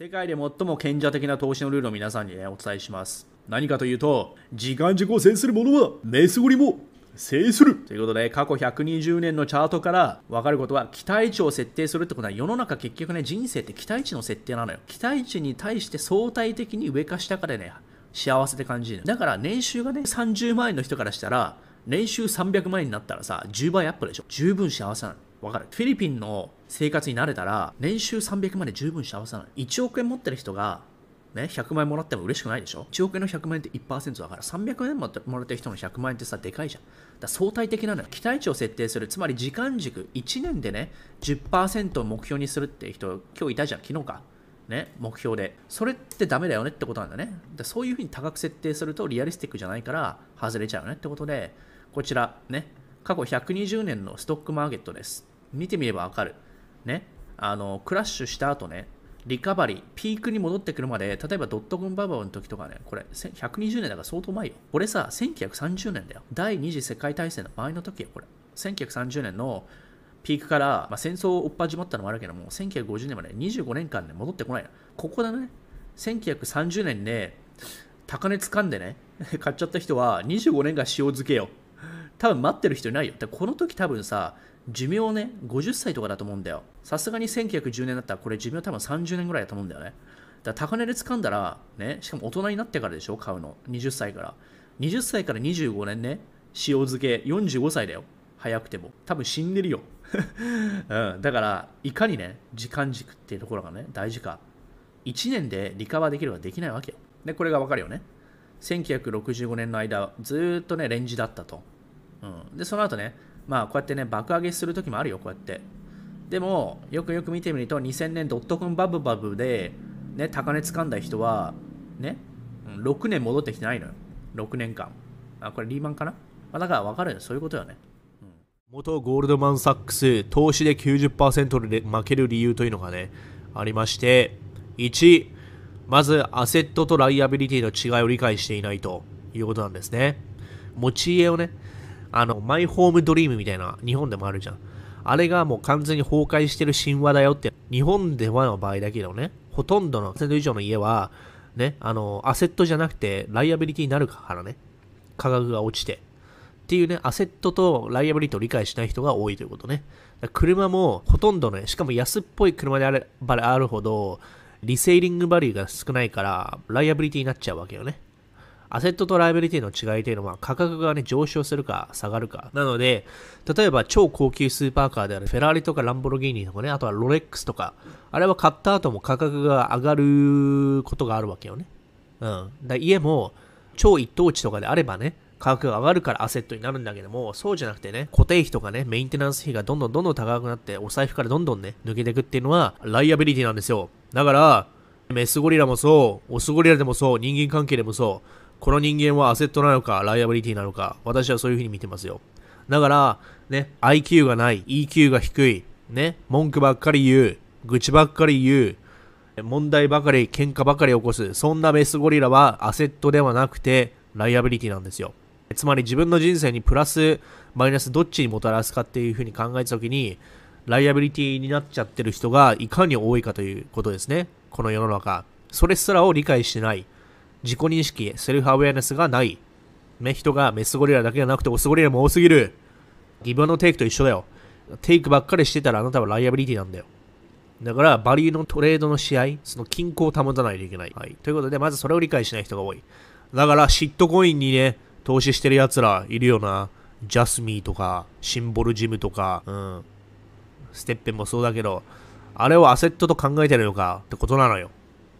世界で最も賢者的な投資のルールを皆さんにね、お伝えします。何かというと、時間軸を制する者は、メスゴリも制するということで、過去120年のチャートから分かることは、期待値を設定するってことは、世の中結局ね、人生って期待値の設定なのよ。期待値に対して相対的に上か下かでね、幸せって感じる。だから年収がね、30万円の人からしたら、年収300万円になったらさ、10倍アップでしょ。十分幸せなの。わかる？フィリピンの生活に慣れたら、年収300万で十分幸せなの。1億円持ってる人が、ね、100万円もらっても嬉しくないでしょ ?1 億円の100万円って1%だから、300万円もらってる人の100万円ってさ、でかいじゃん。だ相対的なのよ。期待値を設定する。つまり時間軸、1年でね、10%を目標にするって人、今日いたじゃん、昨日か。ね、目標で。それってダメだよねってことなんだね。だそういうふうに高く設定するとリアリスティックじゃないから外れちゃうよねってことで、こちら、ね、過去120年のストックマーケットです。見てみればわかる。ね。あの、クラッシュした後ね、リカバリー、ピークに戻ってくるまで、例えばドットコムバブルの時とかね、これ、120年だから相当前よ。これさ、1930年だよ。第二次世界大戦の前の時よ、これ。1930年のピークから、まあ、戦争を追っ始まったのもあるけども、1950年まで25年間で、ね、戻ってこないの。ここだね。1930年で、高値掴んでね、買っちゃった人は25年間塩漬けよ。多分待ってる人いないよ。でこの時多分さ、寿命ね、50歳とかだと思うんだよ。さすがに1910年だったら、これ寿命多分30年ぐらいだと思うんだよね。だから高値で掴んだら、ね、しかも大人になってからでしょ、買うの。20歳から。20歳から25年ね、塩漬け、45歳だよ。早くても。多分死んでるよ。うん、だから、いかにね、時間軸っていうところがね、大事か。1年でリカバーできるかできないわけよ。で、これがわかるよね。1965年の間、ずっとね、レンジだったと。うん、で、その後ね、まあ、こうやってね、爆上げするときもあるよ、こうやって。でも、よくよく見てみると、2000年ドットコムバブバブで、ね、高値掴んだ人は、ね、6年戻ってきてないのよ。6年間。あ、これリーマンかな、まあ、だから分かるよ。そういうことよね。うん、元ゴールドマン・サックス、投資で90%で負ける理由というのがね、ありまして、1、まずアセットとライアビリティの違いを理解していないということなんですね。持ち家をね、あの、マイホームドリームみたいな、日本でもあるじゃん。あれがもう完全に崩壊してる神話だよって、日本ではの場合だけどね、ほとんどの100%以上の家は、ね、あの、アセットじゃなくて、ライアビリティになるからね、価格が落ちて。っていうね、アセットとライアビリティを理解しない人が多いということね。車もほとんどね、しかも安っぽい車であればあるほど、リセーリングバリューが少ないから、ライアビリティになっちゃうわけよね。アセットとライビリティの違いというのは価格がね、上昇するか下がるか。なので、例えば超高級スーパーカーであるフェラーリとかランボルギーニとかね、あとはロレックスとか、あれは買った後も価格が上がることがあるわけよね。うん。だ家も超一等地とかであればね、価格が上がるからアセットになるんだけども、そうじゃなくてね、固定費とかね、メンテナンス費がどんどんどんどん高くなって、お財布からどんどんね、抜けていくっていうのは、ライアビリティなんですよ。だから、メスゴリラもそう、オスゴリラでもそう、人間関係でもそう、この人間はアセットなのか、ライアビリティなのか、私はそういうふうに見てますよ。だから、ね、IQ がない、EQ が低い、ね、文句ばっかり言う、愚痴ばっかり言う、問題ばかり、喧嘩ばかり起こす、そんなメスゴリラはアセットではなくて、ライアビリティなんですよ。つまり自分の人生にプラス、マイナスどっちにもたらすかっていうふうに考えたときに、ライアビリティになっちゃってる人がいかに多いかということですね。この世の中。それすらを理解してない。自己認識、セルフアウェアネスがない。ね、人がメスゴリラだけじゃなくてオスゴリラも多すぎる。ギブのテイクと一緒だよ。テイクばっかりしてたらあなたはライアビリティなんだよ。だから、バリューのトレードの試合、その均衡を保たないといけない。はい。ということで、まずそれを理解しない人が多い。だから、シットコインにね、投資してる奴らいるよな。ジャスミーとか、シンボルジムとか、うん。ステッペンもそうだけど、あれをアセットと考えてるのかってことなのよ。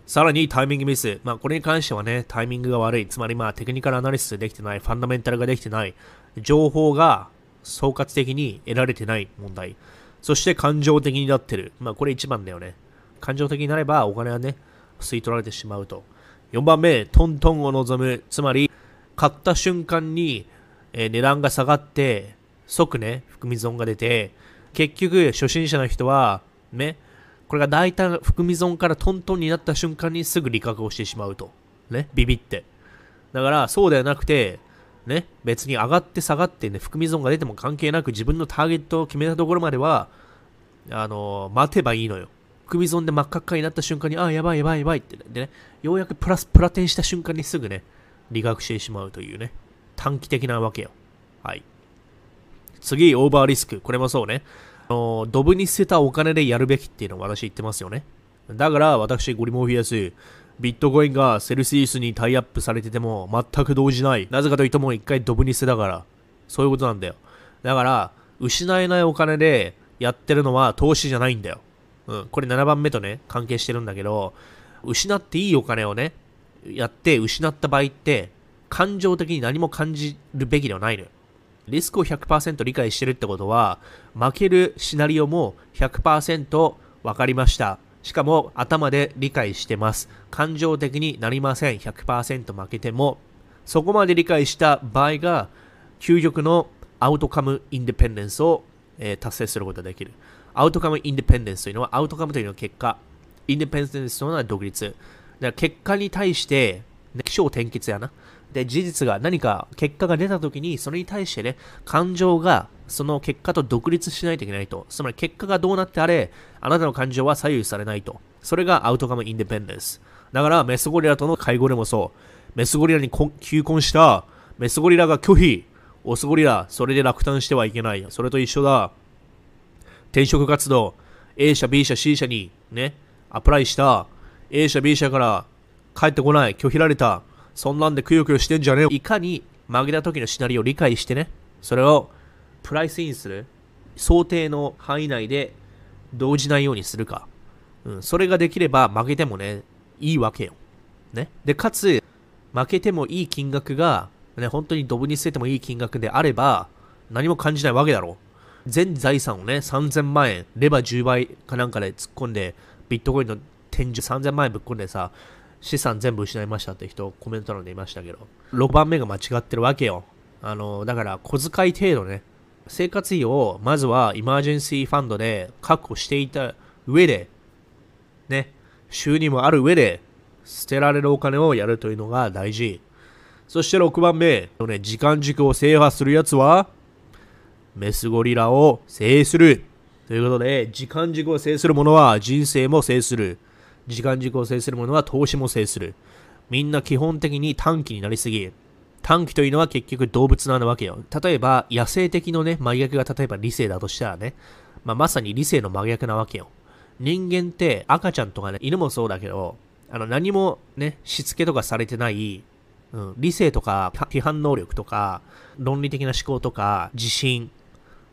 さらにタイミングミス。まあ、これに関してはね、タイミングが悪い。つまりまあ、テクニカルアナリストできてない、ファンダメンタルができてない、情報が総括的に得られてない問題。そして感情的になってる。まあ、これ一番だよね。感情的になればお金はね、吸い取られてしまうと。4番目、トントンを望む。つまり、買った瞬間に、えー、値段が下がって、即ね、含み損が出て、結局、初心者の人は、ね、これが大体含み損からトントンになった瞬間にすぐ利確をしてしまうと。ね、ビビって。だから、そうではなくて、ね、別に上がって下がってね、含み損が出ても関係なく自分のターゲットを決めたところまでは、あの、待てばいいのよ。首損で真っ赤っかになった瞬間に、ああ、やばいやばいやばいって、でね、ようやくプラス、プラテンした瞬間にすぐね、理学してしまうというね、短期的なわけよ。はい。次、オーバーリスク。これもそうね。のドブに捨てたお金でやるべきっていうのを私言ってますよね。だから私、ゴリモフィアス、ビットコインがセルシウスにタイアップされてても全く動じない。なぜかというともう一回ドブに捨てたから。そういうことなんだよ。だから、失えないお金でやってるのは投資じゃないんだよ。うん。これ7番目とね、関係してるんだけど、失っていいお金をね、やって失った場合って、感情的に何も感じるべきではないのよ。リスクを100%理解してるってことは、負けるシナリオも100%分かりました。しかも頭で理解してます。感情的になりません。100%負けても。そこまで理解した場合が、究極のアウトカムインデペンデンスを、えー、達成することができる。アウトカムインデペンデンスというのは、アウトカムというのは結果。インデペンデンスというのは独立。だから結果に対して、ね、気象転結やな。で、事実が何か結果が出た時に、それに対してね、感情がその結果と独立しないといけないと。つまり結果がどうなってあれ、あなたの感情は左右されないと。それがアウトカムインデペンデンス。だから、メスゴリラとの会合でもそう。メスゴリラに求婚した、メスゴリラが拒否。オスゴリラ、それで落胆してはいけない。それと一緒だ。転職活動、A 社、B 社、C 社にね、アプライした。A 社、B 社から帰ってこない。拒否られた。そんなんでくよくよしてんじゃねえよ。いかに曲げた時のシナリオを理解してね、それをプライスインする、想定の範囲内で動じないようにするか。うん、それができれば負けてもね、いいわけよ。ね。で、かつ、負けてもいい金額が、ね、本当にドブに捨ててもいい金額であれば、何も感じないわけだろう。全財産をね、3000万円、レバー10倍かなんかで突っ込んで、ビットコインの天井3000万円ぶっ込んでさ、資産全部失いましたって人コメント欄でいましたけど、6番目が間違ってるわけよ。あの、だから小遣い程度ね、生活費をまずはイマージェンシーファンドで確保していた上で、ね、収入もある上で、捨てられるお金をやるというのが大事。そして6番目、ね、時間軸を制覇するやつは、メスゴリラを制する。ということで、時間軸を制する者は人生も制する。時間軸を制する者は投資も制する。みんな基本的に短期になりすぎ。短期というのは結局動物なわけよ。例えば、野生的のね、真逆が例えば理性だとしたらね、まあ、まさに理性の真逆なわけよ。人間って赤ちゃんとかね、犬もそうだけど、あの何もね、しつけとかされてない、うん、理性とか批判能力とか、論理的な思考とか、自信、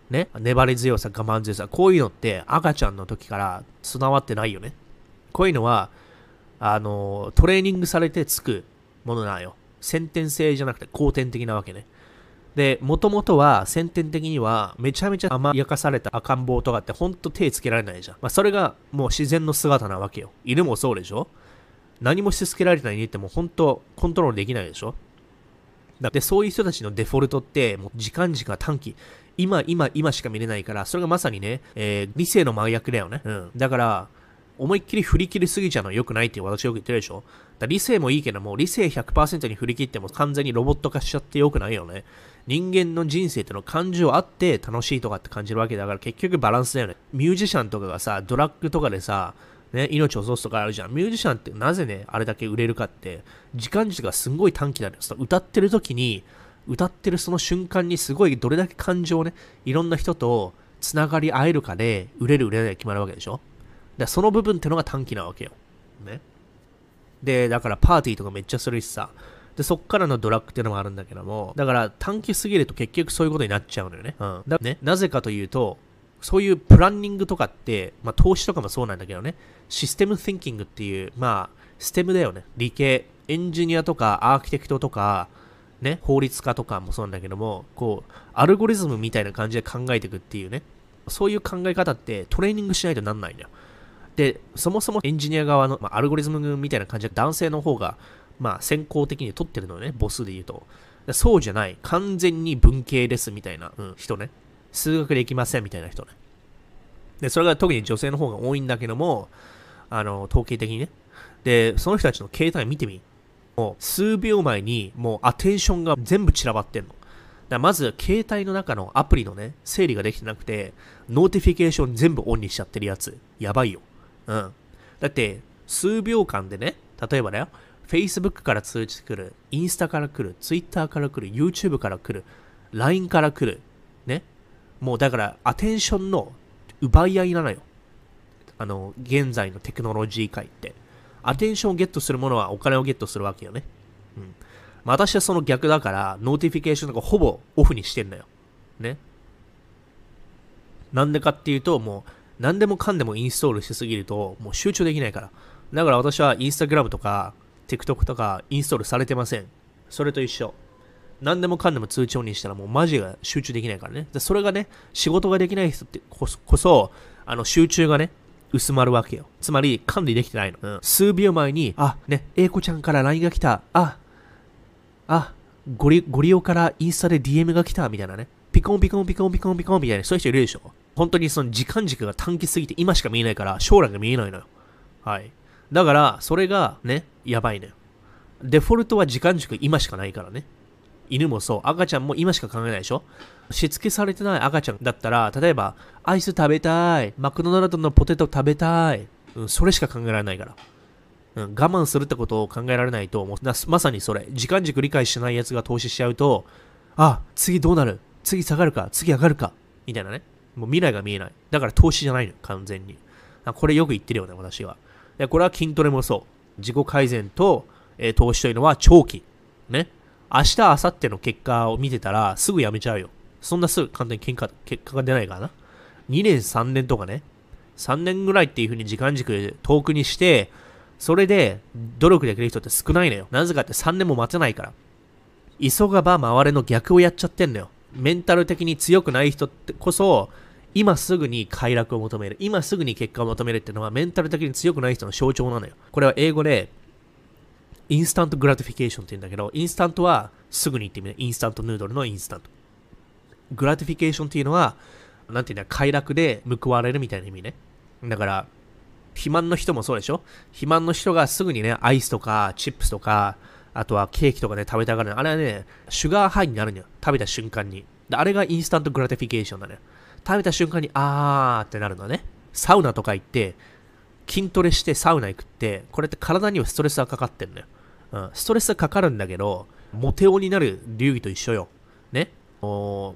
ね、粘り強さ、我慢強さ、こういうのって赤ちゃんの時から備わってないよね。こういうのは、あの、トレーニングされてつくものなんよ。先天性じゃなくて後天的なわけね。で、もともとは先天的にはめちゃめちゃ甘やかされた赤ん坊とかってほんと手つけられないじゃん。まあ、それがもう自然の姿なわけよ。犬もそうでしょ？何もしつけられてない犬ってもう本当コントロールできないでしょ？だってそういう人たちのデフォルトってもう時間軸が短期。今、今、今しか見れないから、それがまさにね、えー、理性の真逆だよね。うん。だから、思いっきり振り切りすぎちゃうのは良くないって私よく言ってるでしょ？だ理性もいいけども、理性100%に振り切っても完全にロボット化しちゃって良くないよね。人間の人生っての感情あって楽しいとかって感じるわけだから結局バランスだよね。ミュージシャンとかがさ、ドラッグとかでさ、ね、命を落とすとかあるじゃん。ミュージシャンってなぜね、あれだけ売れるかって、時間軸がすごい短期なんです歌ってる時に、歌ってるその瞬間にすごいどれだけ感情をね、いろんな人とつながり合えるかで、売れる売れない決まるわけでしょ？で、その部分ってのが短期なわけよ。ね。で、だからパーティーとかめっちゃするしさ。で、そっからのドラッグっていうのもあるんだけども、だから短期すぎると結局そういうことになっちゃうのよね。うん。だね、なぜかというと、そういうプランニングとかって、まあ投資とかもそうなんだけどね、システム thinking っていう、まあ、ステムだよね。理系、エンジニアとかアーキテクトとか、ね、法律家とかもそうなんだけども、こう、アルゴリズムみたいな感じで考えていくっていうね、そういう考え方ってトレーニングしないとなんないんだよ。で、そもそもエンジニア側の、まあ、アルゴリズムみたいな感じで男性の方が、まあ、先行的に取ってるのよね、ボスで言うと。そうじゃない。完全に文系ですみたいな、うん、人ね。数学できませんみたいな人ね。で、それが特に女性の方が多いんだけども、あの、統計的にね。で、その人たちの携帯見てみ。もう、数秒前に、もうアテンションが全部散らばってんの。だまず、携帯の中のアプリのね、整理ができてなくて、 notification 全部オンにしちゃってるやつ。やばいよ。うん。だって、数秒間でね、例えばだよ、Facebook から通知来る、インスタから来る、Twitter から来る、YouTube から来る、LINE から来る。ね。もうだから、 attention の奪い合いなのよ。あの、現在のテクノロジー界って。 attention をゲットするものはお金をゲットするわけよね。うん。まあ私はその逆だから、 notification とかほぼオフにしてんだよ。ね。なんでかっていうと、もう、何でもかんでもインストールしすぎると、もう集中できないから。だから私はインスタグラムとか、TikTok とかインストールされてません。それと一緒。何でもかんでも通知オンにしたらもうマジ集中できないからね。でそれがね、仕事ができない人ってこそこそ、あの集中がね、薄まるわけよ。つまり管理できてないの。うん数秒前に、あ、ね、英子ちゃんから LINE が来た。あ、あ、ゴリゴリオからインスタで DM が来たみたいなね。ピコンピコンピコンピコンピコンみたいな、そういう人いるでしょ。本当にその時間軸が短期すぎて今しか見えないから将来が見えないのよ。はい。だから、それがね、やばいのよ。デフォルトは時間軸今しかないからね。犬もそう。赤ちゃんも今しか考えないでしょしつけされてない赤ちゃんだったら、例えば、アイス食べたい。マクドナルドのポテト食べたい。うん、それしか考えられないから。うん、我慢するってことを考えられないと、もうまさにそれ。時間軸理解しないやつが投資しちゃうと、あ、次どうなる？次下がるか？次上がるか？みたいなね。もう未来が見えない。だから投資じゃないのよ、完全に。これよく言ってるよね、私は。でこれは筋トレもそう。自己改善と、えー投資というのは長期。ね。明日、明後日の結果を見てたらすぐやめちゃうよ。そんなすぐ簡単に結果結果が出ないからな。2年、3年とかね。3年ぐらいっていう風に時間軸遠くにして、それで努力できる人って少ないのよ。なぜかって3年も待てないから。急がば回れの逆をやっちゃってんのよ。メンタル的に強くない人ってこそ、今すぐに快楽を求める。今すぐに結果を求めるっていうのはメンタル的に強くない人の象徴なのよ。これは英語で、 instant gratification って言うんだけど、 instant はすぐにって意味で、 instant noodle の instant。gratification っていうのは、なんていうんだ、快楽で報われるみたいな意味ね。だから、肥満の人もそうでしょ？肥満の人がすぐにね、アイスとかチップスとか、あとはケーキとかね、食べたがるのあれはね、 sugar high になるのよ。食べた瞬間に。あれが instant gratification なのよ。食べた瞬間に、あーってなるのね。サウナとか行って、筋トレしてサウナ行くって、これって体にはストレスがかかってるのよ。うん、ストレスがかかるんだけど、モテ男になる流儀と一緒よ。ね。お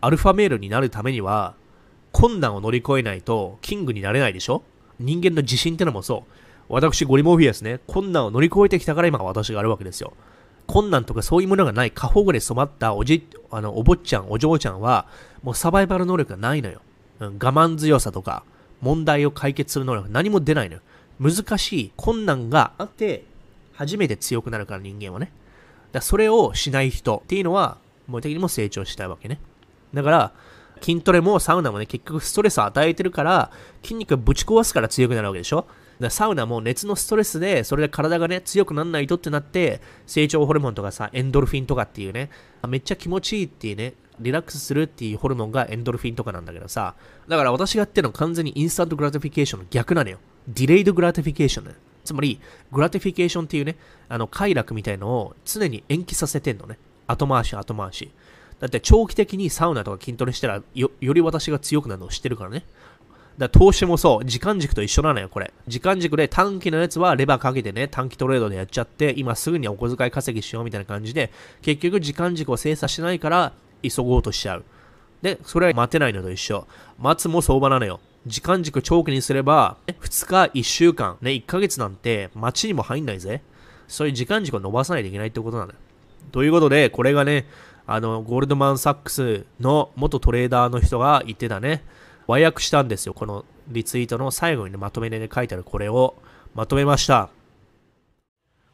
アルファメールになるためには、困難を乗り越えないと、キングになれないでしょ人間の自信ってのもそう。私、ゴリモフィアスね、困難を乗り越えてきたから今私があるわけですよ。困難とかそういうものがない過保護で染まったおじ、あの、お坊ちゃん、お嬢ちゃんは、もうサバイバル能力がないのよ。うん、我慢強さとか、問題を解決する能力、何も出ないのよ。難しい困難があって、初めて強くなるから人間はね。だからそれをしない人っていうのは、もう的にも成長したいわけね。だから、筋トレもサウナもね、結局ストレスを与えてるから、筋肉がぶち壊すから強くなるわけでしょだサウナも熱のストレスで、それで体がね、強くならないとってなって、成長ホルモンとかさ、エンドルフィンとかっていうね、めっちゃ気持ちいいっていうね、リラックスするっていうホルモンがエンドルフィンとかなんだけどさ、だから私がやってるのは完全に instant gratification の逆なのよ。delayed gratification ね。つまり、 gratification っていうね、あの、快楽みたいのを常に延期させてんのね。後回し、後回し。だって長期的にサウナとか筋トレしたらより私が強くなるのを知ってるからね。だ投資もそう、時間軸と一緒なのよ、これ。時間軸で短期のやつはレバかけてね、短期トレードでやっちゃって、今すぐにお小遣い稼ぎしようみたいな感じで、結局時間軸を精査しないから、急ごうとしちゃう。で、それは待てないのと一緒。待つも相場なのよ。時間軸長期にすれば、2日、1週間、ね、1ヶ月なんて街にも入んないぜ。そういう時間軸を伸ばさないといけないってことなのよ。ということで、これがね、あの、ゴールドマン・サックスの元トレーダーの人が言ってたね、和訳したんですよ。このリツイートの最後に、ね、まとめで書いてあるこれをまとめました。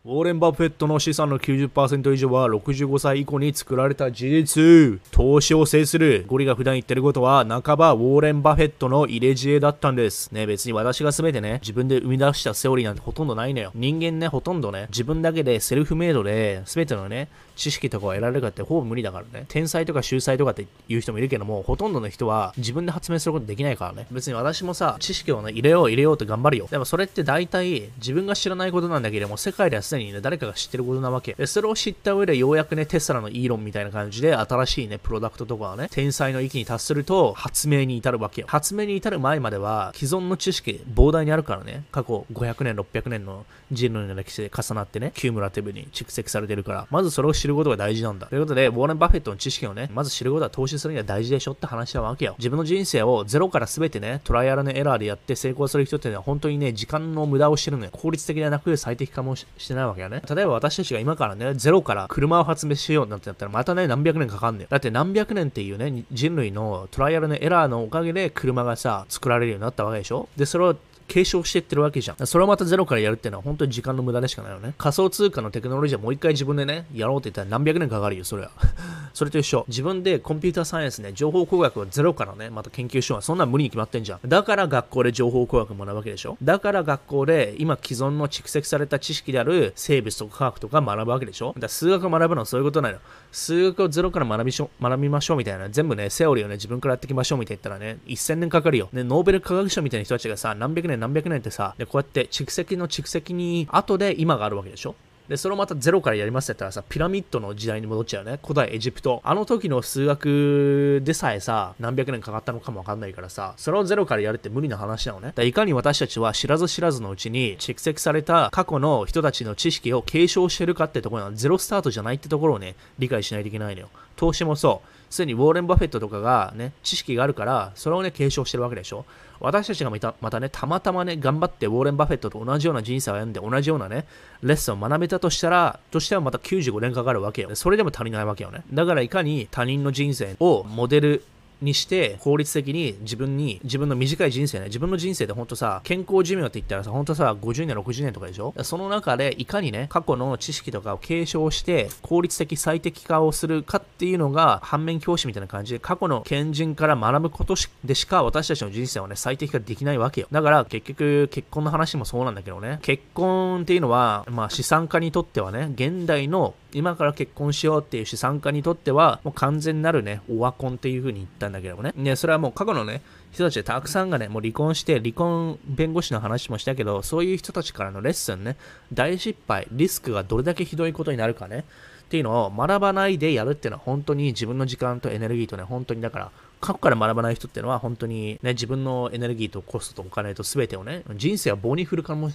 ウォーレン・バフェットの資産の90%以上は65歳以降に作られた事実。投資を制する。ゴリが普段言ってることは、半ばウォーレン・バフェットの入れ知恵だったんです。ね、別に私が全てね、自分で生み出したセオリーなんてほとんどないのよ。人間ね、ほとんどね、自分だけでセルフメイドで全てのね、知識とかを得られるかってほぼ無理だからね。天才とか秀才とかって言う人もいるけども、ほとんどの人は自分で発明することできないからね。別に私もさ、知識をね、入れよう入れようって頑張るよ。でもそれって大体自分が知らないことなんだけども、世界ではすでにね、誰かが知ってることなわけ。で、それを知った上でようやくね、テスラのイーロンみたいな感じで、新しいね、プロダクトとかはね、天才の域に達すると、発明に至るわけよ。発明に至る前までは、既存の知識、膨大にあるからね、過去500年、600年の人類の歴史で重なってね、 cumulative に蓄積されてるから、まずそれを知ることが大事なんだ。ということで、ウォーレン・バフェットの知識をね、まず知ることは投資するには大事でしょって話なわけよ。自分の人生をゼロから全てね、 trial and error でやって成功する人っていうのは本当にね、時間の無駄をしてるのよ。効率的ではなく最適化もしてないわけよね。例えば私たちが今からね、ゼロから車を発明しようなんてなったら、またね、何百年かかんねよ。だって何百年っていうね、人類の trial and error のおかげで車がさ、作られるようになったわけでしょで、それを継承していってるわけじゃん。それをまたゼロからやるっていうのは本当に時間の無駄でしかないよね。仮想通貨のテクノロジーはもう一回自分でね、やろうって言ったら何百年かかるよ、それは。それと一緒。自分でコンピューターサイエンスね、情報工学をゼロからね、また研究しよう。そんな無理に決まってんじゃん。だから学校で情報工学を学ぶわけでしょ。だから学校で今既存の蓄積された知識である生物とか科学とか学ぶわけでしょ。だから数学を学ぶのはそういうことないの。数学をゼロから学びしょ学びましょうみたいな。全部ね、セオリーをね、自分からやっていきましょうみたいな言ったらね、1000年かかるよ。ね、ノーベル科学賞みたいな人たちがさ、何百年何百年ってさ、で、こうやって蓄積の蓄積に後で今があるわけでしょ？で、それをまたゼロからやりますって言ったらさ、ピラミッドの時代に戻っちゃうね。古代エジプト。あの時の数学でさえさ、何百年かかったのかもわかんないからさ、それをゼロからやるって無理な話なのね。だいかに私たちは知らず知らずのうちに蓄積された過去の人たちの知識を継承してるかってところはゼロスタートじゃないってところをね、理解しないといけないのよ。投資もそう。すでにウォーレン・バフェットとかがね、知識があるから、それをね、継承してるわけでしょ。私たちがまたまたね、たまたまね、頑張ってウォーレン・バフェットと同じような人生を歩んで、同じようなね、レッスンを学べたとしたら、としてはまた95年かかるわけよ。それでも足りないわけよね。だからいかに他人の人生をモデルにして効率的に自分に自分の短い人生ね自分の人生で本当さ健康寿命って言ったらさ本当さ50年60年とかでしょ？その中でいかにね過去の知識とかを継承して効率的最適化をするかっていうのが反面教師みたいな感じで過去の賢人から学ぶことでしか私たちの人生をね最適化できないわけよ。だから結局結婚の話もそうなんだけどね。結婚っていうのはまあ資産家にとってはね現代の今から結婚しようっていう資産家にとっては、もう完全なるね、オワコンっていう風に言ったんだけどもね。ね、それはもう過去のね、人たちでたくさんがね、もう離婚して、離婚弁護士の話もしたけど、そういう人たちからのレッスンね、大失敗、リスクがどれだけひどいことになるかね、っていうのを学ばないでやるっていうのは本当に自分の時間とエネルギーとね、本当にだから、過去から学ばない人っていうのは本当にね、自分のエネルギーとコストとお金と全てをね、人生は棒に振る可能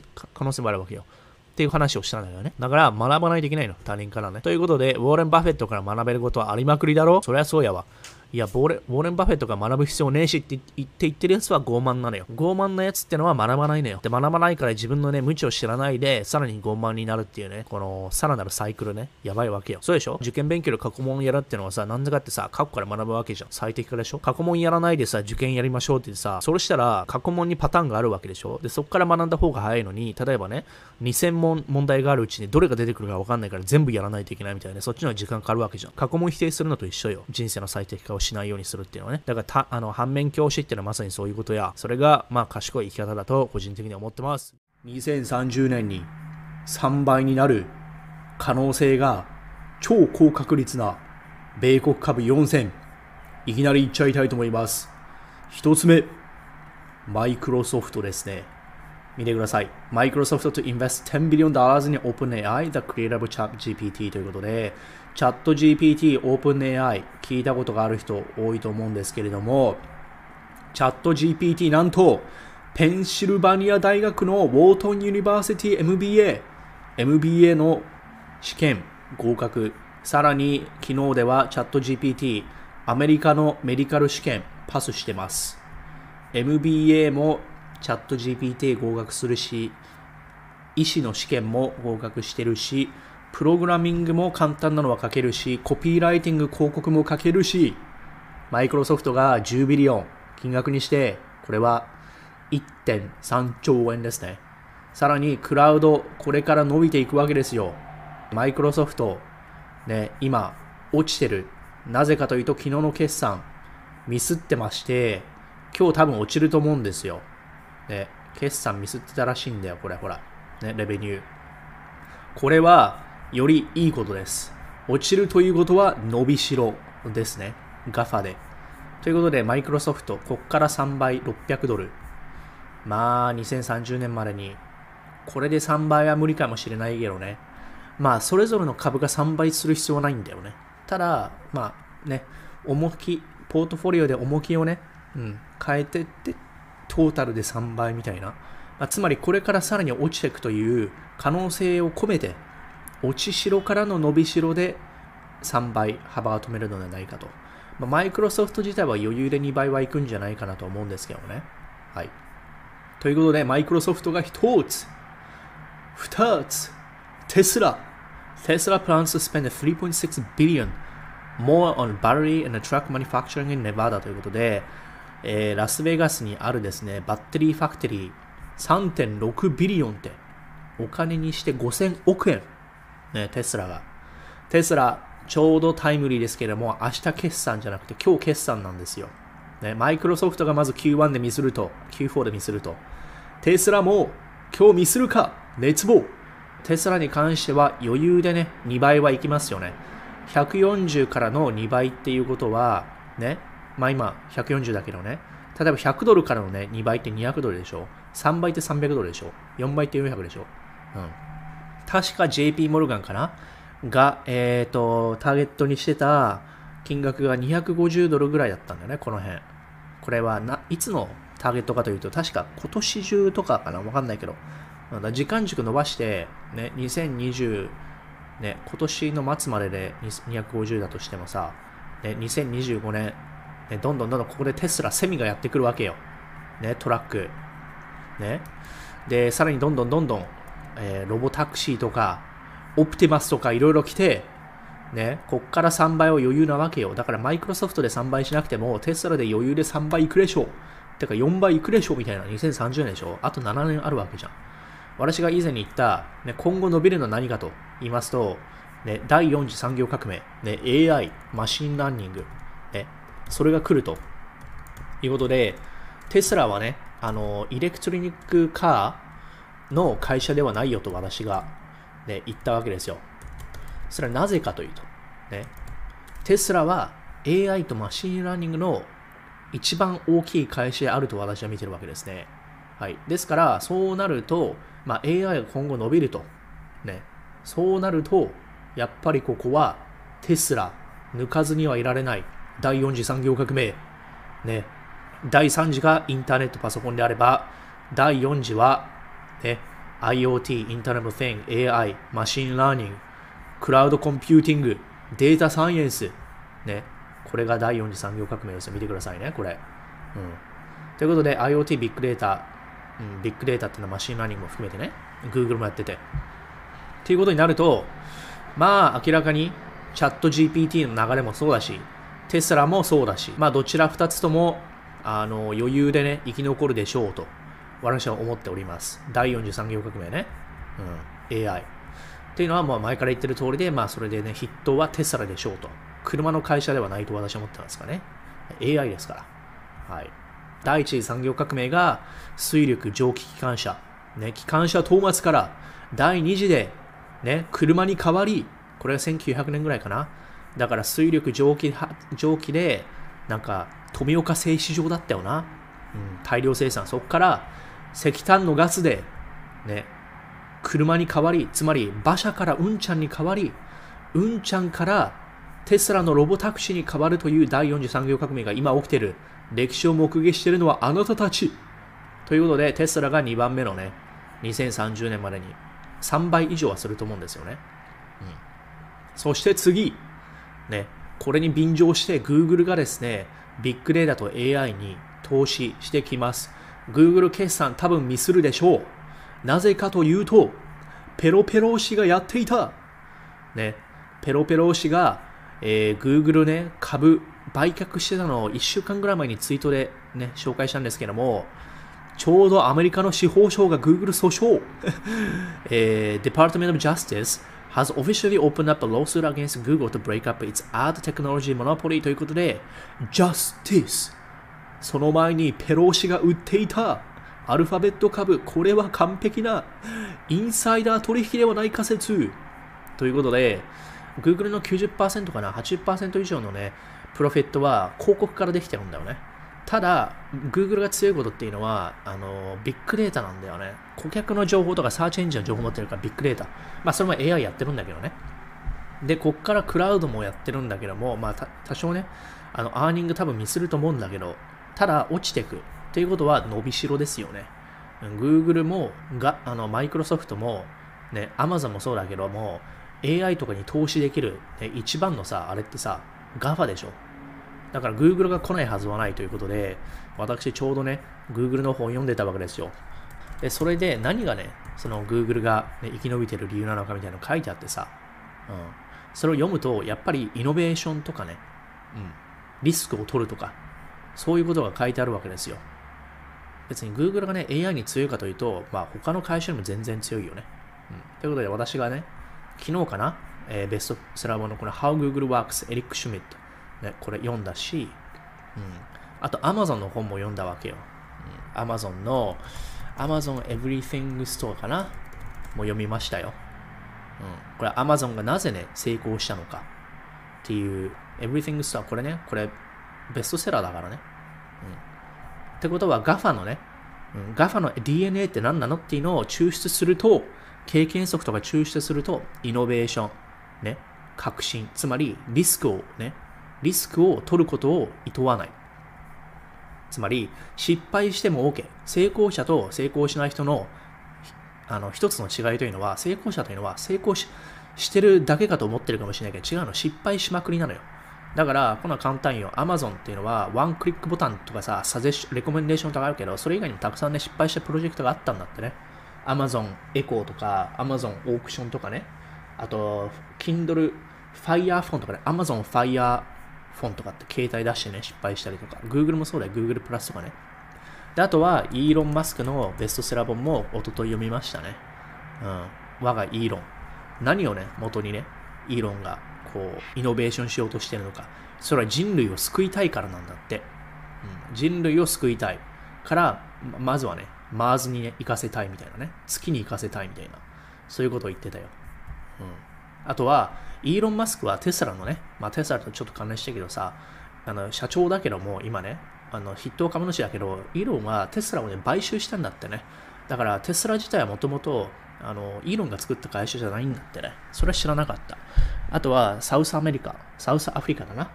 性もあるわけよ。っていう話をしたんだよね。だから学ばないといけないの。他人からね。ということで、ウォーレン・バフェットから学べることはありまくりだろそりゃそうやわ。いや、ボーレウォーレン・バフェットが学ぶ必要ねえしって言って言ってるやつは傲慢なのよ。傲慢なやつってのは学ばないのよ。で、学ばないから自分のね、無知を知らないで、さらに傲慢になるっていうね、この、さらなるサイクルね、やばいわけよ。そうでしょ？受験勉強で過去問やるってのはさ、なんでかってさ、過去から学ぶわけじゃん。最適化でしょ？過去問やらないでさ、受験やりましょうってさ、それしたら、過去問にパターンがあるわけでしょ？で、そこから学んだ方が早いのに、例えばね、2000問問題があるうちにどれが出てくるかわかんないから全部やらないといけないみたいな、ね、そっちの時間かかるわけじゃん。過去問否定するのと一緒よ。人生の最適化をしないようにするっていうのはね。だから、あの、反面教師っていうのはまさにそういうことや、それが、まあ、賢い生き方だと個人的には思ってます。2030年に3倍になる可能性が超高確率な米国株4000いきなりいっちゃいたいと思います。一つ目、マイクロソフトですね。見てください。マイクロソフトと invest 10 billion dollars in OpenAI, the creator of ChatGPT ということで、チャット GPT、OpenAI 聞いたことがある人多いと思うんですけれども、チャット GPT なんと、ペンシルバニア大学のウォートンユニバーシティ MBA、MBA の試験合格、さらに昨日ではチャット GPT、アメリカのメディカル試験パスしてます。MBA もチャット GPT 合格するし、医師の試験も合格してるし、プログラミングも簡単なのは書けるし、コピーライティング広告も書けるし、マイクロソフトが10ビリオン金額にして、これは1.3兆円ですね。さらにクラウド、これから伸びていくわけですよ。マイクロソフト、ね、今、落ちてる。なぜかというと、昨日の決算、ミスってまして、今日多分落ちると思うんですよ。ね、決算ミスってたらしいんだよ、これ、ほら。ね、レベニュー。これは、よりいいことです。落ちるということは伸びしろですね。ガファで。ということで、マイクロソフト、こっから3倍、600ドル。まあ、2030年までに、これで3倍は無理かもしれないけどね。まあ、それぞれの株が3倍する必要はないんだよね。ただ、まあね、重き、ポートフォリオで重きをね、うん、変えてって、トータルで3倍みたいな。まあ、つまり、これからさらに落ちていくという可能性を込めて、落ちしろからの伸びしろで3倍幅を止めるのではないかと。まあ、マイクロソフト自体は余裕で2倍はいくんじゃないかなと思うんですけどね。はい。ということで、マイクロソフトが1つ、2つ、テスラ。テスラ plans to spend 3.6 billion more on battery and truck manufacturing in Nevada ということで、えー、ラスベガスにあるですね、バッテリーファクトリー3.6ビリオンってお金にして5000億円、ね、テスラが。テスラ、ちょうどタイムリーですけれども、明日決算じゃなくて今日決算なんですよ。ね、マイクロソフトがまず Q1 でミスると、Q4 でミスると、テスラも今日ミスるか、熱望。テスラに関しては余裕でね、2倍はいきますよね。140からの2倍っていうことは、ね、まあ今140だけどね、例えば100ドルからのね、2倍って200ドルでしょ。3倍って300ドルでしょ。4倍って400でしょ。うん。確か JP モルガンかな？が、えっ、ー、と、ターゲットにしてた金額が250ドルぐらいだったんだよね、この辺。これはないつのターゲットかというと、確か今年中とかかな？わかんないけど、だ時間軸伸ばして、ね、2020、ね、今年の末までで250だとしてもさ、ね、2025年、ね、どんどんどんどんここでテスラ、セミがやってくるわけよ。ね、トラック。ね。で、さらにどんどんどんどん、えー、ロボタクシーとか、オプティマスとかいろいろ来て、ね、こっから3倍は余裕なわけよ。だからマイクロソフトで3倍しなくても、テスラで余裕で3倍いくでしょう。てか4倍いくでしょうみたいな2030年でしょあと7年あるわけじゃん。私が以前に言った、ね、今後伸びるのは何かと言いますと、ね、第4次産業革命、ね、AI、 machine learning、ね、それが来るということで、テスラはね、あの、 electronic car の会社ではないよと私が、ね、言ったわけですよ。それはなぜかというと、ね、テスラは AI と machine learning の一番大きい会社であると私は見てるわけですね。はい。ですから、そうなると、まあ、AI が今後伸びると。ね。そうなると、やっぱりここはテスラ、抜かずにはいられない。第4次産業革命。ね。第3次がインターネットパソコンであれば、第4次は、ね、IoT、 Internet of Things、AI、 machine learning、 cloud computing、 data science、ね、これが第4次産業革命です。見てくださいね、これ。うん。ということで、IoT、ビッグデータ、うん、ビッグデータっていうのは machine learning も含めてね、Google もやってて。っていうことになると、まあ、明らかにチャット GPT の流れもそうだし、テスラもそうだし、まあ、どちら2つとも、あの、余裕でね、生き残るでしょうと、私は思っております。第4次産業革命ね。うん、AI。っていうのは、まあ、前から言ってる通りで、まあ、それでね、筆頭はテスラでしょうと。車の会社ではないと私は思ってますかね。AI ですから。はい。第一次産業革命が水力蒸気機関車、ね、機関車討伐から第二次で、ね、車に変わり、これが1900年ぐらいかな。だから水力蒸気蒸気で、なんか富岡製糸場だったよな。うん、大量生産。そこから石炭のガスで、ね、車に変わり、つまり馬車からうんちゃんに変わり、うんちゃんからテスラのロボタクシーに変わるという第4次産業革命が今起きている。歴史を目撃しているのはあなたたち。ということで、テスラが2番目のね、2030年までに3倍以上はすると思うんですよね。うん、そして次、ね、これに便乗して Google がですね、ビッグデータと AI に投資してきます。Google 決算多分ミスるでしょう。なぜかというと、ペロペロ氏がやっていた。ね、ペロペロ氏がえー、Google ね、株売却してたのを1週間ぐらい前にツイートでね、紹介したんですけども、ちょうどアメリカの司法省が Google 訴訟、えー、Department of Justice has officially opened up a lawsuit against Google to break up its ad technology monopoly ということで、Justice その前にペロー氏が売っていたアルファベット株、これは完璧なインサイダー取引ではない仮説ということで、Google の90%かな、80%以上のね、プロフィットは広告からできてるんだよね。ただ、Google が強いことっていうのは、あの、ビッグデータなんだよね。顧客の情報とかサーチエンジンの情報持ってるからビッグデータ。まあ、それも AI やってるんだけどね。で、こっからクラウドもやってるんだけども、まあ、多少ね、あの、アーニング多分ミスると思うんだけど、ただ落ちてく。っていうことは伸びしろですよね。Google も、があの、マイクロソフトも、ね、Amazon もそうだけども、AI とかに投資できる、ね、一番のさ、あれってさ、GAFA でしょ。だから Google が来ないはずはないということで、私ちょうどね、Google の本を読んでたわけですよ。で、それで何がね、その Google が、ね、生き延びてる理由なのかみたいなの書いてあってさ、うん。それを読むと、やっぱりイノベーションとかね、うん。リスクを取るとか、そういうことが書いてあるわけですよ。別に Google がね、AI に強いかというと、まあ他の会社よりも全然強いよね。うん。ということで私がね、昨日かな、えー、ベストセラー本のこの How Google Works エリック・シュミット、ね、これ読んだし、うん、あと Amazon の本も読んだわけよ。うん、Amazon の Amazon Everything Store かなもう読みましたよ。うん、これ Amazon がなぜね、成功したのかっていう Everything Store、これね、これベストセラーだからね。ってことは GAFA のね、うん、GAFA の DNA って何なのっていうのを抽出すると、経験則とか抽出すると、イノベーション、ね、革新、つまりリスクをね、リスクを取ることを厭わない。つまり、失敗しても OK。成功者と成功しない人のあの一つの違いというのは、成功者というのは成功ししてるだけかと思ってるかもしれないけど、違うの、失敗しまくりなのよ。だから、この簡単よ。Amazon っていうのは、ワンクリックボタンとかさ、サジェシレコメンデーションとかあるけど、それ以外にもたくさんね、失敗したプロジェクトがあったんだってね。Amazon エコーとか Amazon オークションとかね、あと Kindle Fire フォンとかね、Amazon Fire フォンとかって携帯出してね、失敗したりとか、Google もそうだよ、Google プラスとかね。で、あとは、イーロン・マスクのベストセラー本も一昨日読みましたね。うん。我がイーロン。何をね、元にね、イーロンがこう、イノベーションしようとしてるのか。それは人類を救いたいからなんだって。うん、人類を救いたいから、まずはね、マーズにね、行かせたいみたいなね。月に行かせたいみたいな。そういうことを言ってたよ。うん。あとは、イーロン・マスクはテスラのね、まあテスラとちょっと関連してるけどさ、あの、社長だけども、今ね、あの、筆頭株主だけど、イーロンはテスラをね、買収したんだってね。だからテスラ自体はもともと、あの、イーロンが作った会社じゃないんだってね。それは知らなかった。あとは、 South America、 South Africa だな。うん。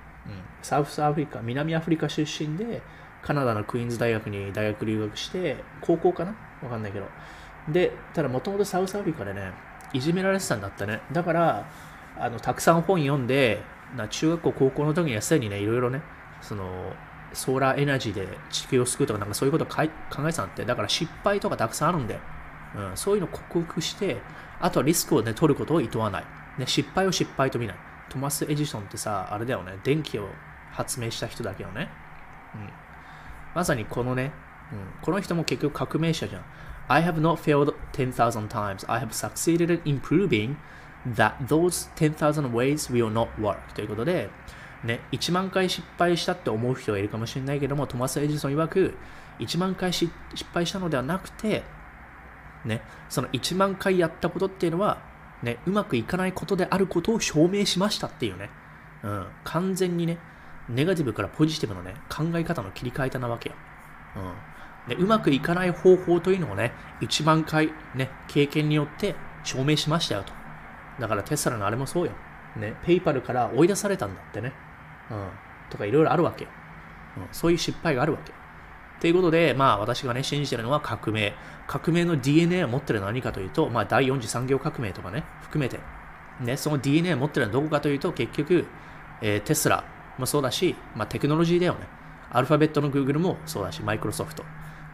South Africa、南アフリカ出身で、カナダのクイーンズ大学に大学留学して、高校かな？わかんないけど。で、ただもともとサウスアフリカでね、いじめられてたんだったね。だから、あの、たくさん本読んで、な中学校、高校の時にはすでにね、いろいろね、その、ソーラーエナジーで地球を救うとか、なんかそういうことを考えてたんって、だから失敗とかたくさんあるんで、うん、そういうのを克服して、あとはリスクをね、取ることを厭わない。ね、失敗を失敗と見ない。トマス・エジソンってさ、あれだよね、電気を発明した人だけどね。うん。まさにこのね、うん、この人も結局革命者じゃん。I have not failed 10,000 times. I have succeeded in proving that those 10,000 ways will not work. ということで、ね、1万回失敗したって思う人がいるかもしれないけども、トマス・エジソン曰く、1万回失敗したのではなくて、ね、その1万回やったことっていうのは、ね、うまくいかないことであることを証明しましたっていうね、うん、完全にね、ネガティブからポジティブのね、考え方の切り替えたなわけよ。うん。で、うまくいかない方法というのをね、1万回ね、経験によって証明しましたよと。だからテスラのあれもそうよ。ね、ペイパルから追い出されたんだってね。うん。とかいろいろあるわけよ。うん。そういう失敗があるわけよ。ということで、まあ私がね、信じてるのは革命。革命の DNA を持ってるのは何かというと、まあ第4次産業革命とかね、含めて。ね、その DNA を持ってるのはどこかというと、結局、えー、テスラ、もそうだし、まあ、テクノロジーだよね。アルファベットの Google もそうだし、マイクロソフト。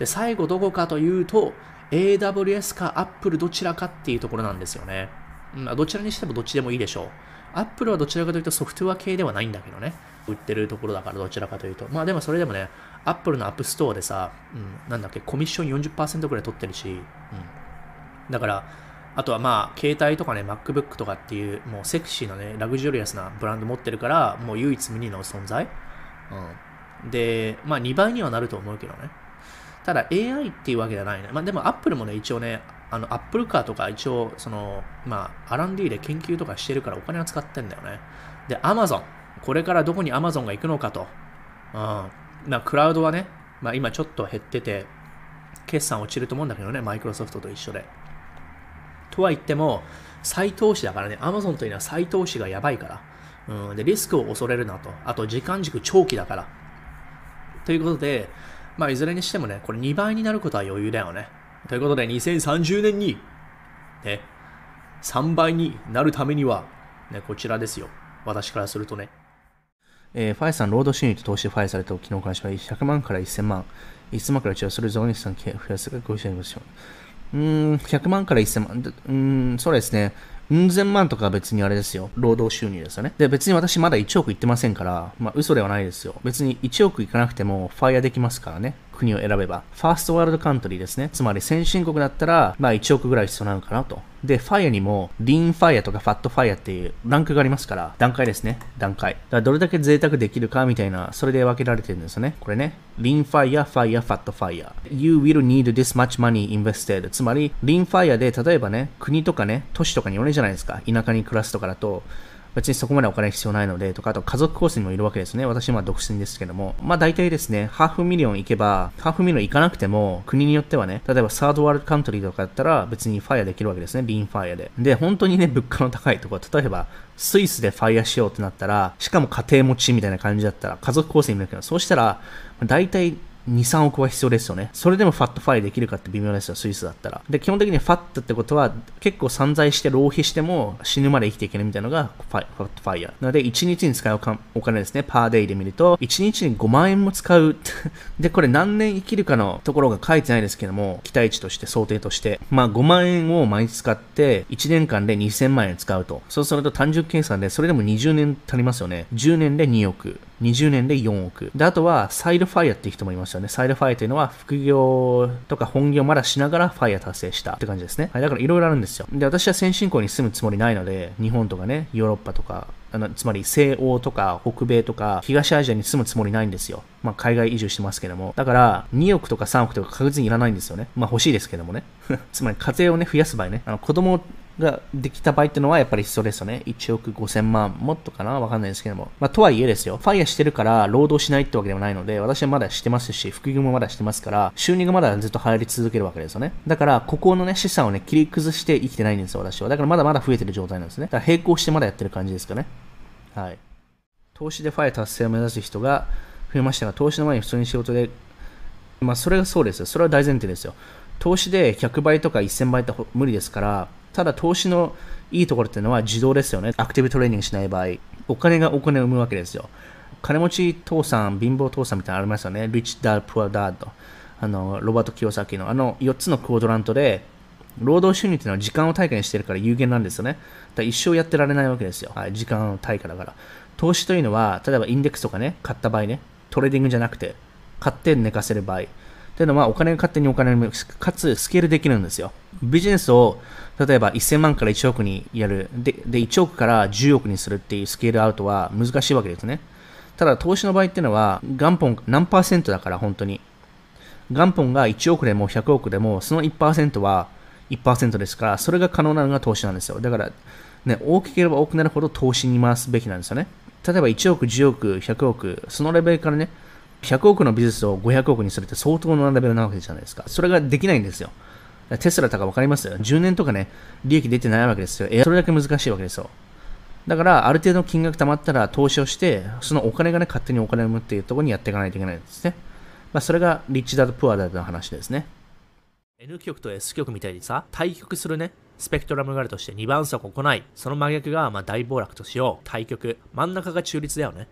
で、最後どこかというと、AWS か Apple どちらかっていうところなんですよね。まあ、どちらにしてもどっちでもいいでしょう。Apple はどちらかというとソフトウェア系ではないんだけどね。売ってるところだからどちらかというと。まあでもそれでもね、Apple の App Store でさ、うん、なんだっけ、コミッション40%くらい取ってるし、うん。だから、あとはまあ、携帯とかね、MacBook とかっていう、もうセクシーなね、ラグジュリアスなブランド持ってるから、もう唯一無二の存在。うん。で、まあ2倍にはなると思うけどね。ただ AI っていうわけじゃないね。まあでも Apple もね、一応ね、あの Apple カーとか一応、その、まあ R&D で研究とかしてるからお金は使ってんだよね。で、Amazon。これからどこに Amazon が行くのかと。うん。まあ、クラウドはね、まあ、今ちょっと減ってて、決算落ちると思うんだけどね、マイクロソフトと一緒で。とは言っても、再投資だからね、アマゾンというのは再投資がやばいから。うん、で、リスクを恐れるなと。あと、時間軸長期だから。ということで、まあ、いずれにしてもね、これ2倍になることは余裕だよね。ということで、2030年に、ね、3倍になるためには、ね、こちらですよ。私からするとね。えー、ファイさん、労働収入と投資ファイされた昨日からしは100万から1000万。1000万から1それぞれにさん増やすがご支援ごしょう。うーん、100万から1000万。うん、そうですね。うん千万とかは別にあれですよ。労働収入ですよね。で、別に私まだ1億いってませんから、まあ嘘ではないですよ。別に1億いかなくてもファイアできますからね。国を選べば。ファーストワールドカントリーですね。つまり先進国だったら、まあ1億ぐらい必要なのかなと。で、ファイアにも、リーンファイアとかファットファイアっていうランクがありますから、段階ですね。段階。だからどれだけ贅沢できるかみたいな、それで分けられてるんですよね。これね。リーンファイア、ファイア、ファットファイア。You will need this much money invested. つまり、リーンファイアで、例えばね、国とかね、都市とかによるじゃないですか。田舎に暮らすとかだと、別にそこまでお金必要ないので、とか、あと家族構成にもよるわけですね。私は独身ですけども。まあ大体ですね、 half million 行けば、 half million 行かなくても、国によってはね、例えば third world country とかだったら別に FIRE できるわけですね。 lean FIRE で。で、本当にね、物価の高いところ、例えば、スイスで FIRE しようってなったら、しかも家庭持ちみたいな感じだったら、家族構成になるけど、そうしたら、大体2、3億は必要ですよね。それでもファットファイできるかって微妙ですよ、スイスだったら。で、基本的にファットってことは、結構散財して浪費しても死ぬまで生きていけるみたいなのがファファットファイヤー。なので、1日に使うお金ですね、パーデイで見ると、1日に5万円も使う。で、これ何年生きるかのところが書いてないですけども、期待値として、想定として、まあ5万円を毎日使って、1年間で2000万円使うと。そうすると単純計算で、それでも20年足りますよね。10年で2億。20年で4億。で、あとは、サイドファイアっていう人もいましたよね。サイドファイアというのは、副業とか本業まだしながらファイア達成したって感じですね。はい、だからいろいろあるんですよ。で、私は先進国に住むつもりないので、日本とかね、ヨーロッパとか、あのつまり西欧とか北米とか東アジアに住むつもりないんですよ。まあ海外移住してますけども。だから2億とか3億とか確実にいらないんですよね。まあ欲しいですけどもね。つまり家庭をね増やす場合ね、あの子供ができた場合ってのはやっぱり必要ですよね。1億5000万、もっとかな？わかんないですけども。まあ、とはいえですよ。ファイヤーしてるから労働しないってわけではないので、私はまだしてますし、副業もまだしてますから、収入がまだずっと入り続けるわけですよね。だから、ここのね、資産をね、切り崩して生きてないんですよ、私は。だからまだまだ増えてる状態なんですね。だから並行してまだやってる感じですかね。はい。投資でファイヤー達成を目指す人が増えましたが、投資の前に普通に仕事で、まあ、それがそうですよ。それは大前提ですよ。投資で100倍とか1000倍って無理ですから、ただ投資のいいところっていうのは自動ですよね。アクティブトレーニングしない場合。お金がお金を生むわけですよ。金持ち父さん、貧乏父さんみたいなのありますよね。リッチダー、プアダード。あの、ロバート・キヨサキのあの4つのクオドラントで、労働収入っていうのは時間を対価にしてるから有限なんですよね。だ一生やってられないわけですよ。はい、時間を対価だから。投資というのは、例えばインデックスとかね、買った場合ね、トレーディングじゃなくて、買って寝かせる場合。というのは、お金が勝手にお金を、かつスケールできるんですよ。ビジネスを、例えば1000万から1億にやる。で、で1億から10億にするっていう scale out は難しいわけですね。ただ、投資の場合っていうのは、元本何パーセントだから、本当に。元本が1億でも100億でも、その1%は1%ですから、それが可能なのが投資なんですよ。だから、ね、大きければ多くなるほど投資に回すべきなんですよね。例えば1億、10億、100億、そのレベルからね、100億のビジネスを500億にするって相当なレベルなわけじゃないですか。それができないんですよ。テスラとか分かりますよ。10年とかね、利益出てないわけですよ。それだけ難しいわけですよ。だから、ある程度の金額貯まったら投資をして、そのお金がね、勝手にお金を生むっていうところにやっていかないといけないんですね。まあ、それがリッチだとプアだとの話ですね。N 極と S 極みたいにさ、対極するね、スペクトラムがあるとして2番速を行い、その真逆がまあ大暴落としよう。対極。真ん中が中立だよね。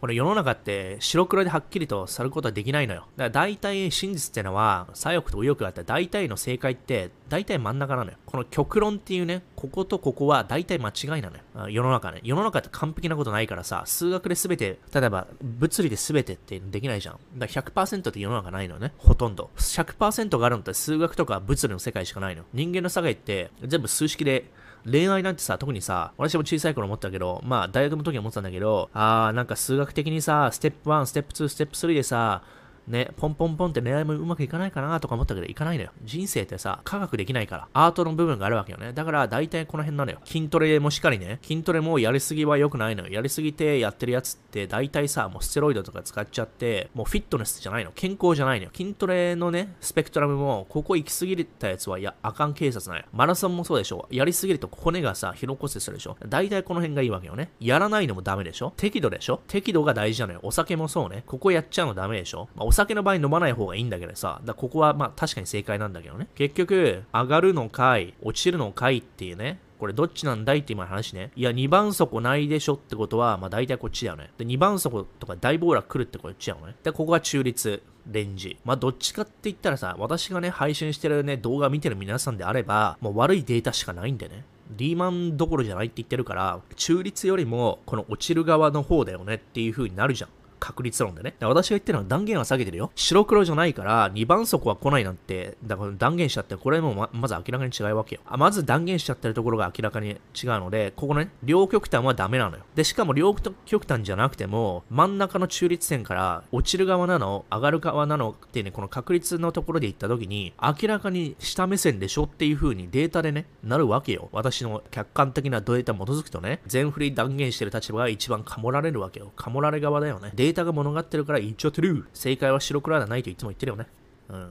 これ世の中って白黒ではっきりとさることはできないのよ。だから大体真実ってのは左翼と右翼があって大体の正解って大体真ん中なのよ。この極論っていうね、こことここは大体間違いなのよ。世の中ね。世の中って完璧なことないからさ、数学で全て、例えば物理で全てってできないじゃん。だから100%って世の中ないのよね。ほとんど。100%があるのって数学とか物理の世界しかないの。人間の世界って全部数式で恋愛なんてさ、特にさ、私も小さい頃思ったけど、まあ大学の時は思ってたんだけど、あーなんか数学的にさ、ステップ1、ステップ2、ステップ3でさ、ね、ポンポンポンって恋愛もうまくいかないかなとか思ったけど、いかないのよ。人生ってさ、科学できないから、アートの部分があるわけよね。だから、大体この辺なのよ。筋トレもしっかりね、筋トレもやりすぎは良くないのよ。やりすぎてやってるやつって、大体さ、もうステロイドとか使っちゃって、もうフィットネスじゃないの。健康じゃないのよ。筋トレのね、スペクトラムも、ここ行き過ぎたやつは、いや、あかん警察なんよ。マラソンもそうでしょ。やりすぎると骨がさ、疲労骨折するでしょ。大体この辺がいいわけよね。やらないのもダメでしょ。適度でしょ。適度が大事なのよ。お酒もそうね。ここやっちゃうのダメでしょ。まあ、酒の場合飲まない方がいいんだけどさ、だここはまあ確かに正解なんだけどね。結局、上がるのかい、落ちるのかいっていうね、これどっちなんだいって今の話ね。いや、2番底ないでしょってことは、まあ大体こっちだよね。で、2番底とか大暴落来るってこっちだよね。で、ここが中立。レンジ。まあ、どっちかって言ったらさ、私がね、配信してるね、動画見てる皆さんであれば、もう悪いデータしかないんでね。リーマンどころじゃないって言ってるから、中立よりも、この落ちる側の方だよねっていう風になるじゃん。確率論でね。私が言ってるのは断言は下げてるよ。白黒じゃないから、2番底は来ないなんて、だから断言しちゃって、これもままず明らかに違うわけよ。あまず断言しちゃってるところが明らかに違うので、ここね、両極端はダメなのよ。で、しかも両極端じゃなくても、真ん中の中立線から落ちる側なの、上がる側なのってね、この確率のところで言った時に、明らかに下目線でしょっていう風にデータでね、なるわけよ。私の客観的なデータに基づくとね、全振り断言してる立場が一番かもられるわけよ。かもられ側だよね。データが物語ってるから言っちゃってる。正解は白黒ではないといつも言ってるよね。うん。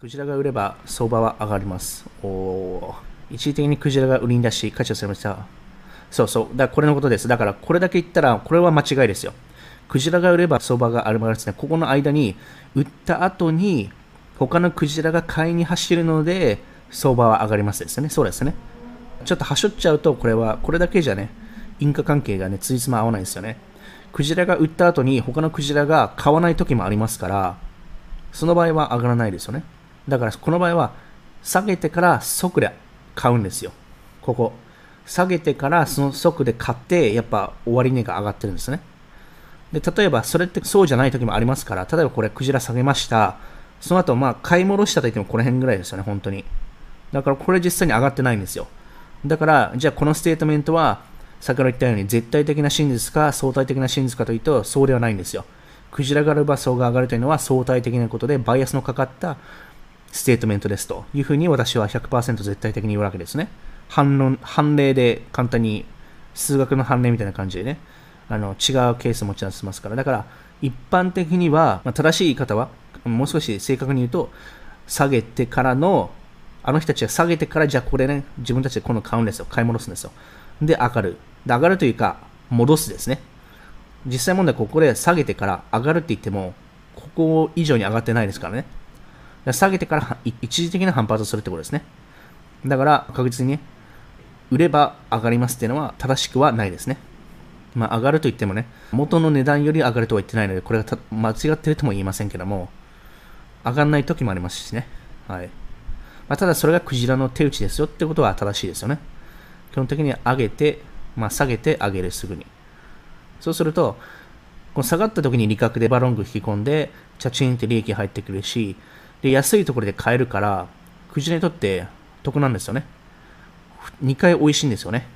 クジラが売れば相場は上がります。おお。一時的にクジラが売りに出し、価値をされました。そうそう。だからこれのことです。だからこれだけ言ったら、これは間違いですよ。クジラが売れば相場が上がりますね。ここの間に、売った後に、他のクジラが買いに走るので、相場は上がりますですね。そうですね。ちょっとはしょっちゃうと、これは、これだけじゃね、因果関係がね、ついつま合わないですよね。クジラが売った後に他のクジラが買わない時もありますから、その場合は上がらないですよね。だからこの場合は下げてから即で買うんですよ。ここ。下げてからその即で買って、やっぱ終値が上がってるんですね。で、例えばそれってそうじゃない時もありますから、例えばこれクジラ下げました。その後、まあ買い戻したと言ってもこの辺ぐらいですよね、本当に。だからこれ実際に上がってないんですよ。だから、じゃあこの statement は先ほど言ったように絶対的な真実か相対的な真実かというとそうではないんですよ。クジラがあれば層が上がるというのは相対的なことでバイアスのかかった statement ですというふうに私は100%絶対的に言うわけですね。反論、反例で簡単に数学の反例みたいな感じでね、あの違うケースを持ち出せますから、だから一般的には、まあ、正しい言い方は、もう少し正確に言うと、下げてからの、あの人たちが下げてから、じゃあこれね、自分たちで今度買うんですよ。買い戻すんですよ。で、上がる。で、上がるというか、戻すですね。実際問題ここで下げてから上がるって言っても、ここ以上に上がってないですからね。下げてから一時的な反発をするってことですね。だから確実にね、売れば上がりますっていうのは正しくはないですね。まあ上がると言ってもね、元の値段より上がるとは言ってないので、これが間違ってるとも言いませんけども、上がらない時もありますしね。はい。まあ、ただそれがクジラの手打ちですよってことは正しいですよね。基本的に上げて、まあ、下げて上げるすぐに。そうすると、この下がった時に利確でバロング引き込んで、チャチンって利益入ってくるし、で、安いところで買えるから、クジラにとって得なんですよね。2回美味しいんですよね。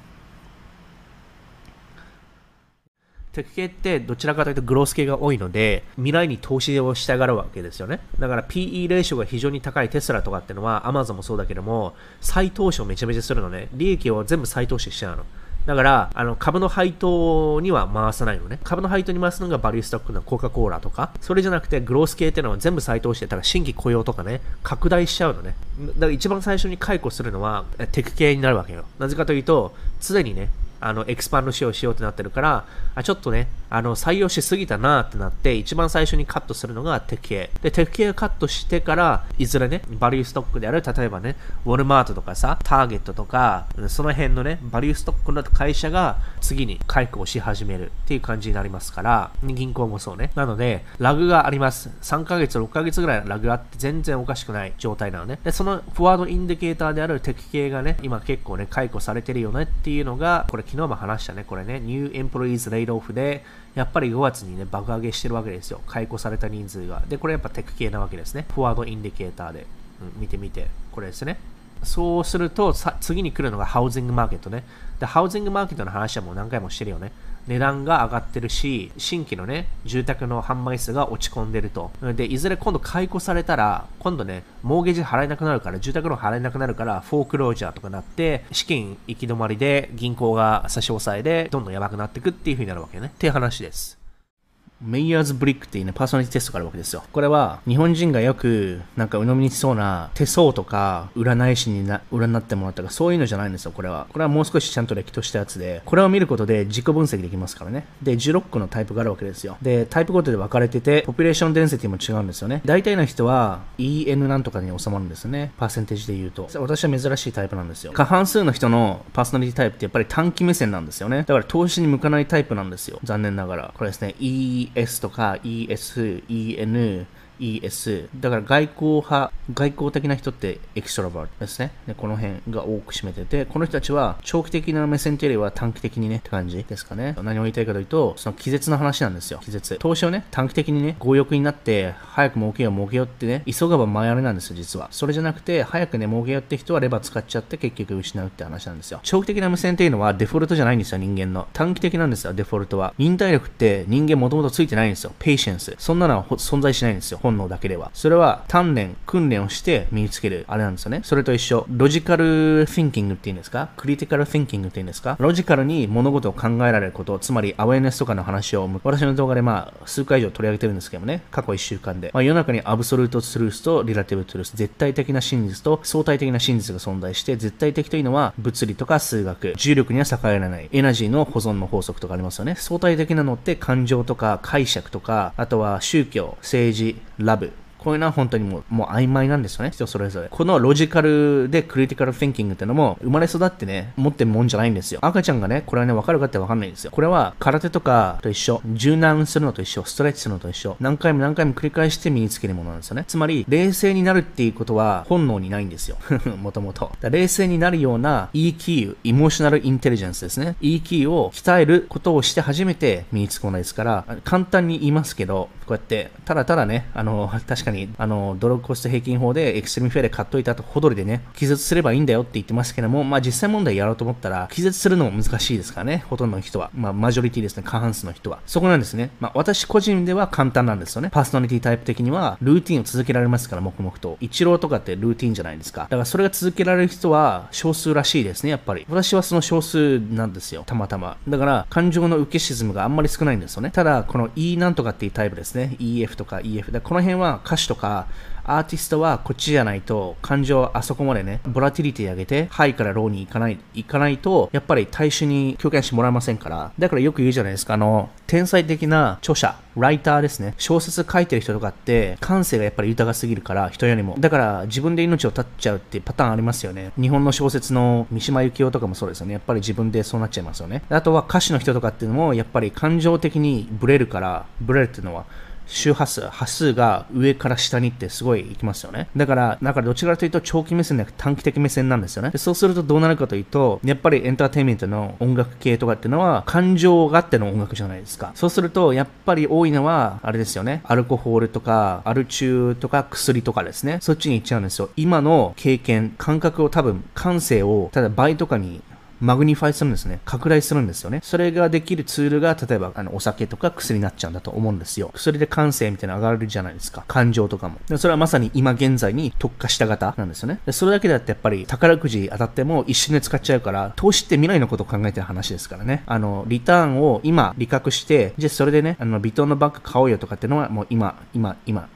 テク系ってどちらかというとグロース系が多いので、未来に投資をしたがるわけですよね。だから PE レーションが非常に高いテスラとかっていうのは Amazon もそうだけども、再投資をめちゃめちゃするのね。利益を全部再投資しちゃうの。だから、あの、株の配当には回さないのね。株の配当に回すのがバリューストックのコカ・コーラとか、それじゃなくてグロース系っていうのは全部再投資してたら新規雇用とかね、拡大しちゃうのね。だから一番最初に解雇するのはテク系になるわけよ。なぜかというと、常にね、あの、エクスパンドしようしようってなってるから、あ、ちょっとね、あの、採用しすぎたなってなって、一番最初にカットするのがテク系。で、テク系カットしてから、いずれね、バリューストックである、例えばね、ウォルマートとかさ、ターゲットとか、その辺のね、 value stock の会社が次に解雇をし始めるっていう感じになりますから、銀行もそうね。なので、ラグがあります。3ヶ月、6ヶ月ぐらいラグがあって全然おかしくない状態なのね。で、その forward indicator であるテック系がね、今結構ね、解雇されてるよねっていうのが、これ昨日も話したね。これね、 new employees laid off で、やっぱり5月にね、爆上げしてるわけですよ。解雇された人数が。で、これやっぱテック系なわけですね。 forward indicator で。うん、見てみて。これですね。そうすると、次に来るのがハウジングマーケットね。で、ハウジングマーケットの話はもう何回もしてるよね。値段が上がってるし、新規のね、住宅の販売数が落ち込んでると。で、いずれ今度解雇されたら、今度ね、モーゲージ払えなくなるから、住宅ローン払えなくなるから、フォークロージャーとかなって、資金行き止まりで、銀行が差し押さえで、どんどんやばくなっていくっていう風になるわけね。っていう話です。メイヤーズブリックっていうね、パーソナリティテストがあるわけですよ。これは、日本人がよく、なんか鵜呑みにしそうな手相とか、占い師にな、占ってもらったか、そういうのじゃないんですよ、これは。これはもう少しちゃんと歴としたやつで、これを見ることで自己分析できますからね。で、16個のタイプがあるわけですよ。で、タイプごとで分かれてて、 population density も違うんですよね。大体の人は、EN なんとかに収まるんですよね。パーセンテージで言うと。私は珍しいタイプなんですよ。過半数の人の personality type ってやっぱり短期目線なんですよね。だから投資に向かないタイプなんですよ。残念ながら。これですね、S とか ES、EN、ES。だから外交派、外交的な人って extrovert ですね。で、この辺が多く占めてて、この人たちは長期的な目線というよりは短期的にね、って感じですかね。何を言いたいかというと、その気絶の話なんですよ。気絶。投資をね、短期的にね、強欲になって、早く儲けよう儲けようってね、急がば回れなんですよ、実は。それじゃなくて、早くね、儲けようって人はレバー使っちゃって結局失うって話なんですよ。長期的な目線っていうのはデフォルトじゃないんですよ、人間の。短期的なんですよ、デフォルトは。忍耐力って人間もともとついてないんですよ。 patience。そんなのは存在しないんですよ、本能だけでは。それは鍛錬、訓練をして身につけるあれなんですよね。それと一緒。 logical thinking っていうんですか？ critical thinking っていうんですか？ロジカルに物事を考えられること、つまり awareness とかの話を私の動画でまあ数回以上取り上げてるんですけどもね、過去1週間で。まあ、世の中に absolute truth と relative truth、絶対的な真実と相対的な真実が存在して、絶対的というのは物理とか数学、重力には逆らえない、エナジーの保存の法則とかありますよね。相対的なのって感情とか解釈とか、あとは宗教、政治、 love、こういうのは本当にもうもう曖昧なんですよね、人それぞれ。このロジカルでクリティカルフィンキングってのも生まれ育ってね、持ってるもんじゃないんですよ。赤ちゃんがね、これはね、わかるかってわかんないんですよ。これは空手とかと一緒。柔軟するのと一緒。ストレッチするのと一緒。何回も何回も繰り返して身につけるものなんですよね。つまり、冷静になるっていうことは本能にないんですよ。もともと。冷静になるような EQ、エモーショナルインテリジェンスですね。EQ を鍛えることをして初めて身につくものですから、簡単に言いますけど、こうやって、ただただね、あの、確かに、にあの、ドローコスト平均法でエクストリームフェアで買っといたと、ほどりでね、気絶すればいいんだよって言ってますけども、まあ実際問題やろうと思ったら、気絶するのも難しいですからね、ほとんどの人は。まあマジョリティですね、過半数の人は。そこなんですね。まあ私個人では簡単なんですよね。パーソナリティタイプ的には、ルーティンを続けられますから、黙々と。一郎とかってルーティンじゃないですか。だからそれが続けられる人は少数らしいですね、やっぱり。私はその少数なんですよ、たまたま。だから、感情の受け沈むがあんまり少ないんですよね。ただ、この E なんとかっていうタイプですね。EF とか EF。でこの辺は歌手とか、アーティストはこっちじゃないと、感情あそこまでね、ボラティリティ上げて、ハイからローに行かない、行かないと、やっぱり大衆に共感してもらえませんから。だからよく言うじゃないですか、あの、天才的な著者、ライターですね。小説書いてる人とかって、感性がやっぱり豊かすぎるから、人よりも。だから自分で命を絶っちゃうっていうパターンありますよね。日本の小説の三島由紀夫とかもそうですよね。やっぱり自分でそうなっちゃいますよね。あとは歌手の人とかっていうのも、やっぱり感情的にブレるから、ブレるっていうのは、周波数、波数が上から下にってすごいいきますよね。だから、だからどちらかというと長期目線じゃなく短期的目線なんですよね。そうするとどうなるかというと、やっぱりエンターテインメントの音楽系とかっていうのは感情があっての音楽じゃないですか。そうすると、やっぱり多いのは、あれですよね。アルコホールとか、アル中とか薬とかですね。そっちに行っちゃうんですよ。今の経験、感覚を多分、感性を、ただ倍とかにmagnify するんですね。拡大するんですよね。それができるツールが、例えば、あの、お酒とか薬になっちゃうんだと思うんですよ。薬で感性みたいなの上がるじゃないですか。感情とかも。でそれはまさに今現在に特化した型なんですよね。でそれだけだってやっぱり宝くじ当たっても一瞬で使っちゃうから、投資って未来のことを考えてる話ですからね。あの、リターンを今、利確して、じゃあそれでね、あの、ビトンのバッグ買おうよとかっていうのはもう今、今、今。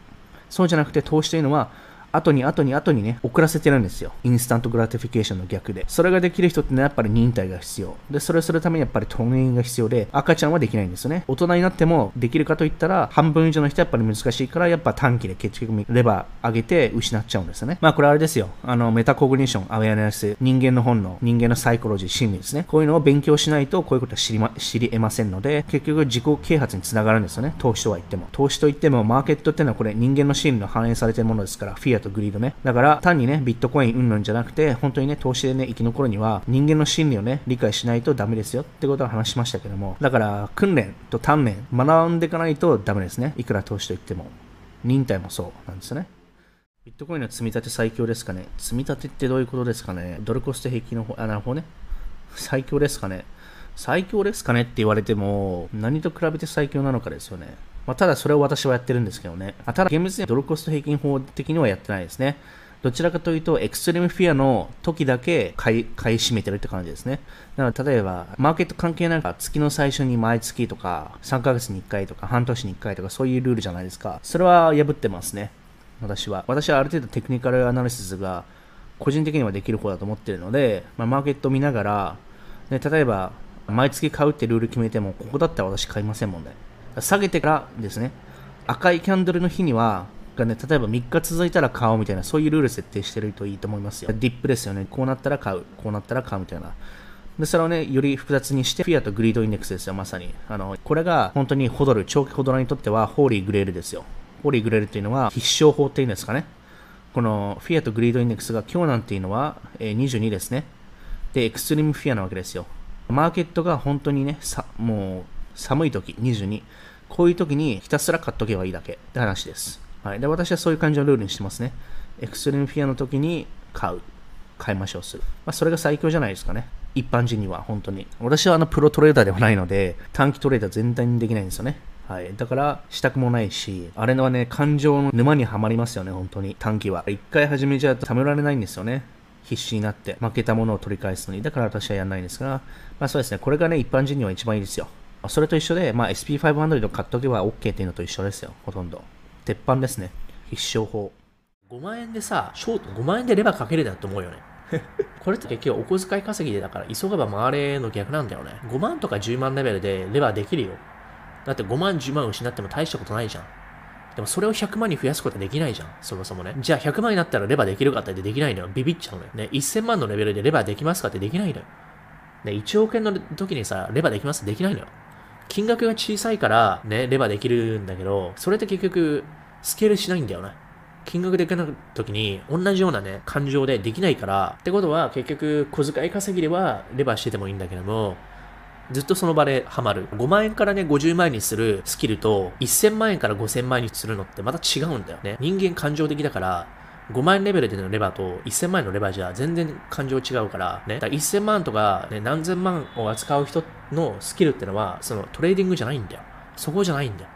そうじゃなくて投資というのは、後に後に後にね、遅らせてるんですよ。 instant gratification の逆で。それができる人ってのはやっぱり忍耐が必要。で、それするためにやっぱりトレーニングが必要で、赤ちゃんはできないんですよね。大人になってもできるかといったら、半分以上の人はやっぱり難しいから、やっぱ短期で結局レバー上げて失っちゃうんですよね。まあこれあれですよ。あの、メタコグニション、アウェアネス、人間の本能、人間のサイコロジー、心理ですね。こういうのを勉強しないと、こういうことは知りま、知り得ませんので、結局自己啓発につながるんですよね。投資とは言っても。投資と言っても、マーケットっていうのはこれ人間の心理の反映されてるものですから、フィアとグリードね。だから、単にね、ビットコインうんぬんじゃなくて、本当にね、投資でね、生き残るには、人間の心理をね、理解しないとダメですよってことは話しましたけども、だから、訓練と鍛錬、学んでいかないとダメですね。いくら投資といっても。忍耐もそうなんですよね。ビットコインの積み立て最強ですかね。積み立てってどういうことですかね。ドルコスト平均の方、あ、なるほどね。最強ですかね。最強ですかねって言われても、何と比べて最強なのかですよね。まあ、ただそれを私はやってるんですけどね。あただ厳密にドルコスト平均法的にはやってないですね。どちらかというと、エクストリームフィアの時だけ買い買い占めてるって感じですね。だから例えば、マーケット関係なんか月の最初に毎月とか、3ヶ月に1回とか、半年に1回とか、そういうルールじゃないですか。それは破ってますね。私は。私はある程度テクニカルアナリシスが個人的にはできる方だと思ってるので、まあ、マーケットを見ながら、ね、例えば、毎月買うってルール決めても、ここだったら私買いませんもんね。下げてからですね、赤いキャンドルの日には、がね、例えば3日続いたら買おうみたいな、そういうルール設定してるといいと思いますよ。ディップですよね。こうなったら買う。こうなったら買うみたいな。で、それをね、より複雑にして、フィアとグリードインデックスですよ、まさに。あの、これが本当にホドル、長期ホドラにとっては、ホーリーグレールですよ。holy grail っていうのは、必勝法っていうんですかね。この fear と greed index が今日なんていうのは、え、22ですね。で、 extreme fear なわけですよ。マーケットが本当にね、さもう寒い時、22。こういう時にひたすら買っとけばいいだけって話です。はい。で、私はそういう感じのルールにしてますね。 extreme fear の時に買う。買いましょうする。まあ、それが最強じゃないですかね。一般人には本当に。私はあのプロトレーダーではないので、短期トレーダー全体にできないんですよね。はい。だから、したくもないし、あれのはね、感情の沼にはまりますよね、本当に。短期は。一回始めちゃうとためられないんですよね。必死になって、負けたものを取り返すのに。だから私はやらないんですが、まあそうですね、これがね、一般人には一番いいですよ。それと一緒で、まあ、SP500 買っとけば OK っていうのと一緒ですよ、ほとんど。鉄板ですね。必勝法。5万円でさ、ショート5万円でレバーかけるだと思うよね。これって結局お小遣い稼ぎでだから急げば回れの逆なんだよね。5万とか10万レベルでレバーできるよ。だって5万10万失っても大したことないじゃん。でもそれを100万に増やすことはできないじゃん。そもそもね。じゃあ100万になったらレバーできるかってできないのよ。ビビっちゃうのよ。ね。1000万のレベルでレバーできますかってできないのよ。ね。1億円の時にさ、レバーできますできないのよ。金額が小さいからね、レバーできるんだけど、それって結局、スケールしないんだよね。金額できない時に、同じようなね、感情でできないから、ってことは結局、小遣い稼ぎではレバーしててもいいんだけども、ずっとその場でハマる。5万円からね、50万円にするスキルと、1000万円から5000万円にするのってまた違うんだよね。人間感情的だから、5万円レベルでのレバーと1000万円のレバーじゃ全然感情違うから、ね。だから1000万とか、ね、何千万を扱う人のスキルってのは、そのトレーディングじゃないんだよ。そこじゃないんだよ。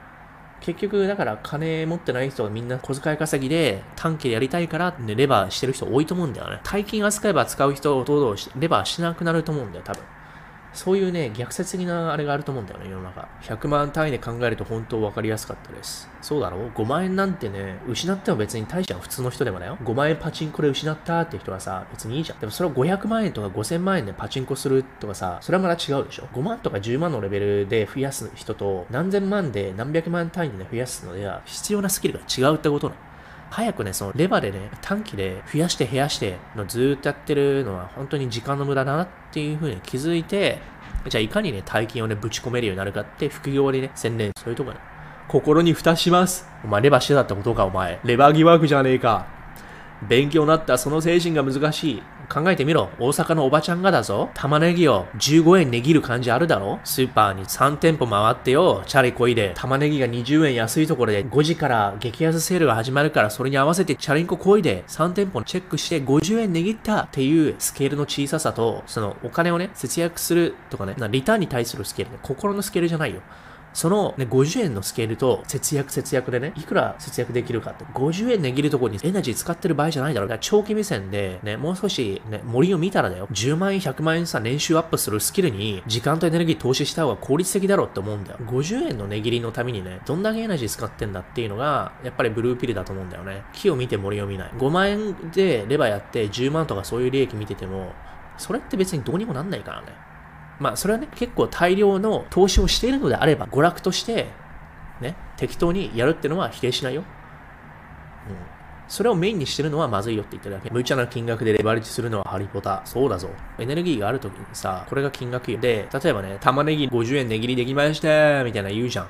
結局、だから金持ってない人はみんな小遣い稼ぎで短期でやりたいから、ね、レバーしてる人多いと思うんだよね。大金扱えば使う人とレバーしなくなると思うんだよ、多分。そういうね、逆説的なあれがあると思うんだよね、世の中。100万単位で考えると本当分かりやすかったです。そうだろ？う ?5 万円なんてね、失っても別に大した普通の人でもだよ。5万円パチンコで失ったって人はさ、別にいいじゃん。でもそれを500万円とか5000万円でパチンコするとかさ、それはまた違うでしょ ?5 万とか10万のレベルで増やす人と、何千万で何百万単位で増やすのでは、必要なスキルが違うってことなの。早くね、そのレバーでね、短期で増やして減らしてのずっとやってるのは本当に時間の無駄だなっていうふうに気づいて、じゃあいかにね、大金をね、ぶち込めるようになるかって副業にね、専念、そういうとこね。心に蓋します。お前レバーしてたってことか、お前。レバー疑惑じゃねえか。勉強になったその精神が難しい。考えてみろ。大阪のおばちゃんがだぞ。玉ねぎを15円値切る感じあるだろスーパーに3店舗回ってよ。チャリこいで。玉ねぎが20円安いところで5時から激安セールが始まるからそれに合わせてチャリンコこいで3店舗チェックして50円値切ったっていうスケールの小ささと、そのお金をね、節約するとかね、リターンに対するスケールね、心のスケールじゃないよ。その、ね、50円のスケールと節約節約でね、いくら節約できるかって、50円値切るところにエナジー使ってる場合じゃないだろう。だから長期目線で、ね、もう少し、ね、森を見たらだよ、10万円、100万円さ、年収アップするスキルに、時間とエネルギー投資した方が効率的だろうって思うんだよ。50円の値切りのためにね、どんだけエナジー使ってんだっていうのが、やっぱりブルーピルだと思うんだよね。木を見て森を見ない。5万円でレバーやって10万とかそういう利益見てても、それって別にどうにもなんないからね。まあ、それはね、結構大量の投資をしているのであれば、娯楽として、ね、適当にやるってのは否定しないよ。うん。それをメインにしてるのはまずいよって言ってるだけ。無茶な金額でレバレッジするのはハリポタ。そうだぞ。エネルギーがある時にさ、これが金額で、例えばね、玉ねぎ50円値切りできましたみたいな言うじゃん。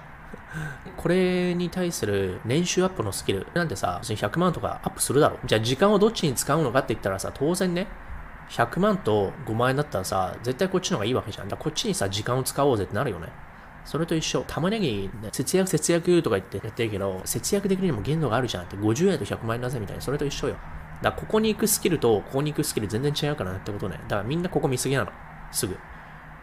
これに対する年収アップのスキルなんてさ、別に100万とかアップするだろ。じゃあ時間をどっちに使うのかって言ったらさ、当然ね、100万と5万円だったらさ、絶対こっちの方がいいわけじゃん。だこっちにさ、時間を使おうぜってなるよね。それと一緒。玉ねぎ、ね、節約節約とか言ってやってるけど、節約できるにも限度があるじゃんって、50円と100万円だぜみたいな。それと一緒よ。だからここに行くスキルと、ここに行くスキル全然違うからねってことね。だからみんなここ見すぎなの。すぐ。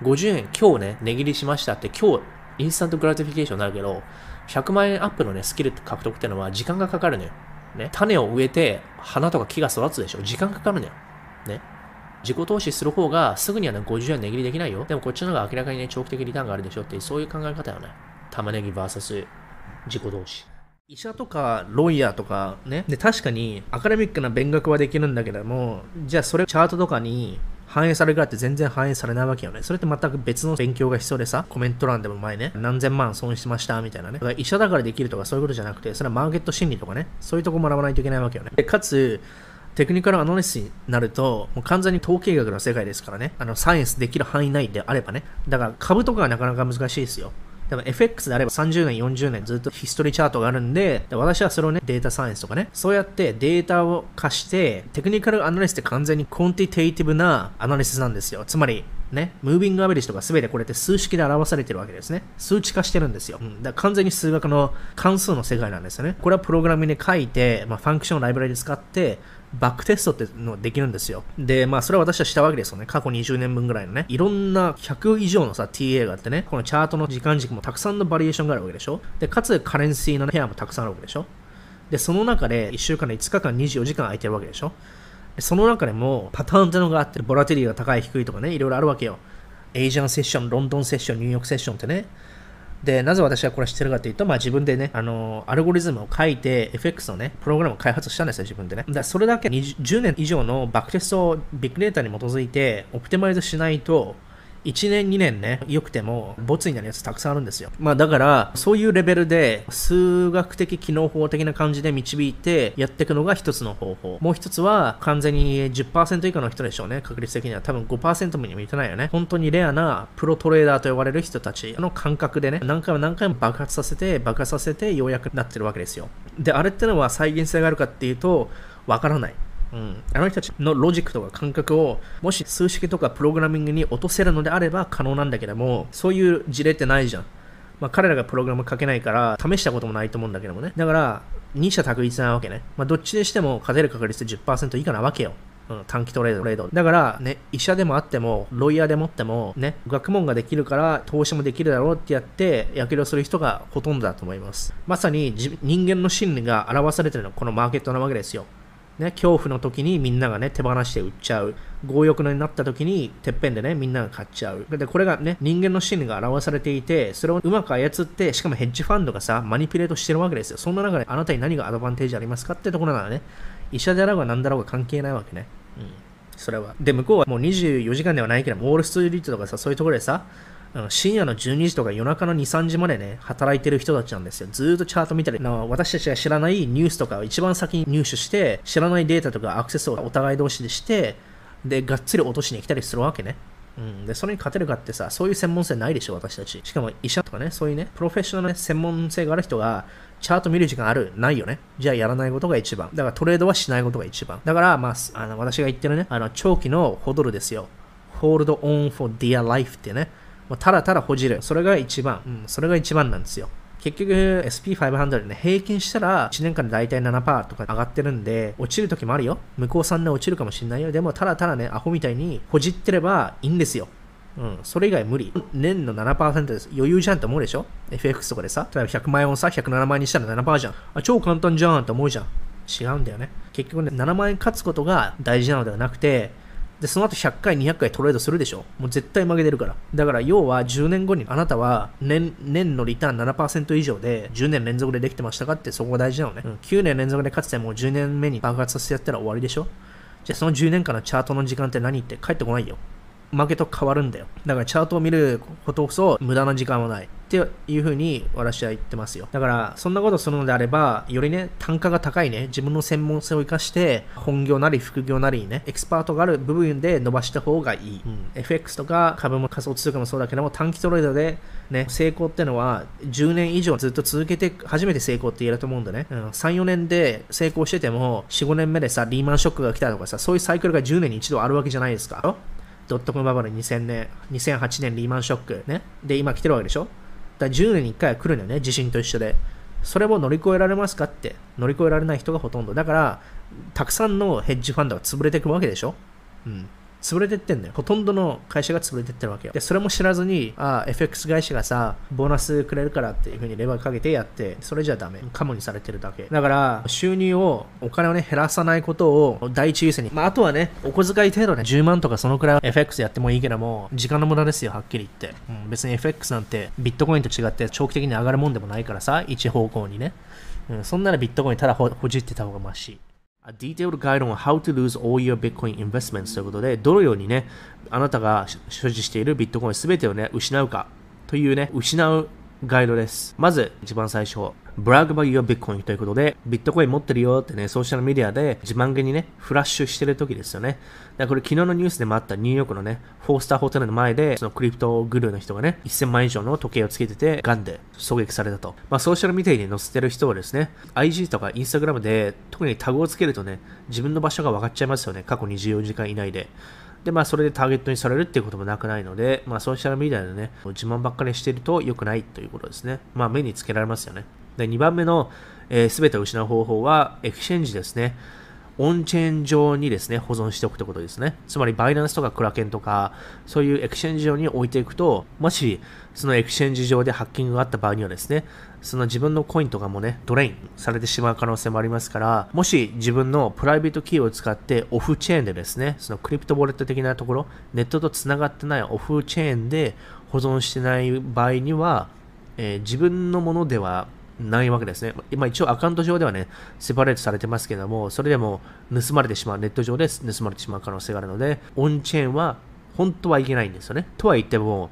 50円今日ね、値切りしましたって今日 instant gratification になるけど、100万円アップのね、スキル獲得ってのは時間がかかるのよ。ね。種を植えて花とか木が育つでしょ。時間かかるのよ。ね。自己投資する方がすぐにはね、50円値切りできないよ。でもこっちの方が明らかにね、長期的リターンがあるでしょって、そういう考え方よね。玉ねぎ VS 自己投資。医者とかロイヤーとかね、で確かにアカデミックな勉学はできるんだけども、じゃあそれチャートとかに反映されるかって全然反映されないわけよね。それって全く別の勉強が必要でさ、コメント欄でも前ね、何千万損失しましたみたいなね。だから医者だからできるとかそういうことじゃなくて、それはマーケット心理とかね、そういうとこ学ばないといけないわけよね。でかつ、テクニカルアナリストになると、もう完全に統計学の世界ですからね、あのサイエンスできる範囲内であればね、だから株とかはなかなか難しいですよ。でも FX であれば30年、40年ずっとヒストリーチャートがあるんで、で私はそれをね、データサイエンスとかね、そうやってデータを貸して、テクニカルアナリストって完全にコンティテイティブなアナリスなんですよ。つまり、ね、ムービングアベレージとか全てこれって数式で表されてるわけですね。数値化してるんですよ。うん、だから完全に数学の関数の世界なんですよね。これはプログラムに書いて、まあ、ファンクションライブラリで使って、バックテストってのができるんですよ。で、まあ、それは私はしたわけですよね。過去20年分ぐらいのね。いろんな100以上のさ、TA があってね、このチャートの時間軸もたくさんのバリエーションがあるわけでしょ。で、かつカレンシーのペアもたくさんあるわけでしょ。で、その中で1週間で5日間24時間空いてるわけでしょ。その中でもパターンってのがあって、ボラテリティが高い低いとかね、いろいろあるわけよ。エイジャンセッション、ロンドンセッション、ニューヨークセッションってね。で、なぜ私はこれ知ってるかというと、まあ自分でね、あの、アルゴリズムを書いて、FX のね、プログラムを開発したんですよ、自分でね。だそれだけ10年以上のバックテストをビッグデータに基づいて、オプティマイズしないと、1年2年ね、良くても、ボツになるやつたくさんあるんですよ。まあだから、そういうレベルで、数学的機能法的な感じで導いてやっていくのが一つの方法。もう一つは、完全に10%以下の人でしょうね。確率的には多分5%もにもいてないよね。本当にレアなプロトレーダーと呼ばれる人たちの感覚でね、何回も何回も爆発させて、爆発させて、ようやくなってるわけですよ。で、あれってのは再現性があるかっていうと、わからない。うん、あの人たちのロジックとか感覚をもし数式とかプログラミングに落とせるのであれば可能なんだけどもそういう事例ってないじゃん、まあ、彼らがプログラム書けないから試したこともないと思うんだけどもねだから二者択一なわけね、まあ、どっちにしても勝てる確率10%以下なわけようん、短期トレード。だから、ね、医者でもあっても、ロイヤーでもっても、ね、学問ができるから、投資もできるだろうってやって、やけどする人がほとんどだと思います。まさに人間の心理が表されてるのはこのマーケットなわけですよ。ね、恐怖の時にみんながね、手放して売っちゃう。強欲になった時に、てっぺんでね、みんなが買っちゃう。で、これがね、人間の心理が表されていて、それをうまく操って、しかもヘッジファンドがさ、マニピュレートしてるわけですよ。そんな中で、あなたに何がアドバンテージありますかってところならね、医者であろうが何だろうが関係ないわけね。うん。それは。で、向こうはもう24時間ではないけど、ウォールストリートとかさ、そういうところでさ、深夜の12時とか夜中の2、3時までね、働いてる人たちなんですよ。ずっとチャート見たり、私たちが知らないニュースとかを一番先に入手して、知らないデータとかアクセスをお互い同士でして、で、がっつり落としに来たりするわけね。うん、で、それに勝てるかってさ、そういう専門性ないでしょ、私たち。しかも医者とかね、そういうね、プロフェッショナル、ね、専門性がある人が、チャート見る時間あるないよね。じゃあやらないことが一番。だからトレードはしないことが一番。だから、まあ、あの私が言ってるね、あの長期のホドルですよ。hold on for dear life ってね。もうただただほじる。それが一番。うん、それが一番なんですよ。結局 SP500 ね、平均したら1年間で大体7%とか上がってるんで、落ちる時もあるよ。向こう3年落ちるかもしれないよ。でもただただね、アホみたいにほじってればいいんですよ。うん、それ以外無理。年の7%です。余裕じゃんって思うでしょ ?FX とかでさ、例えば100万円をさ、107万円にしたら7%じゃん。あ、超簡単じゃんって思うじゃん。違うんだよね。結局ね、7万円勝つことが大事なのではなくて、で、その後100回、200回トレードするでしょもう絶対負けてるから。だから要は10年後にあなたは年年のリターン7%以上で10年連続でできてましたかってそこが大事なのね。うん、9年連続で勝つてもう10年目に爆発させてやったら終わりでしょじゃあその10年間のチャートの時間って何って帰ってこないよ。負けと変わるんだよ。だからチャートを見ることこそ無駄な時間はない。っていうふうに私は言ってますよ。だから、そんなことするのであれば、よりね、単価が高いね、自分の専門性を生かして、本業なり副業なりね、エキスパートがある部分で伸ばした方がいい。うん、FX とか株も仮想通貨もそうだけども、短期トレードでね、成功ってのは、10年以上ずっと続けて初めて成功って言えると思うんだね。うん、3、4年で成功してても、4、5年目でさ、リーマンショックが来たとかさ、そういうサイクルが10年に一度あるわけじゃないですか。ドットコムバブル2000年、2008年リーマンショックね。で、今来てるわけでしょ？だ10年に1回は来るのよね、地震と一緒で。それを乗り越えられますかって乗り越えられない人がほとんど。だから、たくさんのヘッジファンドが潰れていくわけでしょ？うん。潰れてってんだよ。ほとんどの会社が潰れてってるわけよ。で、それも知らずに、ああ、FX 会社がさ、ボーナスくれるからっていうふうにレバーかけてやって、それじゃダメ。カモにされてるだけ。だから、収入を、お金をね、減らさないことを第一優先に。まあ、あとはね、お小遣い程度ね、10万とかそのくらいは FX やってもいいけども、時間の無駄ですよ、はっきり言って。うん、別に FX なんてビットコインと違って長期的に上がるもんでもないからさ、一方向にね。うん、そんならビットコインただほじってた方がマシ。A detailed guide on how to lose all your Bitcoin investments ということで、どのようにね、あなたが所持しているビットコインすべてをね、失うかというね、失うガイドです。まず、一番最初、brag about your Bitcoin ということで、ビットコイン持ってるよってね、ソーシャルメディアで自慢げにね、フラッシュしてる時ですよね。だからこれ昨日のニュースでもあったニューヨークのね、フォースターホテルの前で、そのクリプトグルーの人がね、1000万以上の時計をつけてて、ガンで狙撃されたと。まあ、ソーシャルメディアに載せてる人はですね、IG とか Instagram で特にタグをつけるとね、自分の場所が分かっちゃいますよね。過去24時間以内で。で、まあ、それでターゲットにされるっていうこともなくないので、まあ、ソーシャルメディアでね、自慢ばっかりしてると良くないということですね。まあ、目につけられますよね。で、2番目の、えー、全てを失う方法は、エクシェンジですね。オンチェーン上にですね、保存しておくということですね。つまり、バイナンスとかクラケンとか、そういうエクシェンジ上に置いていくと、もし、その exchange 上でハッキングがあった場合にはですね、その自分のコインとかもね、 drain されてしまう可能性もありますから、もし自分の private key を使ってオフチェーンでですね、その crypto wallet 的なところ、ネットと繋がってないオフチェーンで保存してない場合には、えー、自分のものではないわけですね。今一応アカウント上ではね、 separate されてますけども、それでも盗まれてしまう、ネット上で盗まれてしまう可能性があるので、オンチェーンは本当はいけないんですよね。とは言っても、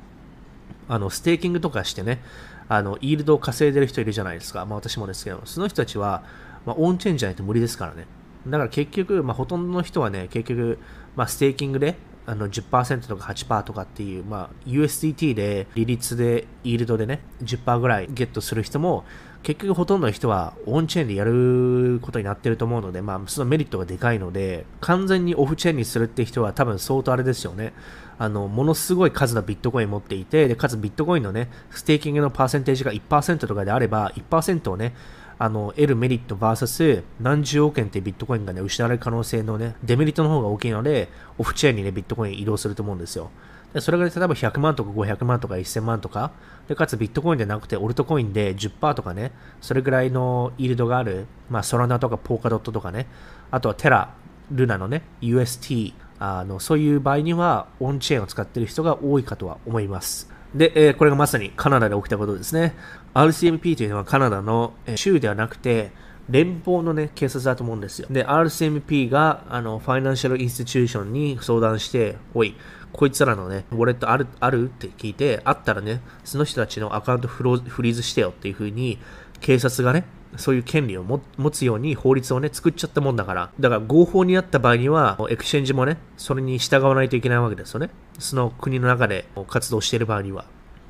あの、ステーキングとかしてね、あの、 yield を稼いでる人いるじゃないですか。まあ私もですけど、その人たちは、まあ、オンチェーンじゃないと無理ですからね。だから結局、まあほとんどの人はね、結局、まあステーキングで、あの10%とか8%とかっていう、まあ、USDT で利率で、 yield でね、10%ぐらいゲットする人も、結局ほとんどの人はオンチェーンでやることになってると思うので、まあ、そのメリットがでかいので、完全にオフチェーンにするって人は多分相当あれですよね。あの、ものすごい数のビットコイン持っていて、で、かつビットコインのね、ステーキングのパーセンテージが1%とかであれば、1%をね、あの、得るメリット VS 何十億円ってビットコインがね、失われる可能性のね、デメリットの方が大きいので、オフチェーンにね、ビットコイン移動すると思うんですよ。でそれが例えば100万とか500万とか1000万とか、でかつビットコインじゃなくてオルトコインで10%とかね、それぐらいのイールドがある、まあ、ソラナとかポーカドットとかね、あとはテラ、ルナのね、UST、あのそういう場合にはオンチェーンを使っている人が多いかとは思います。で、えー、これがまさにカナダで起きたことですね。RCMP というのはカナダの、え、州ではなくて、連邦のね、警察だと思うんですよ。で、RCMP が、あの、ファイナンシャルインスティチューションに相談して、おい、こいつらのね、ウォレットある、ある？って聞いて、あったらね、その人たちのアカウントフロフリーズしてよっていう風に、警察がね、そういう権利を持つように法律をね、作っちゃったもんだから。だから合法になった場合には、エクシェンジもね、それに従わないといけないわけですよね。その国の中で活動している場合には。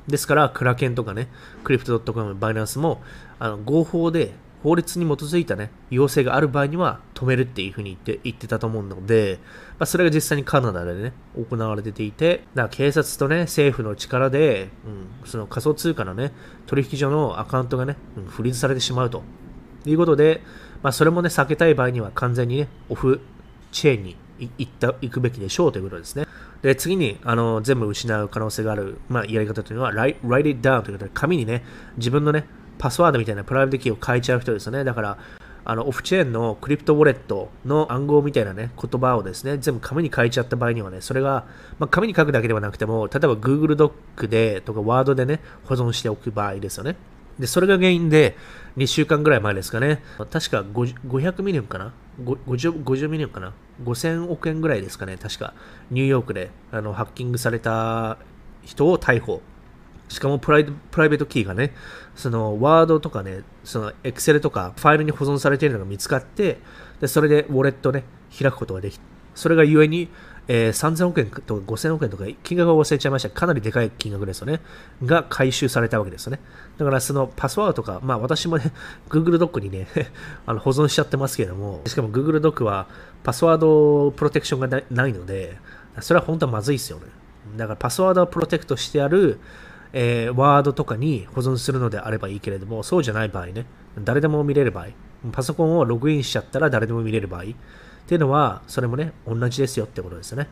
ですから、クラケンとかね、クリプト .com、バイナンスも、あの合法で法律に基づいたね、要請がある場合には止めるっていうふうに言って言ってたと思うので、まあ、それが実際にカナダでね、行われていて、だから警察とね、政府の力で、うん、その仮想通貨のね、取引所のアカウントがね、うん、フリーズされてしまうとということで、まあ、それもね、避けたい場合には完全にね、オフチェーンに行った行くべきでしょうということですね。で、次に、あの、全部失う可能性がある、まあ、やり方というのは、write, write it down ということで、紙にね、自分のね、パスワードみたいな private key を書いちゃう人ですよね。だから、あのオフチェーンの crypto wallet の暗号みたいなね、言葉をですね、全部紙に書いちゃった場合にはね、それが、まあ、紙に書くだけではなくても、例えば Google ドックでとか Word でね、保存しておく場合ですよね。で、それが原因で、2週間ぐらい前ですかね、確か500 million かな？50, 50 million かな ?5000 億円ぐらいですかね、確か、ニューヨークであのハッキングされた人を逮捕。しかもプライ private key がね、そのワードとかね、そのエクセルとかファイルに保存されているのが見つかって、でそれでウォレットね、開くことができそれがゆえに、えー、3000億円とか5000億円とか金額を忘れちゃいました。かなりでかい金額ですよね。が回収されたわけですよね。だからそのパスワードとか、まあ私もね、Google ドックにね あの保存しちゃってますけれども、しかも Google ドックはパスワードプロテクションがないので、それは本当はまずいですよね。だからパスワードをプロテクトしてある、えー、ワードとかに保存するのであればいいけれども、そうじゃない場合ね、誰でも見れる場合、パソコンをログインしちゃったら誰でも見れる場合っていうのは、それもね、同じですよってことですよね。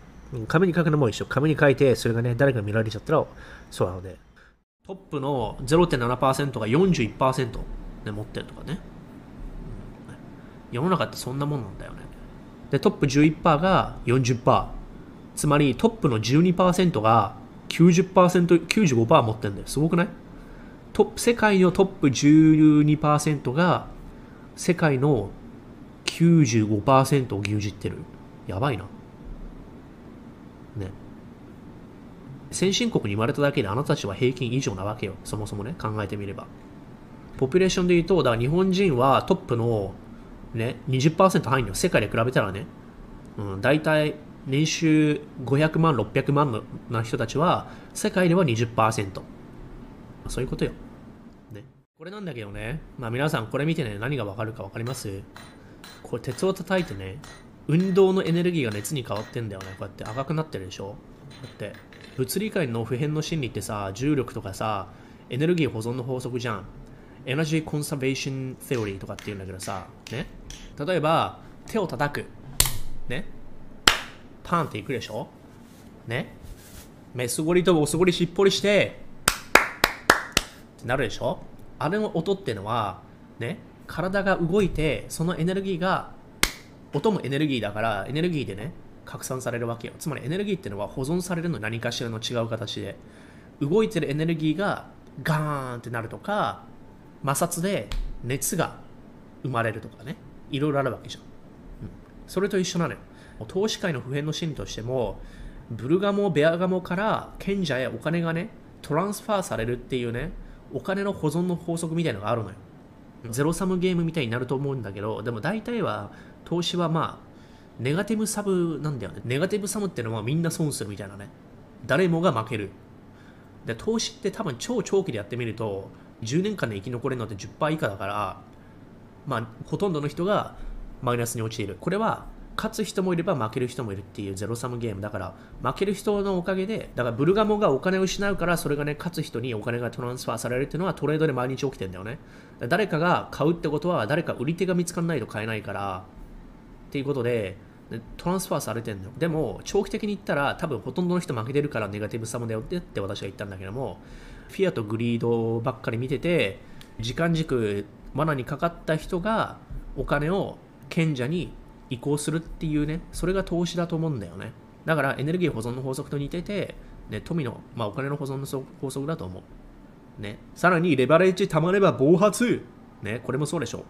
紙に書くのも一緒。紙に書いて、それがね、誰か見られちゃったら、そうなので。トップの0.7%が41%で持ってるとかね。世の中ってそんなもんなんだよね。で、トップ11%が40%。つまりトップの12%が90%、95%持ってるんだよ。すごくない？トップ世界のトップ12%が世界の95%を牛耳ってる。やばいな。ね。先進国に生まれただけであなたたちは平均以上なわけよ。そもそもね、考えてみれば。ポピュレーションで言うと、だから日本人はトップのね、20%入るのよ。世界で比べたらね。うん、大体年収500万、600万の人たちは、世界では20%。そういうことよ。ね。これなんだけどね、まあ皆さんこれ見てね、何がわかるかわかります？これ鉄を叩いてね、運動のエネルギーが熱に変わってんだよね。こうやって赤くなってるでしょだって、物理界の普遍の真理ってさ、重力とかさ、エネルギー保存の法則じゃん。エナジーコンサベーションセオリーとかって言うんだけどさ、ね。例えば、手を叩く。ね。パンっていくでしょね。目すごりとおすごりしっぽりして、ってなるでしょあれの音ってのは、ね。体が動いて、そのエネルギーが、音もエネルギーだから、エネルギーでね、拡散されるわけよ。つまりエネルギーっていうのは保存されるの何かしらの違う形で。動いてるエネルギーがガーンってなるとか、摩擦で熱が生まれるとかね、いろいろあるわけじゃん。うん、それと一緒なのよ。投資界の普遍の心理としても、ブルガモ、ベアガモから賢者へお金がね、トランスファーされるっていうね、お金の保存の法則みたいなのがあるのよ。ゼロサムゲームみたいになると思うんだけど、でも大体は投資はまあ、ネガティブサブなんだよね。ネガティブサムってのはみんな損するみたいなね。誰もが負ける。で、投資って多分超長期でやってみると、10年間で生き残れるのって10%以下だから、まあ、ほとんどの人がマイナスに陥る。これは、勝つ人もいれば負ける人もいるっていうゼロサムゲームだから、負ける人のおかげで、だからブルガモがお金を失うから、それがね、勝つ人にお金がトランスファーされるっていうのはトレードで毎日起きてんだよね。誰かが買うってことは、誰か売り手が見つからないと買えないから、っていうことで、トランスファーされてんの。でも、長期的に言ったら、多分ほとんどの人負けてるからネガティブサムだよってって私は言ったんだけども、フィアとグリードばっかり見てて、時間軸、罠にかかった人がお金を賢者に移行するっていうね、それが投資だと思うんだよね。だからエネルギー保存の法則と似てて、ね、富の、まあ、お金の保存の法則だと思う。ね、さらにレバレッジ溜まれば暴発。ね、これもそうでしょ。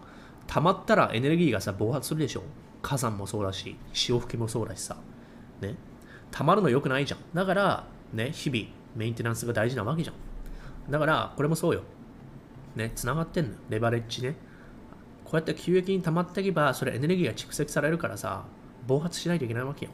溜まったらエネルギーがさ、暴発するでしょ。火山もそうだし、潮吹きもそうだしさ。ね。溜まるの良くないじゃん。だから、ね、日々、メンテナンスが大事なわけじゃん。だから、これもそうよ。ね、繋がってんの。レバレッジね。こうやって急激に溜まっていけば、それエネルギーが蓄積されるからさ、暴発しないといけないわけよ。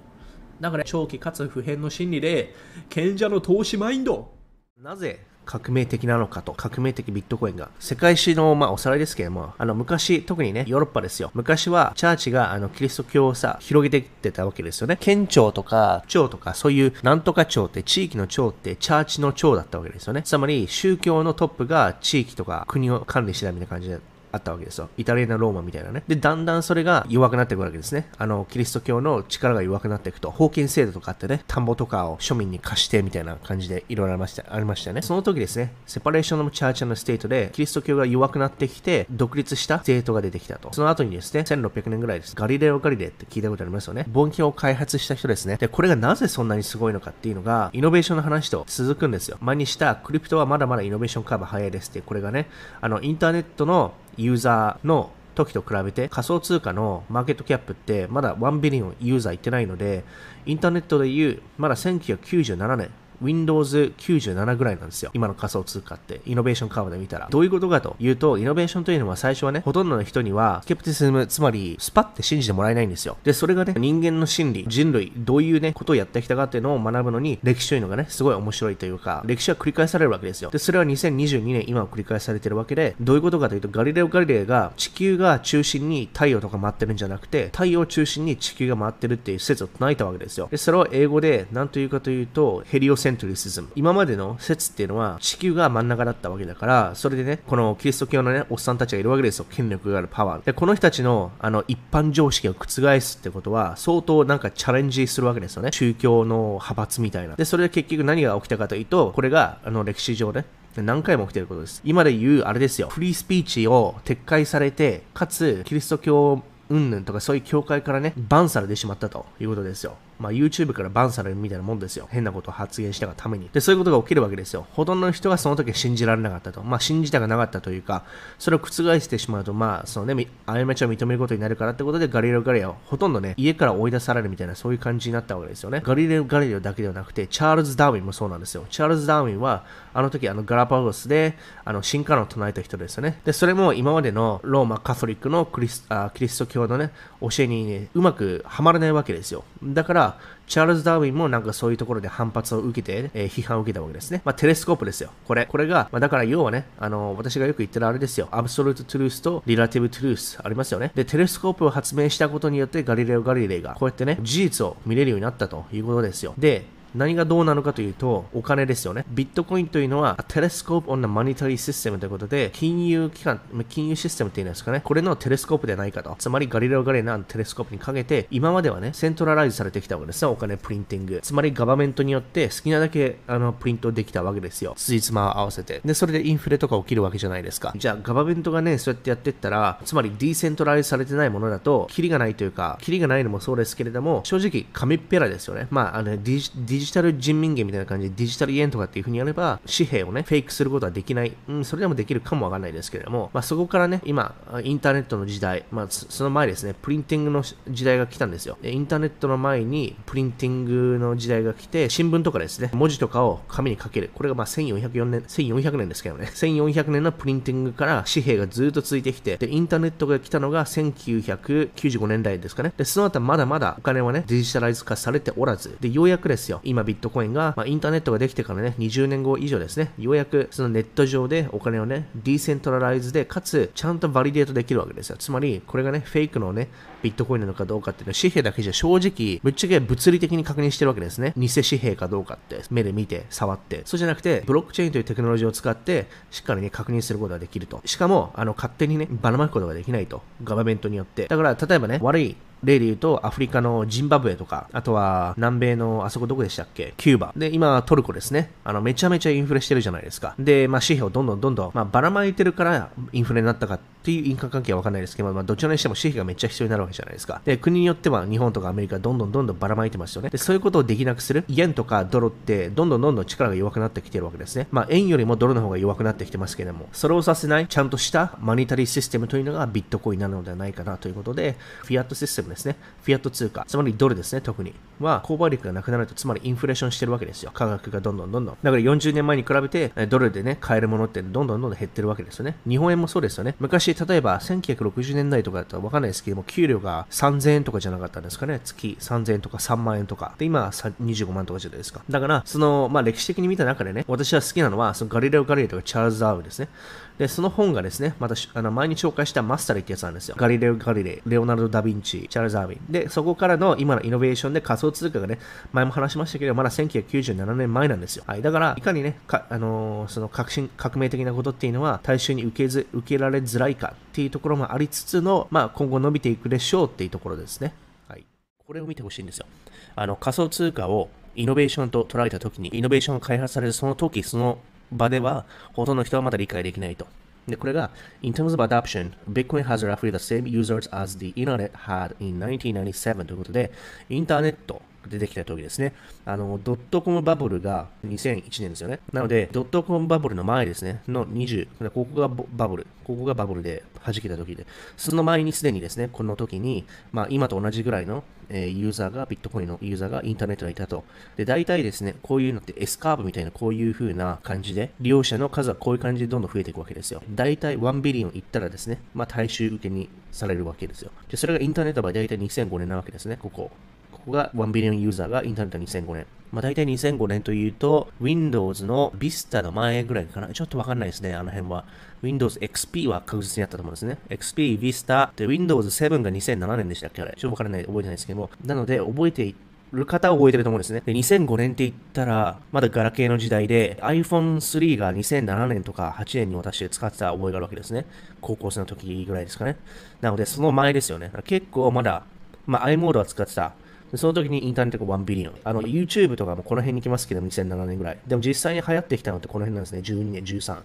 だから、長期かつ普遍の心理で、賢者の投資マインド。なぜ革命的なのかと、革命的ビットコインが。世界史の、まあ、おさらいですけれども、あの、昔、特にね、ヨーロッパですよ。昔は、チャーチが、あの、キリスト教をさ、広げていってたわけですよね。県庁とか、庁とか、そういう、なんとか庁って、地域の庁って、チャーチの庁だったわけですよね。つまり、宗教のトップが、地域とか、国を管理してたみたいな感じで、あったわけですよ。イタリアのローマみたいなね。で、だんだんそれが弱くなっていくわけですね。あの、キリスト教の力が弱くなっていくと、封建制度とかあってね、田んぼとかを庶民に貸してみたいな感じでいろいろありました、ありましたね。その時ですね、 separation of church and state で、キリスト教が弱くなってきて、独立した state が出てきたと。その後にですね、1600年ぐらいです。ガリレオ・ガリレイって聞いたことありますよね。望遠鏡を開発した人ですね。で、これがなぜそんなにすごいのかっていうのが、イノベーションの話と続くんですよ。前にした crypto はまだまだ innovation curve 早いですって、これがね、あの、インターネットのユーザーの時と比べて仮想通貨の market cap ってまだ1 billion ユーザーいってないのでインターネットでいうまだ1997年 Windows97 ぐらいなんですよ。今の仮想通貨って、 innovation curve で見たら。どういうことかというと、イノベーションというのは最初はね、ほとんどの人には、 skepticism、つまり、スパって信じてもらえないんですよ。で、それがね、人間の心理、人類、どういうね、ことをやってきたかっていうのを学ぶのに、歴史というのがね、すごい面白いというか、歴史は繰り返されるわけですよ。で、それは2022年、今は繰り返されてるわけで、どういうことかというと、ガリレオ・ガリレイが、地球が中心に太陽とか回ってるんじゃなくて、太陽を中心に地球が回ってるっていう説を唱えたわけですよ。で、それを英語で何というかというと、 helioオセンントリシズム。今までの説っていうのは地球が真ん中だったわけだから、それでね、このキリスト教のね、おっさんたちがいるわけですよ。権力があるパワー。で、この人たちのあの一般常識を覆すってことは、相当なんかチャレンジするわけですよね。宗教の派閥みたいな。で、それで結局何が起きたかというと、これがあの歴史上ね、何回も起きてることです。今で言う、あれですよ。フリースピーチを撤回されて、かつ、キリスト教云々とかそういう教会からね、バンされてしまったということですよ。まあ、YouTube からバンされるみたいなもんですよ。変なことを発言したがために。で、そういうことが起きるわけですよ。ほとんどの人がその時信じられなかったと。まあ、信じたがなかったというか、それを覆してしまうと、まあ、そのね、過ちを認めることになるからってことで、ガリレオ・ガリレオ、ほとんどね、家から追い出されるみたいな、そういう感じになったわけですよね。ガリレオ・ガリレオだけではなくて、チャールズ・ダーウィンもそうなんですよ。チャールズ・ダーウィンは、あの時、あの、ガラパゴスで、あの、進化論を唱えた人ですよね。で、それも今までのローマ・カトリックのクリスあキリスト教のね、教えにね、うまくはまらないわけですよ。だから、チャールズ・ダーウィンもなんかそういうところで反発を受けて、えー、批判を受けたわけですね。まあ、 telescope ですよ。これ。これが、まあ、だから要はね、あの、私がよく言ってるあれですよ。 absolute truth と relative truth ありますよね。で、 telescope を発明したことによってガリレオ・ガリレイがこうやってね、事実を見れるようになったということですよ。で、何がどうなのかというと、お金ですよね。ビットコインというのは、 telescope on the monetary system ということで、金融機関、金融システムっていうんですかね。これの telescope ではないかと。つまり、ガリレオ・ガリレイの telescope にかけて、今まではね、 centralize されてきたわけですよ。お金 printing。つまり、 government によって好きなだけあのプリントできたわけですよ。つじつま合わせて。で、それでインフレとか起きるわけじゃないですか。じゃあ、 government がね、そうやってやってったら、つまり、ディーセントライズされてないものだと、キリがないというか、キリがないのもそうですけれども、正直、紙っぺらですよね。まあ、あのディジジタル人民元みたいな感じでデジタル円とかっていう風にやれば、紙幣をね、フェイクすることはできない。うん、それでもできるかもわかんないですけれども、まあそこからね、今、インターネットの時代、まあその前ですね、 printing の時代が来たんですよ。インターネットの前に printing の時代が来て、新聞とかですね、文字とかを紙に書ける。これがまあ1404年、1400年ですけどね、1400年の printing から紙幣がずっと続いてきて、で、インターネットが来たのが1995年代ですかね。で、その後まだまだお金はね、 digitalize 化されておらず、で、ようやくですよ、今ビットコインが、まあ、インターネットができてからね、20年後以上ですね、ようやくそのネット上でお金をね、 decentralize で、かつ、ちゃんと validate できるわけですよ。つまり、これがね、フェイクのね、ビットコインなのかどうかっていうのは、紙幣だけじゃ正直、ぶっちゃけ物理的に確認してるわけですね。偽紙幣かどうかって、目で見て、触って。そうじゃなくて、ブロックチェーンというテクノロジーを使って、しっかりね、確認することができると。しかも、あの、勝手にね、ばらまくことができないと。ガバメントによって。だから、例えばね、悪い例で言うと、アフリカのジンバブエとか、あとは南米のあそこどこでしたっけ？キューバ。で、今トルコですね。あの、めちゃめちゃインフレしてるじゃないですか。で、まあ、紙幣をどんどんどんどん、まあ、ばらまいてるからインフレになったかっていう因果関係はわかんないですけど、まあ、どちらにしても紙幣がめっちゃ必要になるわけじゃないですか。で、国によっては日本とかアメリカどんどんどんどんばらまいてますよね。で、そういうことをできなくする。イエンとかドルってどんどんどんどん力が弱くなってきてるわけですね。まあ、円よりもドルの方が弱くなってきてますけれども、それをさせないちゃんとしたマニタリーシステムというのがビットコインなのではないかなということで、フィアットシステムですね。フィアット通貨、つまりドルですね、特に。は、購買力がなくなると、つまりインフレーションしてるわけですよ。価格がどんどんどんどん。だから40年前に比べて、ドルでね、買えるものってどんどんどんどん減ってるわけですよね。日本円もそうですよね。昔、例えば1960年代とかだったらわかんないですけども、給料が3000円とかじゃなかったんですかね。月3000円とか3万円とか。で、今、25万とかじゃないですか。だから、その、まあ歴史的に見た中でね、私は好きなのは、そのガリレオ・ガリレオとかチャールズ・ダーウですね。で、その本がですね、またあの前に紹介したマスタリってやつなんですよ。ガリレオ・ガリレイ、レオナルド・ダ・ヴィンチ、チャールズ・ダーウィン。で、そこからの今のイノベーションで仮想通貨がね、前も話しましたけど、まだ1997年前なんですよ。はい。だから、いかにね、かあのー、その革新、革命的なことっていうのは、大衆に受けず、受けられづらいかっていうところもありつつの、まあ、今後伸びていくでしょうっていうところですね。はい。これを見てほしいんですよ。あの、仮想通貨をイノベーションと捉えたときに、イノベーションが開発されるその時、その場では、ほとんどの人はまだ理解できないと。で、これが、in terms of adoption, Bitcoin has roughly the same users as the internet had in 1997ということで、インターネット 出てきた時ですね。あの、ドットコムバブルが2001年ですよね。なので、ドットコムバブルの前ですね、の20、ここがバブル、ここがバブルで弾けた時で、その前にすでにですね、この時に、まあ今と同じぐらいの、え、ユーザーが、ビットコインのユーザーがインターネットにいたと。で、大体ですね、こういうのって S カーブみたいなこういう風な感じで、利用者の数はこういう感じでどんどん増えていくわけですよ。大体1ビリオンいったらですね、まあ大衆受けにされるわけですよ。で、それがインターネットの場合大体2005年なわけですね、ここ。ここが1ビリオンユーザーがインターネット2005年。まあ大体2005年というと、Windows の Vista の前ぐらいかな。ちょっとわかんないですね、あの辺は。Windows XP は確実にあったと思うんですね。XP、Vista、で、Windows 7が2007年でしたっけあれ。ちょっとわからない、覚えてないですけども。なので、覚えている方は覚えてると思うんですね。で、2005年って言ったら、まだガラケーの時代で、iPhone3 が2007年とか8年に私使ってた覚えがあるわけですね。高校生の時ぐらいですかね。なので、その前ですよね。結構まだ、まあ、i モードは使ってた。その時にインターネットが1ビリオン。あの、YouTube とかもこの辺に来ますけど、2007年ぐらい。でも実際に流行ってきたのってこの辺なんですね。12年、13。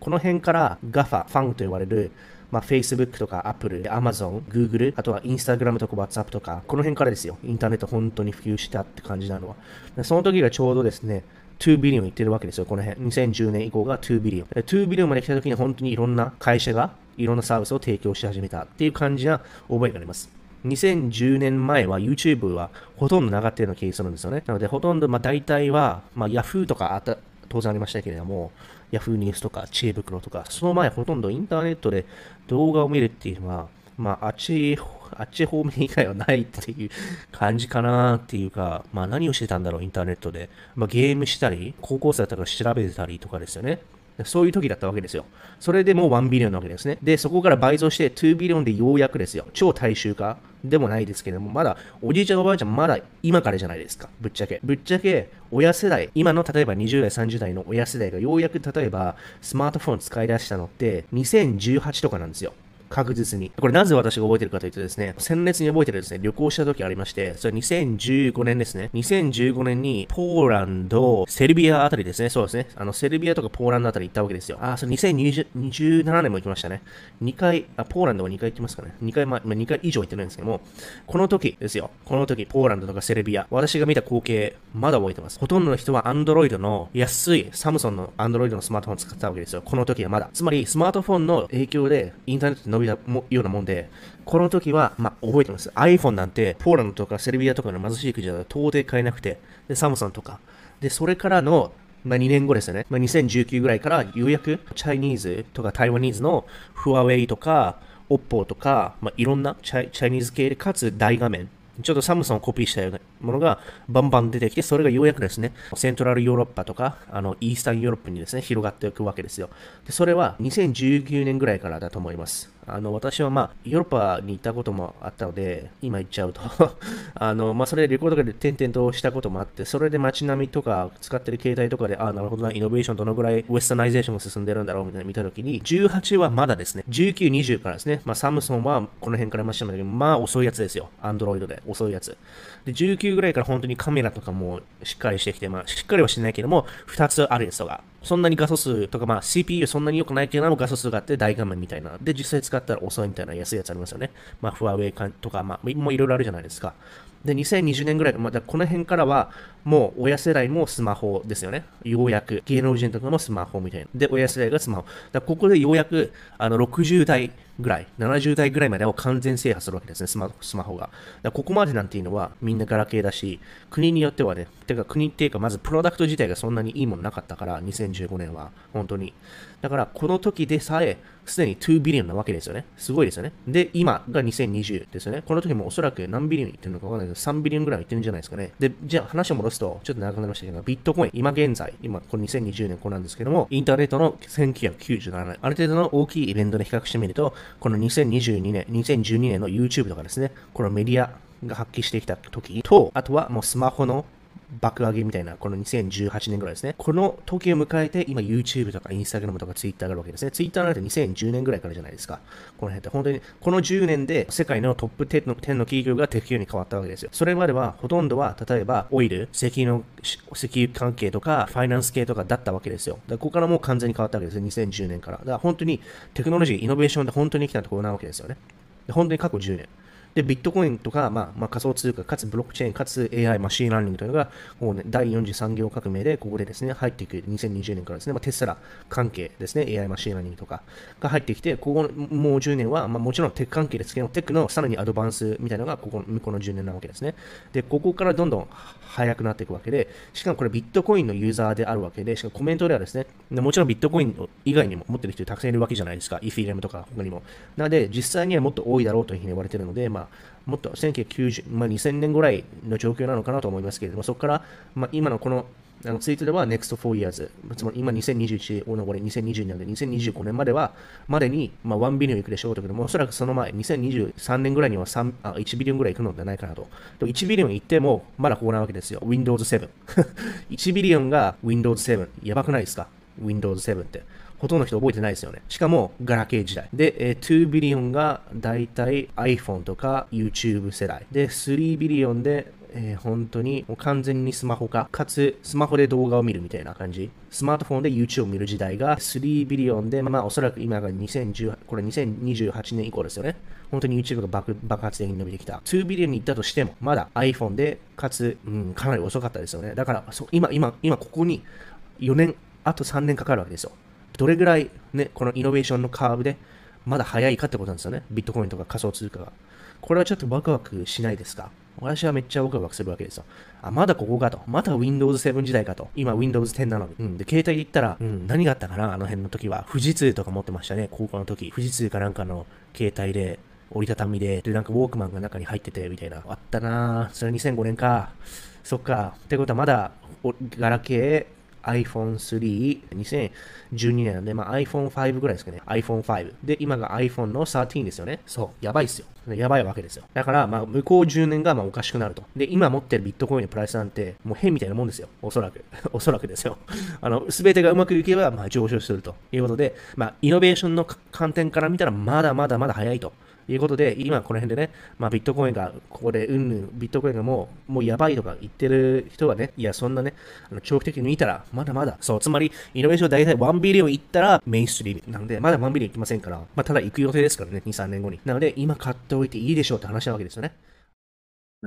この辺から GAFA、ファンと言われる、まあ、Facebook とか Apple、Amazon、Google、あとは Instagram とか WhatsApp とか、この辺からですよ。インターネット本当に普及したって感じなのは。その時がちょうどですね、2ビリオンいってるわけですよ、この辺。2010年以降が2ビリオン。2ビリオンまで来た時に本当にいろんな会社がいろんなサービスを提供し始めたっていう感じな覚えがあります。2010年前は YouTube はほとんどなかったようなケースなんですよね。なので、ほとんど、まあ大体は、まあ Yahoo とかあた当然ありましたけれども、Yahoo ニュースとか知恵袋とか、その前ほとんどインターネットで動画を見るっていうのは、まあ、あっち、あっち方面以外はないっていう感じかなっていうか、まあ何をしてたんだろう、インターネットで。まあゲームしたり、高校生だったから調べてたりとかですよね。そういう時だったわけですよ。それでもう1ビリオンなわけですね。で、そこから倍増して2ビリオンでようやくですよ。超大衆化でもないですけども、まだおじいちゃんおばあちゃんまだ今からじゃないですか。ぶっちゃけ。ぶっちゃけ親世代、今の例えば20代、30代の親世代がようやく例えばスマートフォン使い出したのって2018とかなんですよ。確実に。これなぜ私が覚えてるかというとですね、鮮烈に覚えてるですね、旅行した時ありまして、それ2015年ですね。2015年にポーランド、セルビアあたりですね。そうですね。あの、セルビアとかポーランドあたり行ったわけですよ。あ、それ2027年も行きましたね。2回、あ、ポーランドは2回行きますかね。2回、ま、2回以上行ってないんですけども、この時ですよ。この時、ポーランドとかセルビア、私が見た光景、まだ覚えてます。ほとんどの人は Android の安いサムソンの Android のスマートフォンを使ったわけですよ。この時はまだ。つまり、スマートフォンの影響でインターネット伸びびたようなもんで、この時は、まあ、覚えてます。iPhone なんて、ポーランドとかセルビアとかの貧しい国では到底買えなくて、で、サムソンとか。で、それからの、まあ、2年後ですよね。まあ、2019ぐらいから、ようやく、チャイニーズとか台湾ニーズのフワウェイとか、オッポーとか、まあ、いろんなチャイチャイニーズ系で、かつ大画面。ちょっとサムソンをコピーしたようなものがバンバン出てきて、それがようやくですね、セントラルヨーロッパとか、あの、イースタンヨーロッパにですね、広がっていくわけですよ。で、それは2019年ぐらいからだと思います。あの、私はまあ、ヨーロッパに行ったこともあったので、今行っちゃうと あの、まあ、それで旅行とかで点々としたこともあって、それで街並みとか使ってる携帯とかで、ああ、なるほどな、イノベーションどのぐらいウェスタナイゼーションが進んでるんだろうみたいな見たときに、18はまだですね、19、20からですね、まあ、サムソンはこの辺からましたけど、まあ、遅いやつですよ。アンドロイドで、遅いやつ。で、19ぐらいから本当にカメラとかもしっかりしてきて、まあ、しっかりはしてないけども、2つあるやつとか、そんなに画素数とか、まあ CPU そんなに良くないけども画素数があって大画面みたいな。で、実際使ったら遅いみたいな安いやつありますよね。まあ、フワウェイとか、まあ、もういろいろあるじゃないですか。で、2020年ぐらい、まあ、この辺からは、もう親世代もスマホですよね。ようやく。芸能人とかもスマホみたいな。で、親世代がスマホ。だここでようやく、あの、60代ぐらい、70代ぐらいまでを完全制覇するわけですね、スマスマホが。だここまでなんていうのは、みんなガラケーだし、国によってはね、てか国っていうか、まずプロダクト自体がそんなにいいものなかったから、2015年は、本当に。だから、この時でさえ、すでに2ビリオンなわけですよね。すごいですよね。で、今が2020ですよね。この時もおそらく何ビリオンいってるのかわかんないけど、3ビリオンぐらいいってるんじゃないですかね。で、じゃあ話を戻すと、ちょっと長くなりましたけど、ビットコイン、今現在、今、これ2020年これなんですけども、インターネットの1997年、ある程度の大きいイベントで比較してみると、この2022年、2012年の YouTube とかですね、このメディアが発揮してきた時と、あとはもうスマホの爆上げみたいな、この2018年ぐらいですね。この時を迎えて、今 YouTube とか Instagram とか Twitter があるわけですね。Twitter なんて2010年ぐらいからじゃないですか。この辺って本当に、この10年で世界のトップ10の ,10 の企業がテック系に変わったわけですよ。それまではほとんどは、例えばオイル、石油の、石油関係とか、ファイナンス系とかだったわけですよ。だここからもう完全に変わったわけですよ。2010年から。だから本当にテクノロジー、イノベーションで本当に来たところなわけですよね。本当に過去10年。で、ビットコインとか、まあ、まあ、仮想通貨、かつブロックチェーン、かつ AI、 machine learning というのが、もうね、第4次産業革命で、ここでですね、入っていく、2020年からですね、まあ、テスラ関係ですね、AI、 machine learning とかが入ってきて、ここもう10年は、まあ、もちろんテック関係ですけど、テックのさらに advance みたいなのが、ここ、向こうの10年なわけですね。で、ここからどんどん速くなっていくわけで、しかもこれビットコインのユーザーであるわけで、しかもコメントではですね、もちろんビットコイン以外にも持ってる人たくさんいるわけじゃないですか、イーサリアムとか他にも。なので、実際にはもっと多いだろうというふうに言われているので、まあ、もっと1990、まあ、2000年ぐらいの状況なのかなと思いますけれども、そこから、まあ、今のこのあのツイートでは Next 4 years、つまり今2021、おのこれ2020年で2025年までは、までに、まあ、1 billion いくでしょうけども、おそらくその前、2023年ぐらいには3あ1 billion ぐらいいくのではないかなと。で1 billion いっても、まだここなわけですよ。Windows 7。1 billion が Windows 7。やばくないですか ?Windows 7って。ほとんどの人覚えてないですよね。しかも、ガラケー時代。で、えー、2 billion がだいたい iPhone とか YouTube 世代。で、3 billion で、えー、本当にもう完全にスマホ化、かつスマホで動画を見るみたいな感じ。スマートフォンで YouTube を見る時代が3 billion で、まあおそらく今が2010、これ2028年以降ですよね。本当に YouTube が爆爆発的に伸びてきた。2ビリオンに行ったとしても、まだ iPhone で、かつ、うん、かなり遅かったですよね。だからそ今、今、今ここに4年、あと3年かかるわけですよ。どれぐらいね、このイノベーションのカーブでまだ早いかってことなんですよね。ビットコインとか仮想通貨が。これはちょっとワクワクしないですか？私はめっちゃワクワクするわけですよ。あ、まだここかと。まだ Windows 7時代かと。今 Windows 10なのに。うん。で、携帯で言ったら、うん、何があったかな？あの辺の時は。富士通とか持ってましたね。高校の時。富士通かなんかの携帯で、折りたたみで、で、なんかウォークマンが中に入ってて、みたいな。あったなぁそれ2005年か。そっか。ってことはまだ、ガラケー、iPhone 3、2012年なんで、まあ、iPhone5 ぐらいですかね。iPhone5。で、今が iPhone の13ですよね。そう。やばいっすよ。やばいわけですよ。だから、まあ、向こう10年がまあおかしくなると。で、今持ってるビットコインのプライスなんて、もう変みたいなもんですよ。おそらく。おそらくですよ。あの、すべてがうまくいけば、まあ、上昇するということで、まあ、イノベーションの観点から見たら、まだまだまだ早いと。いうことで、今この辺でね、まあ、ビットコインが、ここで、うんぬん、ビットコインがもう、もうやばいとか言ってる人はね、いや、そんなね、あの長期的に見たら、まだまだ、そう、つまり、イノベーション大体1ビリオンいったらメインストリーム。なので、まだ1ビリオンいきませんから、まあ、ただ行く予定ですからね、2、3年後に。なので、今買っておいていいでしょうって話なわけですよね。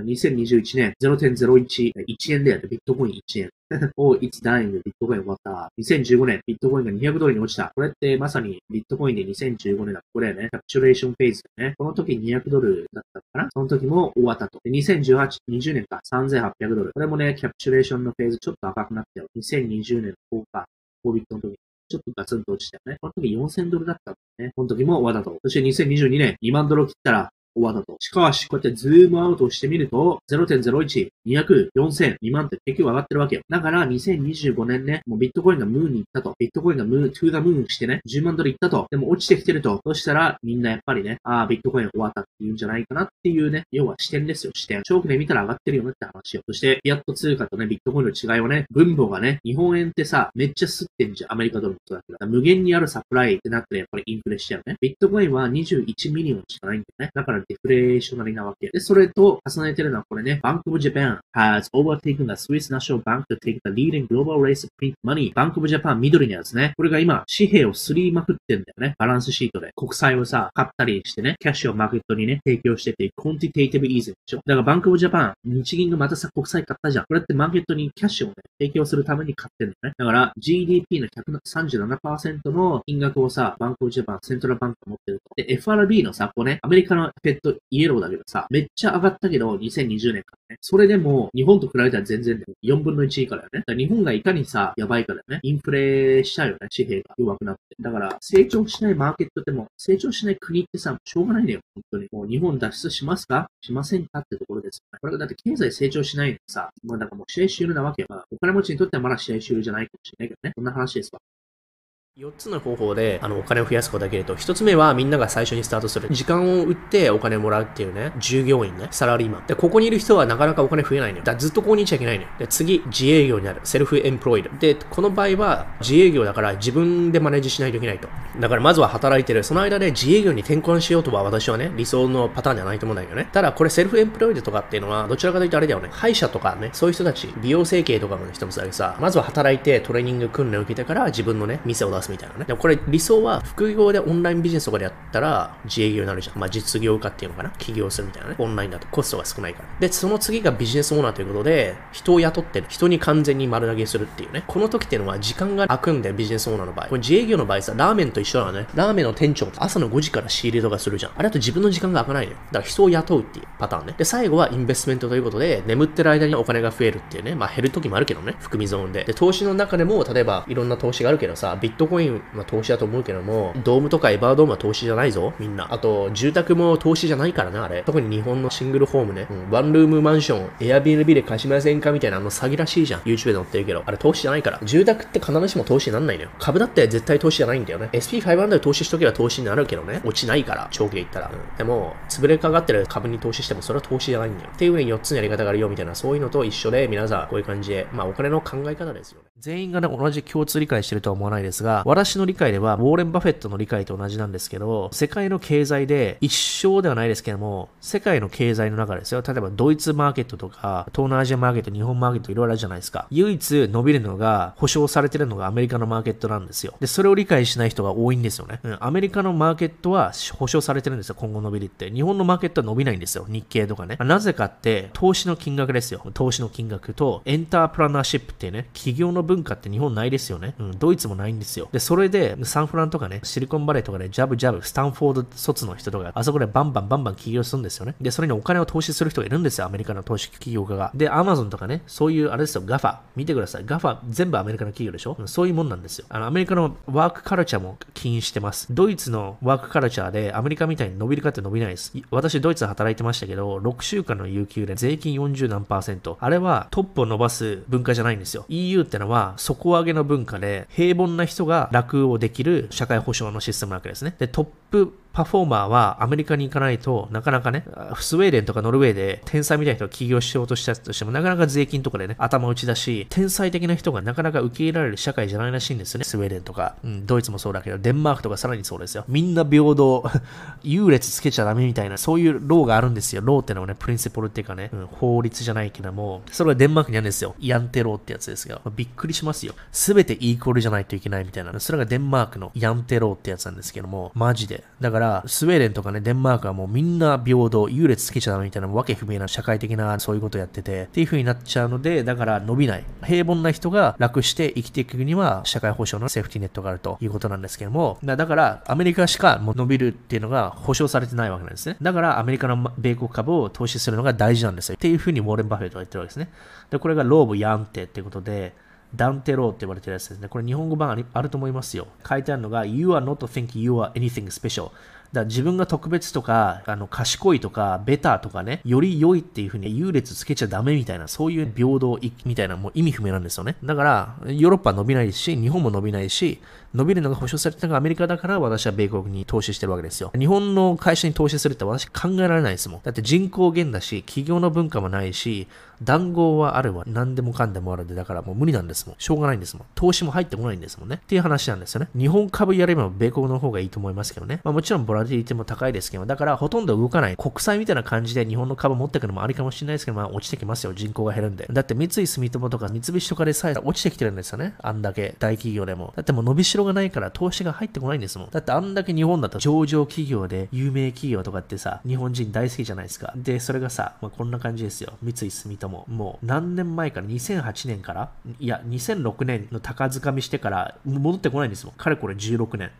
2021年0.01、1円でやってビットコイン1円。を1ダインでビットコイン終わ った。2015年、ビットコインが200ドルに落ちた。これってまさにビットコインで2015年だ。これね、キャプチュレーションフェーズだね。この時200ドルだったのかな？その時も終わったと。2018、20年か3800ドル。これもね、キャプチュレーションのフェーズちょっと赤くなったよ。2020年の10日、COVID の時ちょっとガツンと落ちたよね。この時4000ドルだったんだね。この時も終わったと。そして2022年2万ドル切ったら、終わったと。しかし、こうやってズームアウトしてみると、0.01、200、4000、2万って結局上がってるわけよ。だから、2025年ね、もうビットコインが moon に行ったと。ビットコインが moon、to the moon してね、10万ドル行ったと。でも落ちてきてると。そしたら、みんなやっぱりね、ああ、ビットコイン終わったって言うんじゃないかなっていうね、要は視点ですよ、視点。長期で見たら上がってるよねって話を。そして、フィアット通貨とね、ビットコインの違いをね、分母がね、日本円ってさ、めっちゃ刷ってんじゃん。アメリカドルのことだけど。無限にあるサプライってなったらやっぱりインフレしちゃうね。ビットコインは21 million しかないんだよね。だから deflationary なわけ。で、それと重ねてるのはこれね、Bank of Japan has overtaken the Swiss National Bank to take the leading global race of print money. Bank of Japan 緑のやつね。これが今、紙幣をすりまくってんだよね。バランスシートで。国債をさ、買ったりしてね、キャッシュをマーケットにね、提供してて、 quantitative easing でしょ。だから Bank of Japan、日銀がまたさ、国債買ったじゃん。これってマーケットにキャッシュをね、提供するために買ってんだよね。だから、GDP の137%の金額をさ、 Bank of Japan、central bank が持ってると。で、FRB のさ、こうね、アメリカの Fed、イエローだけどさ、めっちゃ上がったけど、2020年からね。それでも、日本と比べたら全然4分の1以下だよね。だから日本がいかにさ、やばいかだよね。インフレしちゃうよね、紙幣が弱くなって。だから、成長しないマーケットでも、成長しない国ってさ、しょうがないんだよ、本当に。もう日本脱出しますか？しませんかってところです。ねこれがだって経済成長しないのさ、まあだからもう試合終了なわけよ。まあ、お金持ちにとってはまだ試合終了じゃないかもしれないけどね。そんな話ですわ。4つの方法であのお金を増やすことができると、1つ目はみんなが最初にスタートする。時間を売ってお金をもらうっていうね、従業員ね、サラリーマン。で、ここにいる人はなかなかお金増えないのよ。だずっとここにいちゃいけないのよ。で、次、自営業になる。セルフエンプロイド。で、この場合は自営業だから自分でマネージしないといけないと。だからまずは働いてる。その間で自営業に転換しようとは私はね、理想のパターンじゃないと思うんだけどね。ただこれセルフエンプロイドとかっていうのは、どちらかというとあれだよね。歯医者とかね、そういう人たち、美容整形とかの人もさ、まずは働いてトレーニング訓練を受けてから自分のね、店を出すみたいなね。でもこれ理想は副業でオンラインビジネスとかでやったら自営業になるじゃん。まあ実業家っていうのかな？起業するみたいなね。オンラインだとコストが少ないから。で、その次がビジネスオーナーということで、人を雇ってる。人に完全に丸投げするっていうね。この時っていうのは時間が空くんでビジネスオーナーの場合。これ自営業の場合さ、ラーメンと一緒なのね。ラーメンの店長朝の5時から仕入れとかするじゃん。あれだと自分の時間が空かないのよ。だから人を雇うっていうパターンね。で、最後はインベストメントということで、眠ってる間にお金が増えるっていうね。まあ減る時もあるけどね。含みゾーンで。で、投資の中でも、例えばいろんな投資があるけどさ、ビットコインコインは投資だと思うけども、ドームとかエバードームは投資じゃないぞ、みんな。あと、住宅も投資じゃないからな、あれ。特に日本のシングルホームね。うん、ワンルームマンション、エアビー b で貸しませんかみたいなあの詐欺らしいじゃん。YouTube で載ってるけど。あれ投資じゃないから。住宅って必ずしも投資になんないのよ。株だって絶対投資じゃないんだよね。SP500 投資しとけば投資になるけどね。落ちないから、長期で言ったら。うん、でも、潰れかかってる株に投資してもそれは投資じゃないんだよ。っていう風に4つのやり方があるよみたいな、そういうのと一緒で、皆さん、こういう感じで、まあお金の考え方ですよね。全員がね、同じ共通理解してるとは思わないですが、私の理解では、ウォーレン・バフェットの理解と同じなんですけど、世界の経済で一生ではないですけども、世界の経済の中ですよ、例えばドイツマーケットとか、東南アジアマーケット、日本マーケットいろいろあるじゃないですか。唯一伸びるのが、保証されてるのがアメリカのマーケットなんですよ。で、それを理解しない人が多いんですよね。うん、アメリカのマーケットは保証されてるんですよ、今後伸びるって。日本のマーケットは伸びないんですよ、日経とかね。なぜかって、投資の金額ですよ。投資の金額と、エンタープラナーシップってね、企業の文化って日本ないですよね。うん、ドイツもないんですよ。で、それで、サンフランとかね、シリコンバレーとかで、ジャブジャブ、スタンフォード卒の人とか、あそこでバンバンバンバン起業するんですよね。で、それにお金を投資する人がいるんですよ、アメリカの投資企業家が。で、アマゾンとかね、そういう、あれですよ、ガファ。見てください。ガファ、全部アメリカの企業でしょ？そういうもんなんですよ。あの、アメリカのワークカルチャーも起因してます。ドイツのワークカルチャーで、アメリカみたいに伸びるかって伸びないです。私、ドイツで働いてましたけど、6週間の有給で税金40何パーセント。あれはトップを伸ばす文化じゃないんですよ。EU ってのは底上げの文化で、平凡な人が楽をできる社会保障のシステムなわけですね。で、トップパフォーマーはアメリカに行かないとなかなかね、スウェーデンとかノルウェーで天才みたいな人が起業しようとしたとしてもなかなか税金とかでね、頭打ちだし、天才的な人がなかなか受け入れられる社会じゃないらしいんですよね。スウェーデンとか、うん、ドイツもそうだけど、デンマークとかさらにそうですよ。みんな平等、優劣つけちゃダメみたいな、そういう law があるんですよ。 law ってのはね、 principle っていうかね、うん、法律じゃないけども、それがデンマークにあるんですよ。 Jante Law ってやつですよ。びっくりしますよ。すべてイーコールじゃないといけないみたいな。それがデンマークの Jante Law ってやつなんですけども、マジで。だから、らスウェーデンとかね、デンマークはもうみんな平等、優劣つけちゃダメみたいなわけ不明な社会的なそういうことやってて、っていう風になっちゃうので、だから伸びない。平凡な人が楽して生きていくには、社会保障のセーフティネットがあるということなんですけども、だからアメリカしかもう伸びるっていうのが保証されてないわけなんですね。だからアメリカの米国株を投資するのが大事なんですよ。っていう風にウォーレン・バフェットは言ってるわけですね。で、これがローブ・ヤンテってことで、ダンテローって言われてるやつですね。これ日本語版あると思いますよ。書いてあるのが You are not think you are anything special. だ自分が特別とか、あの、賢いとか、ベターとかね、より良いっていう風に優劣つけちゃダメみたいな、そういう平等みたいな、もう意味不明なんですよね。だから、ヨーロッパ伸びないし、日本も伸びないし、伸びるのが保証されてたのがアメリカだから私は米国に投資してるわけですよ。日本の会社に投資するって私考えられないですもん。だって人口減だし、企業の文化もないし、談合はあるわ。何でもかんでもあるんで、だからもう無理なんですもん。しょうがないんですもん。投資も入ってこないんですもんね。っていう話なんですよね。日本株やれば米国の方がいいと思いますけどね。まあもちろんボラティリティも高いですけど、だからほとんど動かない。国債みたいな感じで日本の株持ってくのもありかもしれないですけど、まあ落ちてきますよ。人口が減るんで。だって三井住友とか三菱とかでさえ落ちてきてるんですよね。あんだけ大企業でも。だってもう伸びしろがないから投資が入ってこないんですもん。だってあんだけ日本だと上場企業で有名企業とかってさ、日本人大好きじゃないですか。で、それがさ、まあ、こんな感じですよ。三井住友。もう何年前から、2008年から、いや、2006年の高掴みしてから戻ってこないんですもん。かれこれ16年。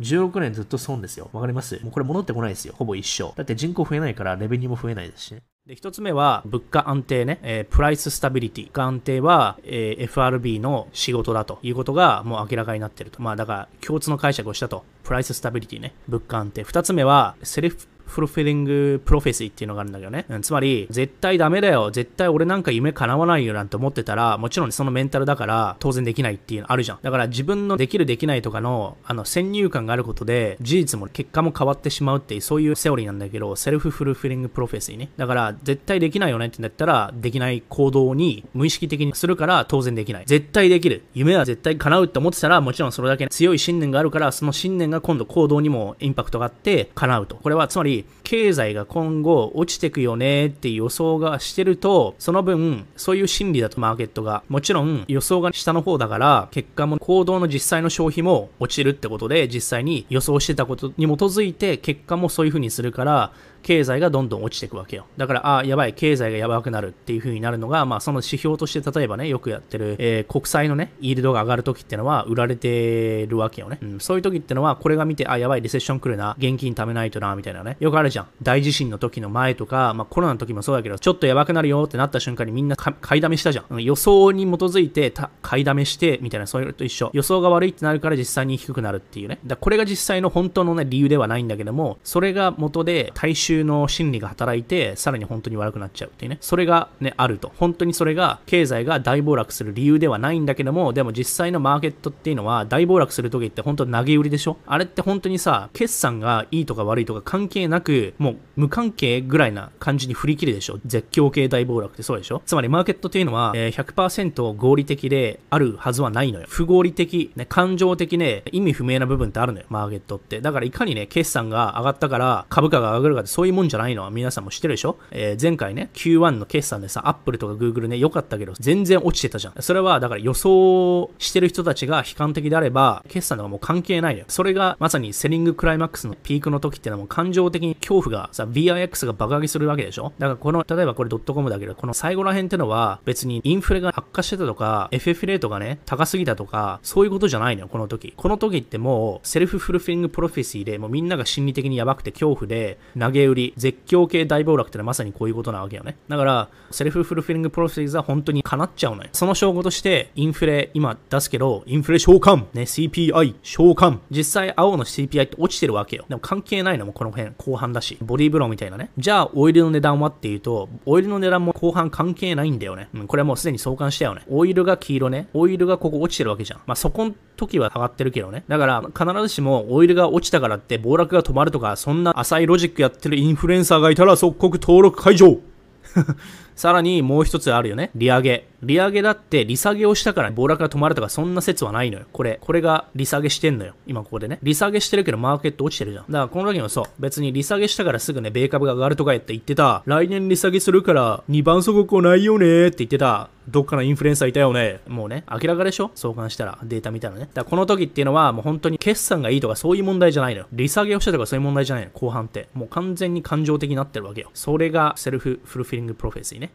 16年ずっと損ですよ。わかります？もうこれ戻ってこないですよ。ほぼ一生。だって人口増えないから revenue も増えないですしね。で、一つ目は、物価安定ね、えー、 price stability。物価安定は、えー、FRB の仕事だということがもう明らかになってると。まあ、だから、共通の解釈をしたと。 price stability ね。物価安定。二つ目は、 self-fulfilling prophecy っていうのがあるんだけどね。うんつまり、絶対ダメだよ。絶対俺なんか夢叶わないよなんて思ってたら、もちろんそのメンタルだから当然できないっていうのあるじゃん。だから自分のできるできないとかの、あの、先入観があることで、事実も結果も変わってしまうっていう、そういうセオリーなんだけど、 self-fulfilling prophecyね。だから、絶対できないよねってなったら、できない行動に無意識的にするから当然できない。絶対できる。夢は絶対叶うって思ってたら、もちろんそれだけ強い信念があるから、その信念が今度行動にもインパクトがあって叶うと。これはつまり、経済が今後落ちてくよねって予想がしてると、その分、そういう心理だとマーケットが、もちろん予想が下の方だから、結果も行動の実際の消費も落ちるってことで、実際に予想してたことに基づいて、結果もそういう風にするから、経済がどんどん落ちていくわけよ。だから、ああ、やばい、経済がやばくなるっていう風になるのが、まあ、その指標として、例えばね、よくやってる、えー国債のね、イールドが上がるときってのは、売られてるわけよね。うん、そういう時ってのは、これが見て、あ、やばい、リセッション来るな、現金貯めないとな、みたいなね。よくあるじゃん。大地震の時の前とか、まあ、コロナの時もそうだけど、ちょっとやばくなるよってなった瞬間にみんな買いだめしたじゃん。うん予想に基づいて買いだめして、みたいな、そういうのと一緒。予想が悪いってなるから実際に低くなるっていうね。だこれが実際の本当のね、理由ではないんだけども、それが元で大衆の心理が働いて、さらに本当に悪くなっちゃうっていうね。それがね、あると。本当にそれが経済が大暴落する理由ではないんだけども、でも実際のマーケットっていうのは大暴落する時って本当投げ売りでしょ？あれって本当にさ、決算がいいとか悪いとか関係なく、もう無関係ぐらいな感じに振り切るでしょ？絶叫系大暴落ってそうでしょ？つまりマーケットっていうのは、え100%合理的であるはずはないのよ。不合理的、ね、感情的ね、意味不明な部分ってあるのよ、マーケットって。だからいかにね、決算が上がったから株価が上がるかってそういうもんじゃないのは皆さんも知ってるでしょ？えー前回ね、Q1 の決算でさ、アップルとか Google ね、良かったけど、全然落ちてたじゃん。それはだから予想してる人たちが悲観的であれば、決算とかもう関係ないよ。それがまさにセリングクライマックスのピークの時ってのはもう感情的に恐怖がさ、VIX が爆上げするわけでしょ？だからこの、例えばこれドットコムだけど、この最後ら辺ってのは別にインフレが悪化してたとか、FF レートがね、高すぎたとか、そういうことじゃないのよ、この時。この時ってもう、 self-fulfilling prophecy で、もうみんなが心理的にやばくて恐怖で、投げ売り、絶叫系大暴落ってのはまさにこういうことなわけよね。だから、 self-fulfilling prophecy は本当に叶っちゃうのよ。その証拠として、インフレ、今出すけど、インフレ召喚、ね、CPI、召喚。実際、青の CPI って落ちてるわけよ。でも関係ないのもこの辺、後半だし。ボディーブローみたいなね。じゃあ、オイルの値段はっていうと、オイルの値段も後半関係ないんだよね。うん、これはもうすでに相関したよね。オイルが黄色ね。オイルがここ落ちてるわけじゃん。まあ、そこ時は上がってるけどね。だから、必ずしもオイルが落ちたからって暴落が止まるとか、そんな浅いロジックやってるインフルエンサーがいたら即刻登録解除 さらにもう一つあるよね。利上げ。利上げだって利下げをしたから暴落が止まるとかそんな説はないのよ。これ、これが利下げしてんのよ。今ここでね。利下げしてるけどマーケット落ちてるじゃん。だからこの時もそう。別に利下げしたからすぐね、米株が上がるとか言って言ってた。来年利下げするから2番速攻ないよねって言ってた。どっかのインフルエンサーいたよね。もうね、明らかでしょ？相関したらデータ見たらね。だからこの時っていうのはもう本当に決算がいいとかそういう問題じゃないのよ。利下げをしたとかそういう問題じゃないの。後半って。もう完全に感情的になってるわけよ。それが self-fulfilling prophecy ね。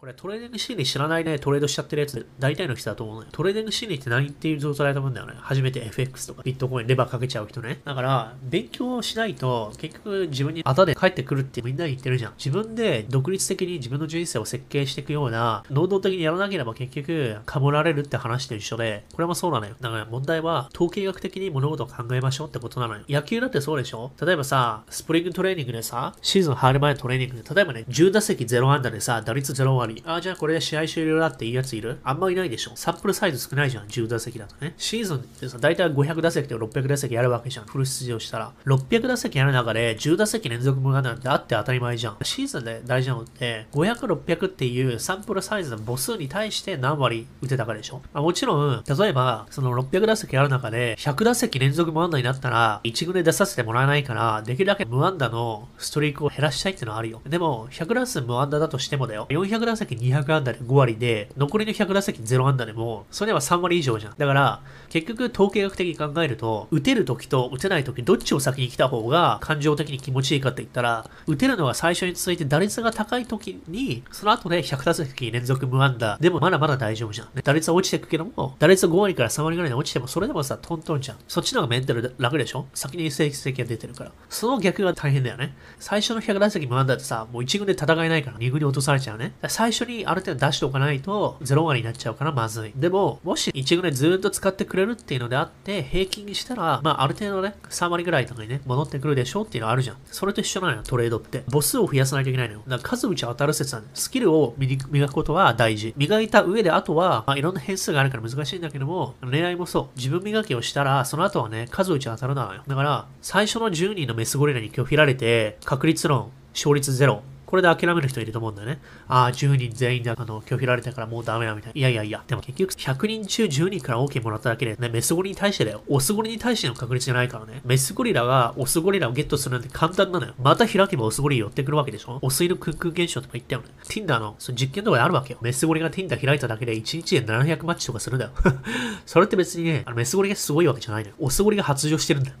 これトレーディング心理知らないでトレードしちゃってるやつ大体の人だと思うのよ。トレーディング心理って何っていう状態だと思うんだよね。初めて FX とかビットコインレバーかけちゃう人ね。だから勉強しないと結局自分に後で帰ってくるってみんな言ってるじゃん。自分で独立的に自分の人生を設計していくような能動的にやらなければ結局かもられるって話と一緒で、これもそうなのよ。だから問題は統計学的に物事を考えましょうってことなのよ。野球だってそうでしょ？例えばさ、スプリングトレーニングでさ、シーズン入る前のトレーニングで、例えばね、10打席0安打でさ、打率0割。あ、じゃあこれで試合終了だっていうやついる？あんまいないでしょ。サンプルサイズ少ないじゃん、10打席だとね。シーズンってさ、大体500打席と600打席やるわけじゃん。フル出場したら。600打席やる中で10打席連続無安打なんてあって当たり前じゃん。シーズンで大事なのって、500、600っていうサンプルサイズの母数に対して何割打てたかでしょ。まあ、もちろん、例えば、その600打席やる中で、100打席連続無安打になったら、1軍で出させてもらえないから、できるだけ無安打のストリークを減らしたいってのはあるよ。でも、100打数無安打だとしてもだよ。400打席200安打で5割で、残りの100打席0安打でも、それは3割以上じゃん。だから、結局、統計学的に考えると、打てる時と打てない時、どっちを先に来た方が感情的に気持ちいいかって言ったら、打てるのが最初に続いて打率が高い時に、その後で100打席連続無安打。でもまだまだ大丈夫じゃん。打率は落ちていくけども、打率5割から3割ぐらいに落ちても、それでもさ、トントンじゃん。そっちの方がメンタル楽でしょ？先に成績が出てるから。その逆が大変だよね。最初の100打席無安打ってさ、もう1軍で戦えないから2軍に落とされちゃうね。だから最初にある程度出しておかないと、0割になっちゃうからまずい。でも、もし1軍でずっと使ってくれるっていうのであって、平均にしたら、まあある程度ね、3割ぐらいとかにね、戻ってくるでしょうっていうのはあるじゃん。それと一緒なのよ、トレードって。母数を増やさないといけないのよ。だから数打ち当たる説なんだよ。スキルを磨くことは大事。磨いた上で、あとは、まあいろんな変数があるから難しいんだけども、恋愛もそう。自分磨きをしたら、その後はね、数打ち当たるなのよ。だから、最初の10人のメスゴリラに拒否られて、確率論、勝率ゼロ。これで諦める人いると思うんだよね。ああ、10人全員であの拒否られたからもうダメだみたいな。いやいやいや。でも結局100人中10人から OK もらっただけで、ね、メスゴリに対してだよ。オスゴリに対しての確率じゃないからね。メスゴリラがオスゴリラをゲットするなんて簡単なのよ。また開けばオスゴリ寄ってくるわけでしょ？オスイのクンク現象とか言ったよね。Tinder のその実験とかであるわけよ。メスゴリが Tinder 開いただけで1日で700マッチとかするんだよ。それって別にね、あのメスゴリがすごいわけじゃないのよ。オスゴリが発情してるんだよ。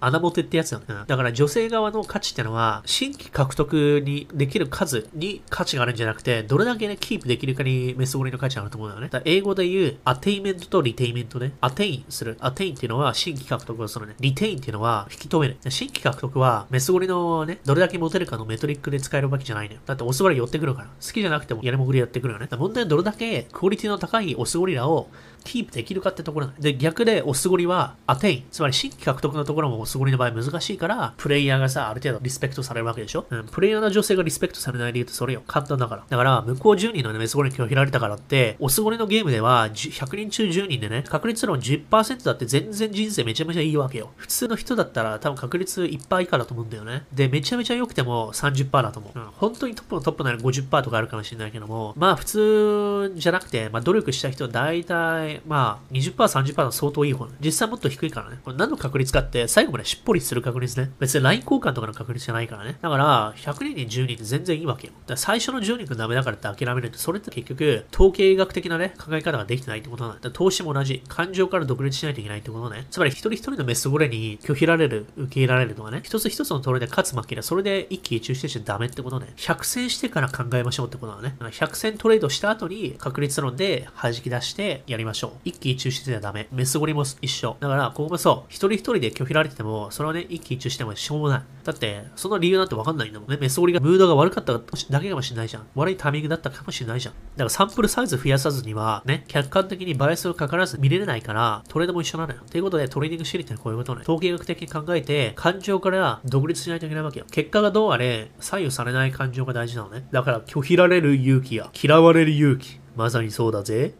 穴ボテってやつだ,、うん、だから女性側の価値ってのは、新規獲得にできる数に価値があるんじゃなくて、どれだけね、キープできるかにメスゴリの価値があると思うんだよね。だ英語で言う、 attainment と retainment ね。 attain する。 attain っていうのは新規獲得をするね。 retain っていうのは引き止める。新規獲得はメスゴリのね、どれだけ持てるかの metric で使えるわけじゃないね。だってオスゴリ寄ってくるから。好きじゃなくてもやりもぐりやってくるよね。問題はどれだけクオリティの高いオスゴリラをキープできるかってところで、逆でオスゴリはアテイン、つまり新規獲得のところもオスゴリの場合難しいから、プレイヤーがさ、ある程度リスペクトされるわけでしょ、うん、プレイヤーの女性がリスペクトされない理由ってそれよ。簡単だから。だから、向こう10人のね、メスゴリに拒否られたからって、オスゴリのゲームでは100人中10人でね、確率論10%だって全然人生めちゃめちゃいいわけよ。普通の人だったら多分確率1%以下だと思うんだよね。で、めちゃめちゃ良くても30%だと思う。うん、本当にトップのトップなら50%とかあるかもしれないけども、まあ普通じゃなくて、まあ努力した人は大体、まあ20% 30%、30%相当いい方、実際もっと低いからね。これ何の確率かって、最後までしっぽりする確率ね。別に LINE 交換とかの確率じゃないからね。だから、100人に10人って全然いいわけよ。だから最初の10人がダメだからって諦めるって、それって結局、統計学的なね、考え方ができてないってことなんだ。だ投資も同じ。感情から独立しないといけないってことね。つまり、一人一人のメスゴレに拒否られる、受け入れられるとかね。一つ一つのトレで勝つ負けで、それで一喜一憂してちゃダメってことね。100戦してから考えましょうってことだね。100戦トレードした後に確率論で弾き出してやりましょう。一喜一憂してちゃダメ。メスゴリも一緒。だから、ここもそう、一人一人で拒否られてても、それはね、一喜一憂してもしょうもない。だって、その理由なんてわかんないんだもんね。メスゴリがムードが悪かっただけかもしれないじゃん。悪いタイミングだったかもしれないじゃん。だからサンプルサイズ増やさずには、ね、客観的にバイアスをかからず見れないから、トレードも一緒なのよ。ということで、トレーニングシリってこういうことね。統計学的に考えて、感情から独立しないといけないわけよ。結果がどうあれ、左右されない感情が大事なのね。だから、拒否られる勇気や、嫌われる勇気。まさにそうだぜ。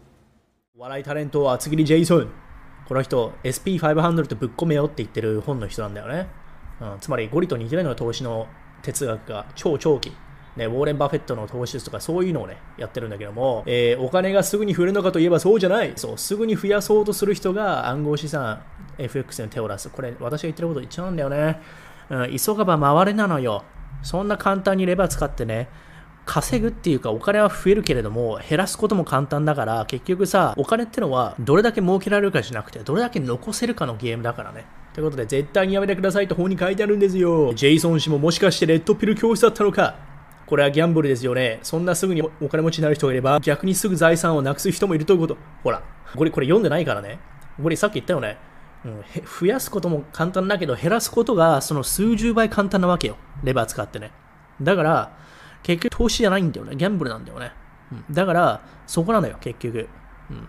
笑いタレント厚切りジェイソン。この人 SP500 とぶっ込めよって言ってる本の人なんだよね。うん、つまりゴリと似てるのが投資の哲学が超長期。ね、ウォーレン・バフェットの投資ですとかそういうのをね、やってるんだけども、えー、お金がすぐに増えるのかといえばそうじゃない。そう、すぐに増やそうとする人が暗号資産 FX に手を出す。これ、私が言ってること一緒なんだよね。うん、急がば回れなのよ。そんな簡単にレバー使ってね、稼ぐっていうかお金は増えるけれども減らすことも簡単だから結局さお金ってのはどれだけ儲けられるかじゃなくてどれだけ残せるかのゲームだからね。ということで絶対にやめてくださいと本に書いてあるんですよ。ジェイソン氏ももしかしてレッドピル教室だったのか。これはギャンブルですよね。そんなすぐにお金持ちになる人がいれば逆にすぐ財産をなくす人もいるということ。ほらこれこれ読んでないからね。これさっき言ったよね。うん、増やすことも簡単だけど減らすことがその数十倍簡単なわけよ。レバー使ってね。だから結局投資じゃないんだよね。ギャンブルなんだよね。うん、だから、そこなのよ、結局。うん、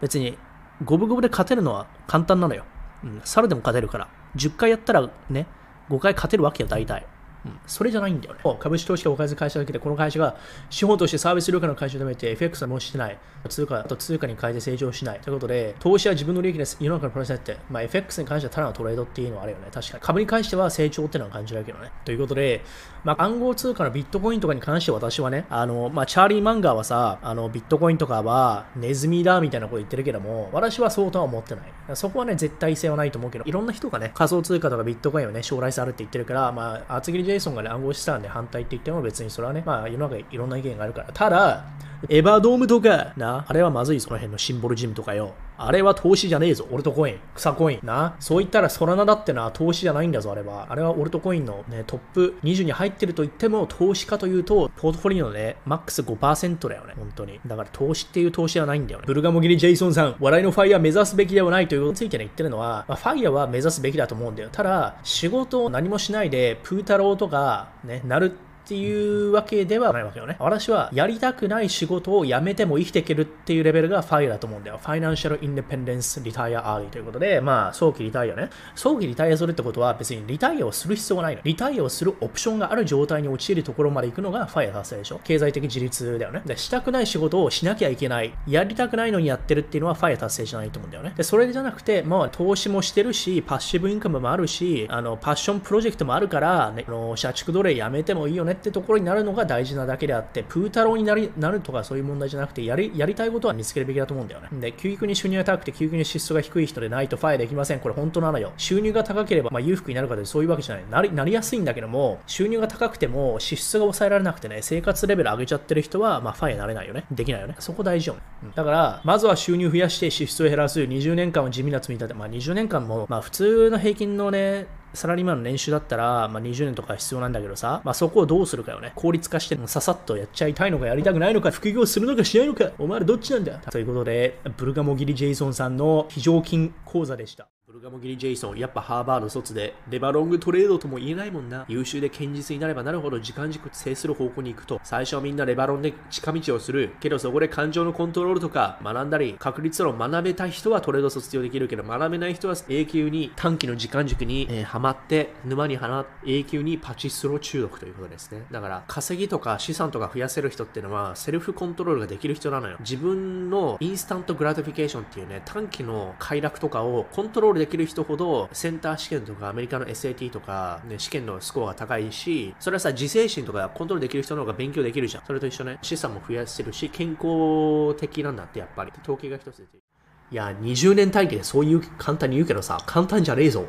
別に、五分五分で勝てるのは簡単なのよ。うん、猿でも勝てるから。10回やったらね、5回勝てるわけよ、大体。うん、それじゃないんだよね。株式投資がお金ず会社だけで、この会社が資本としてサービス力の会社をめて FX はもうしてない。通貨と通貨に変えて成長しない。ということで、投資は自分の利益です。世の中のプロセスって、まあ、FX に関してはただのトレードっていうのはあるよね。確かに。株に関しては成長っていうのは感じられるけどね。ということで、まあ、暗号通貨のビットコインとかに関しては私はね、あの、まあ、チャーリー・マンガーはさ、あの、ビットコインとかはネズミだみたいなこと言ってるけども、私はそうとは思ってない。そこはね、絶対性はないと思うけど、いろんな人がね、仮想通貨とかビットコインをね、将来性あるって言ってるから、まあ、厚切りジェイソンがね、暗号資産で反対って言っても別にそれはね、まあ、世の中いろんな意見があるから。ただ、エヴァドームとか、な、あれはまずい、その辺のシンボルジムとかよ。あれは投資じゃねえぞ。オルトコイン。草コイン。な？そう言ったらソラナだってな、投資じゃないんだぞ、あれは。あれはオルトコインのね、トップ20に入ってると言っても、投資家というと、ポートフォリオのね、マックス5%だよね。本当に。だから投資っていう投資はないんだよね。ブルガモギリ・ジェイソンさん、笑いのファイヤー目指すべきではないということについてね、言ってるのは、まあ、ファイヤーは目指すべきだと思うんだよ。ただ、仕事を何もしないで、プータローとか、ね、なるっていうわけではないわけよね。私はやりたくない仕事を辞めても生きていけるっていうレベルが FIRE だと思うんだよ。 Financial Independence Retire Early ということで、まあ、早期リタイアね。早期リタイアするってことは別にリタイアをする必要がないの。リタイアをするオプションがある状態に陥るところまで行くのが FIRE 達成でしょ。経済的自立だよね。で、したくない仕事をしなきゃいけない。やりたくないのにやってるっていうのは FIRE 達成じゃないと思うんだよね。で、それじゃなくて、まあ、投資もしてるし、 passive income もあるし、あの、 passion project もあるから、ね、あの社畜奴隷やめてもいいよねってところになるのが大事なだけであって、プータローになりなるとかそういう問題じゃなくてやり、やりたいことは見つけるべきだと思うんだよね。で、急激に収入が高くて、急激に支出が低い人でないと FIRE できません。これ本当なのよ。収入が高ければ、まあ、裕福になるかでそういうわけじゃない。なりなりやすいんだけども、収入が高くても支出が抑えられなくてね、生活レベル上げちゃってる人は、まあ、ファイになれないよね。できないよね。そこ大事よね。うん、だから、まずは収入増やして支出を減らす。20年間は地味な積み立て。まあ、20年間も、まあ、普通の平均のね、サラリーマンの年収だったら、まあ、20年とか必要なんだけどさ、まあ、そこをどうするかよね。効率化して、ささっとやっちゃいたいのか、やりたくないのか、副業するのかしないのか、お前らどっちなんだということで、ブルガモギリ・ジェイソンさんの非常勤講座でした。厚切りジェイソン、やっぱハーバード卒で、レバロングトレードとも言えないもんな。優秀で堅実になればなるほど時間軸制する方向に行くと、最初はみんなレバロンで近道をする。けどそこで感情のコントロールとか学んだり、確率論を学べた人はトレード卒業できるけど、学べない人は永久に短期の時間軸に、えー、はまって、沼にはま永久にパチスロ中毒ということですね。だから、稼ぎとか資産とか増やせる人っていうのは、セルフコントロールができる人なのよ。自分の instant gratification っていうね、短期の快楽とかをコントロールできる人ほど、センター試験とかアメリカの SAT とか、ね、試験のスコアが高いし、それはさ、自制心とかコントロールできる人の方が勉強できるじゃん。それと一緒ね、資産も増やしてるし、健康的なんだって、やっぱり。統計が一つ出てる。いや、20年単位でそういう簡単に言うけどさ、簡単じゃねえぞ。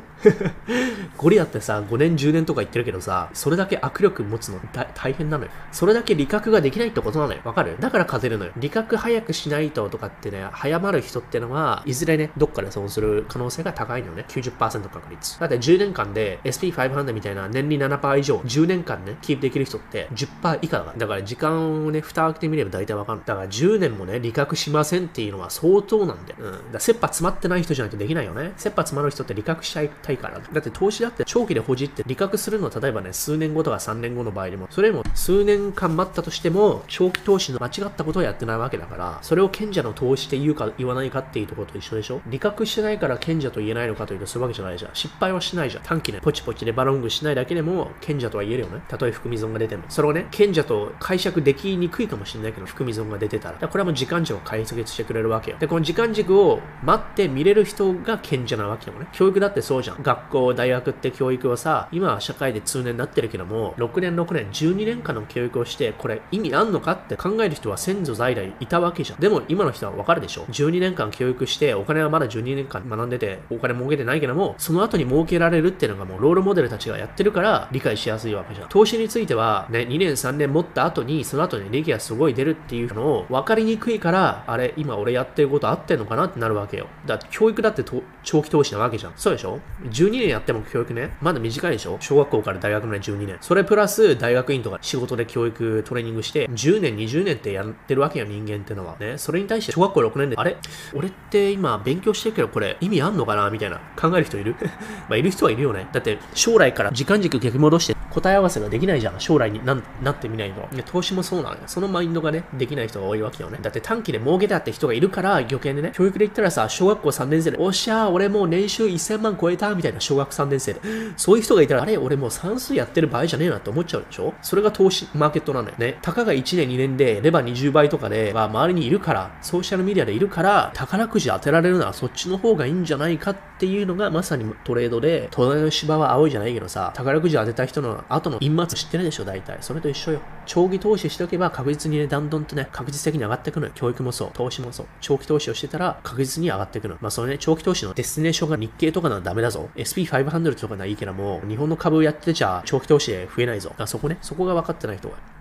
ゴリラってさ、5年、10年とか言ってるけどさ、それだけ握力持つの大変なのよ。それだけ理覚ができないってことなのよ。わかる？だから勝てるのよ。理覚早くしないととかってね、早まる人ってのは、いずれね、どっかで損する可能性が高いのよね。90%確率。だって10年間で SP500 みたいな年利7%以上、10年間ね、キープできる人って10%以下だから。だから時間をね、蓋開けてみれば大体わかる。だから10年もね、理覚しませんっていうのは相当なんだよ。うん。だ切羽詰まってない人じゃないとできないよね。切羽詰まる人って理覚しちゃいたいから。だって投資だって長期で保持って理覚するのは例えばね、数年後とか3年後の場合でも、それも数年間待ったとしても、長期投資の間違ったことをやってないわけだから、それを賢者の投資って言うか言わないかっていうところと一緒でしょ理覚してないから賢者と言えないのかというとそういうわけじゃないじゃん。失敗はしないじゃん。短期でポチポチでバロングしないだけでも賢者とは言えるよね。たとえ含み損が出ても。それをね、賢者と解釈できにくいかもしれないけど、含み損が出てたら。らこれはもう時間軸を解説してくれるわけよ。で、この時間軸をを待って見れる人が賢者なわけよね。教育だってそうじゃん。学校、大学って教育はさ、今は社会で通年になってるけども、6年、6年、12年間の教育をして、これ意味あんのかって考える人は先祖在来いたわけじゃん。でも今の人はわかるでしょ ?12 年間教育して、お金はまだ12年間学んでて、お金儲けてないけども、その後に儲けられるっていうのがもうロールモデルたちがやってるから理解しやすいわけじゃん。投資については、ね、2年、3年持った後に、その後に利益がすごい出るっていうのを分かりにくいから、あれ、今俺やってること合ってんのかなってなるわけよ。だって教育だって長期投資なわけじゃん。そうでしょ ?12 年やっても教育ね、まだ短いでしょ？小学校から大学まで12年。それプラス大学院とか仕事で教育トレーニングして、10年、20年ってやってるわけよ、人間ってのは。ね？それに対して小学校6年で、あれ？俺って今勉強してるけどこれ意味あんのかな？みたいな考える人いる？まあいる人はいるよね。だって将来から時間軸逆戻して答え合わせができないじゃん。将来にななってみないと。投資もそうなのよ。そのマインドがね、できない人が多いわけよね。だって短期で儲けたって人がいるから余計にね、教育で言ったらさ、小学校3年生で、おっしゃー、俺もう年収1000万超えたみたいな小学3年生で。そういう人がいたら、あれ、俺もう算数やってる場合じゃねえなって思っちゃうでしょ？それが投資マーケットなのよね。たかが1年2年で、レバー20倍とかで、まあ、周りにいるから、ソーシャルメディアでいるから、宝くじ当てられるならそっちの方がいいんじゃないかっていうのがまさにトレードで、隣の芝は青いじゃないけどさ、宝くじ当てた人の後の陰末知ってるでしょ、大体。それと一緒よ。長期投資しておけば確実にね、だんだんとね、確実的に上がってくる教育もそう、投資もそう。長期投資をしてたら確実に上がってくる。まあ、そのね、長期投資のデスティネーションが日経とかならダメだぞ。SP500 とかならいいけども、日本の株をやってちゃ長期投資で増えないぞ。あそこね、そこが分かってない人が。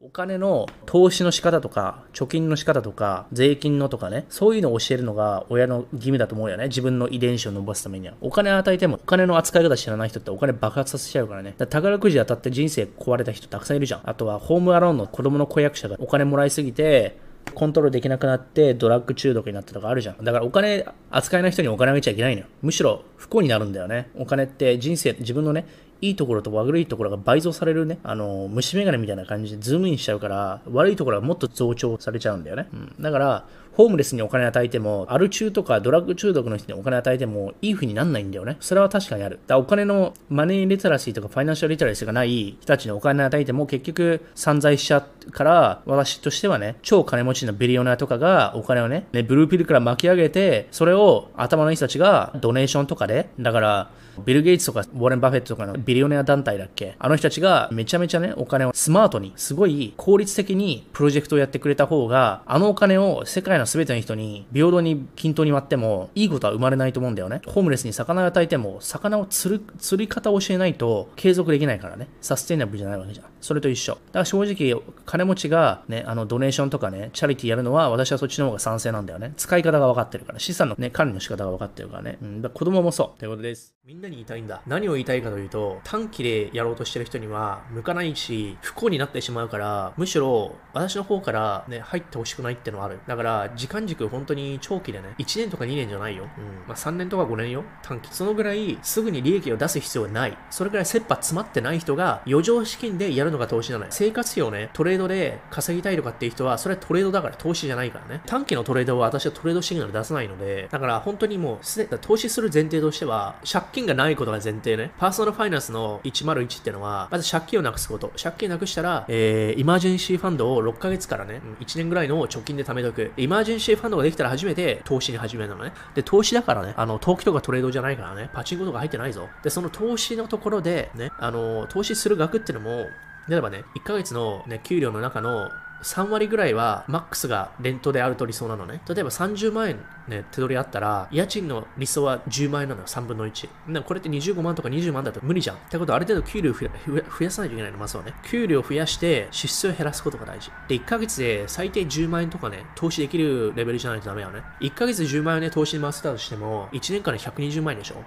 お金の投資の仕方とか、貯金の仕方とか、税金のとかね、そういうのを教えるのが親の義務だと思うよね。自分の遺伝子を伸ばすためには。お金与えても、お金の扱い方知らない人ってお金爆発させちゃうからね。だから宝くじ当たって人生壊れた人たくさんいるじゃん。あとは、ホームアローンの子供の子役者がお金もらいすぎて、コントロールできなくなってドラッグ中毒になったとかあるじゃん。だからお金扱えな人にお金あげちゃいけないのよ。むしろ不幸になるんだよね。お金って人生、自分のね、いいところと悪いところが倍増されるね、あの、虫眼鏡みたいな感じでズームインしちゃうから、悪いところがもっと増長されちゃうんだよね。うん。だから、ホームレスにお金与えても、アル中とかドラッグ中毒の人にお金与えても、いい風になんないんだよね。それは確かにある。だからお金のマネーリテラシーとか financial literacy がない人たちにお金与えても、結局散財しちゃうから、私としてはね、超金持ちのビリオネアとかがお金をね、ね blue pill から巻き上げて、それを頭のいい人たちが donation とかで、だから、ビル・ゲイツとかウォーレン・バフェットとかのビリオネア団体だっけ？あの人たちがめちゃめちゃね、お金をスマートに、すごい効率的にプロジェクトをやってくれた方が、あのお金を世界の全ての人に平等に均等に割ってもいいことは生まれないと思うんだよね。ホームレスに魚を与えても魚を釣る釣り方を教えないと継続できないからね。サステイナブルじゃないわけじゃん。それと一緒。だから正直、金持ちがね、あのドネーションとかね、チャリティーやるのは私はそっちの方が賛成なんだよね。使い方が分かってるから。資産のね、管理の仕方が分かってるからね。うん、だから子供もそう。ということです。みんなに言いたいんだ？何を言いたいかというと、短期でやろうとしてる人には向かないし、不幸になってしまうから、むしろ私の方からね、入ってほしくないってのはある。だから、時間軸本当に長期でね、1年とか2年じゃないよ。うん。まあ3年とか5年よ。短期。そのぐらい、すぐに利益を出す必要はない。それぐらい切羽詰まってない人が、余剰資金でやるのが投資じゃない。生活費をね、トレードで稼ぎたいとかっていう人は、それはトレードだから投資じゃないからね。短期のトレードは私はトレードシグナル出さないので、だから本当にもう、すで投資する前提としては、借金がないことが前提ね。 personal finance の101っていうのは、まず借金をなくすこと。借金なくしたら、えー、 emergency fund を6ヶ月からね、1年ぐらいの貯金で貯めとく。 emergency fund ができたら初めて投資に始めるのね。で、投資だからね、あの、投機とかトレードじゃないからね、パチンコとか入ってないぞ。で、その投資のところで、ね、あの、投資する額っていうのも、例えばね、1ヶ月の、ね、給料の中の3割ぐらいはマックスがレントであると理想なのね。例えば30万円ね、手取りあったら、家賃の理想は10万円なのよ、3分の1。でもこれって25万とか20万だと無理じゃん。ってことはある程度給料増やさないといけないの、まずはね。給料増やして支出を減らすことが大事。で、1ヶ月で最低10万円とかね、投資できるレベルじゃないとダメよね。1ヶ月で10万円で投資に回せたとしても、1年間で120万円でしょ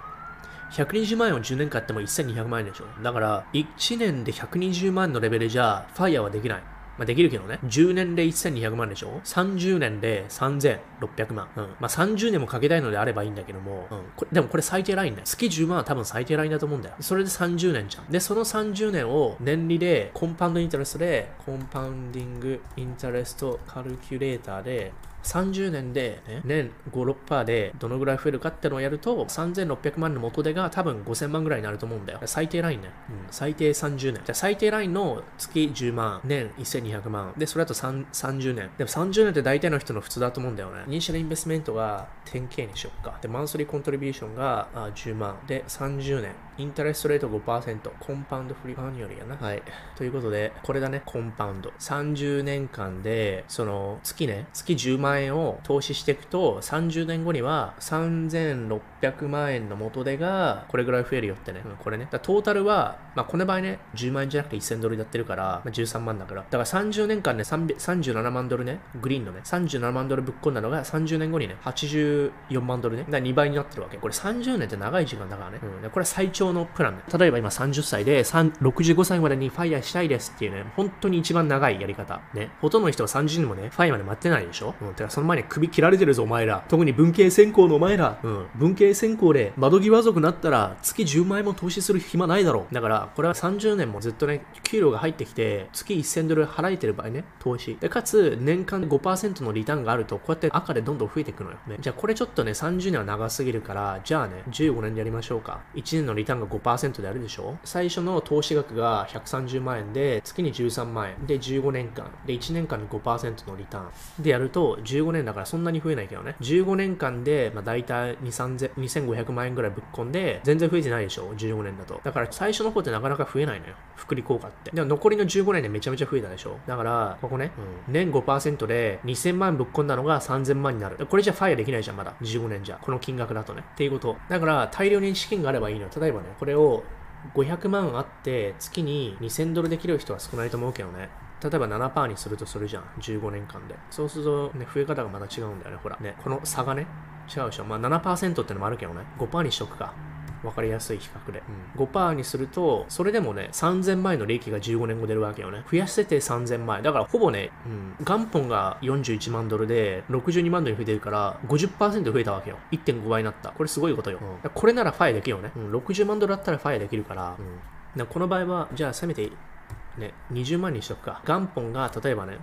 120万円を10年間やっても1200万円でしょだから、1年で120万のレベルじゃ、ファイヤーはできない。まあ、できるけどね。10年で1200万でしょ ?30 年で3600万。うん。まあ、30年もかけたいのであればいいんだけども、うん。これでもこれ最低ラインね。月10万は多分最低ラインだと思うんだよ。それで30年じゃん。で、その30年を年利で、コンパウンドインタレストで、コンパウンディングインタレストカルキュレーターで、30年で、ね、年5、6%でどのぐらい増えるかってのをやると、3600万の元手が多分5000万ぐらいになると思うんだよ。最低ラインね。うん、最低30年。じゃあ最低ラインの月10万、年1200万。で、それだと3 30年。でも30年って大体の人の普通だと思うんだよね。initial investment が 10K にしよっか。で、 monthly contribution があ10万。で、30年。 interest rate 5%。 compound frequency annual やな。はい。ということで、これだね、 compound。30年間で、その、月ね、月10万円を投資していくと、30年後には3600万円の元手が、これぐらい増えるよってね。うん、これね。だトータルは、まあ、この場合ね、10万円じゃなくて1000ドルでやってるから、まあ、13万だから。だから30年間ね、37万ドルね、グリーンのね、37万ドルぶっ込んだのが30年後にね、84万ドルね。だ2倍になってるわけ。これ30年って長い時間だからね。うん、これは最長のプランね。例えば今30歳で65歳までに FIRE したいですっていうね、本当に一番長いやり方。ね。ほとんどの人は30年もね、ファイヤーまで待ってないでしょうん。てかその前に首切られてるぞ、お前ら。特に文系専攻のお前ら。うん。文系専攻で窓際族になったら月10万円も投資する暇ないだろう。だから、これは30年もずっとね、給料が入ってきて、月1000ドル払えてる場合ね、投資。で、かつ、年間5%のリターンがあると、こうやって赤でどんどん増えていくのよ。ね。じゃあこれちょっとね、30年は長すぎるから、じゃあね、15年でやりましょうか。1年のリターンが5%であるでしょ最初の投資額が130万円で、月に13万円。で、15年間。で、1年間に5%のリターン。でやると、15年だからそんなに増えないけどね。15年間で、まあ、大体2、3000 2500万円ぐらいぶっ込んで、全然増えてないでしょ ?15 年だと。だから最初の方ってなかなか増えないのよ。福利効果って。でも残りの15年でめちゃめちゃ増えたでしょだから、ここね、うん、年5%で2000万円ぶっ込んだのが3000万になる。これじゃファイアできないじゃん、まだ。15年じゃ。この金額だとね。っていうこと。だから、大量に資金があればいいのよ。例えばね、これを500万あって月に2000ドルできる人は少ないと思うけどね。例えば7%にするとするじゃん。15年間で。そうすると、ね、増え方がまた違うんだよね。ほら。ね、この差がね、違うでしょ。まあ7%ってのもあるけどね。5%にしとくか。わかりやすい比較で。うん、5%にすると、それでもね、3000万円の利益が15年後出るわけよね。増やしてて3000万円。だからほぼね、うん、元本が41万ドルで、62万ドルに増えてるから、50%増えたわけよ。1.5倍になった。これすごいことよ。うん、これならファイアできるよね。うん、60万ドルだったらファイアできるから、うん、この場合は、じゃあせめてね、20万にしとくか。元本が例えばね、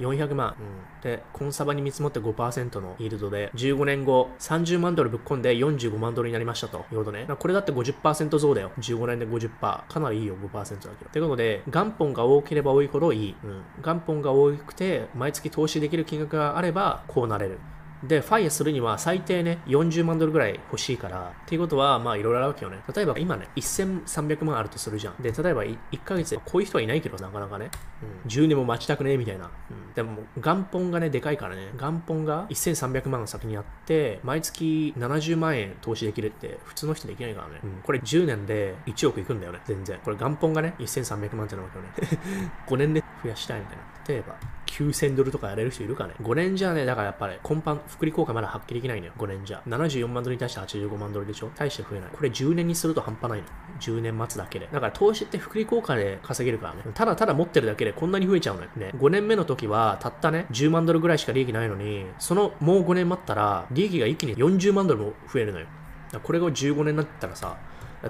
400万、うん、で、コンサバに見積もって5%のイールドで、15年後、30万ドルぶっ込んで45万ドルになりましたと。いうことね。これだって50%増だよ。15年で50%。かなりいいよ、5%だけど。ということで、元本が多ければ多いほどいい。うん。元本が多くて、毎月投資できる金額があれば、こうなれる。で、ファイアするには最低ね、40万ドルぐらい欲しいから、っていうことは、まあいろいろあるわけよね。例えば今ね、1300万あるとするじゃん。で、例えば1ヶ月で、こういう人はいないけど、なかなかね、うん、10年も待ちたくねえみたいな。うん、でも、元本がね、でかいからね、元本が1300万先にあって、毎月70万円投資できるって、普通の人できないからね。うん、これ10年で1億いくんだよね、全然。これ元本がね、1300万ってなわけよね。5年で増やしたいみたいな。例えば、9000ドルとかやれる人いるかね ?5 年じゃね、だからやっぱり、コンパン、福利効果まだ発揮できないのよ。5年じゃ。74万ドルに対して85万ドルでしょ？大して増えない。これ10年にすると半端ないの。10年待つだけで。だから投資って福利効果で稼げるからね。ただただ持ってるだけでこんなに増えちゃうのよ。ね。5年目の時は、たったね、10万ドルぐらいしか利益ないのに、そのもう5年待ったら、利益が一気に40万ドルも増えるのよ。だからこれが15年になったらさ、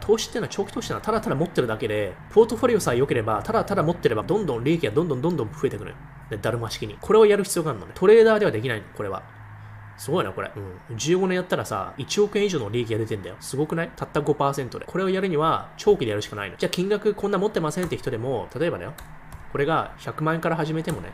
投資っていうのは長期投資ってのただただ持ってるだけで、ポートフォリオさえ良ければ、ただただ持ってれば、どんどん利益がどんどんどんどん増えてくる。で、だるま式に。これをやる必要があるのね。トレーダーではできないの、これは。すごいな、これ。うん。15年やったらさ、1億円以上の利益が出てんだよ。すごくない？たった5%で。これをやるには、長期でやるしかないの。じゃあ、金額こんな持ってませんって人でも、例えばだよ。これが100万円から始めてもね、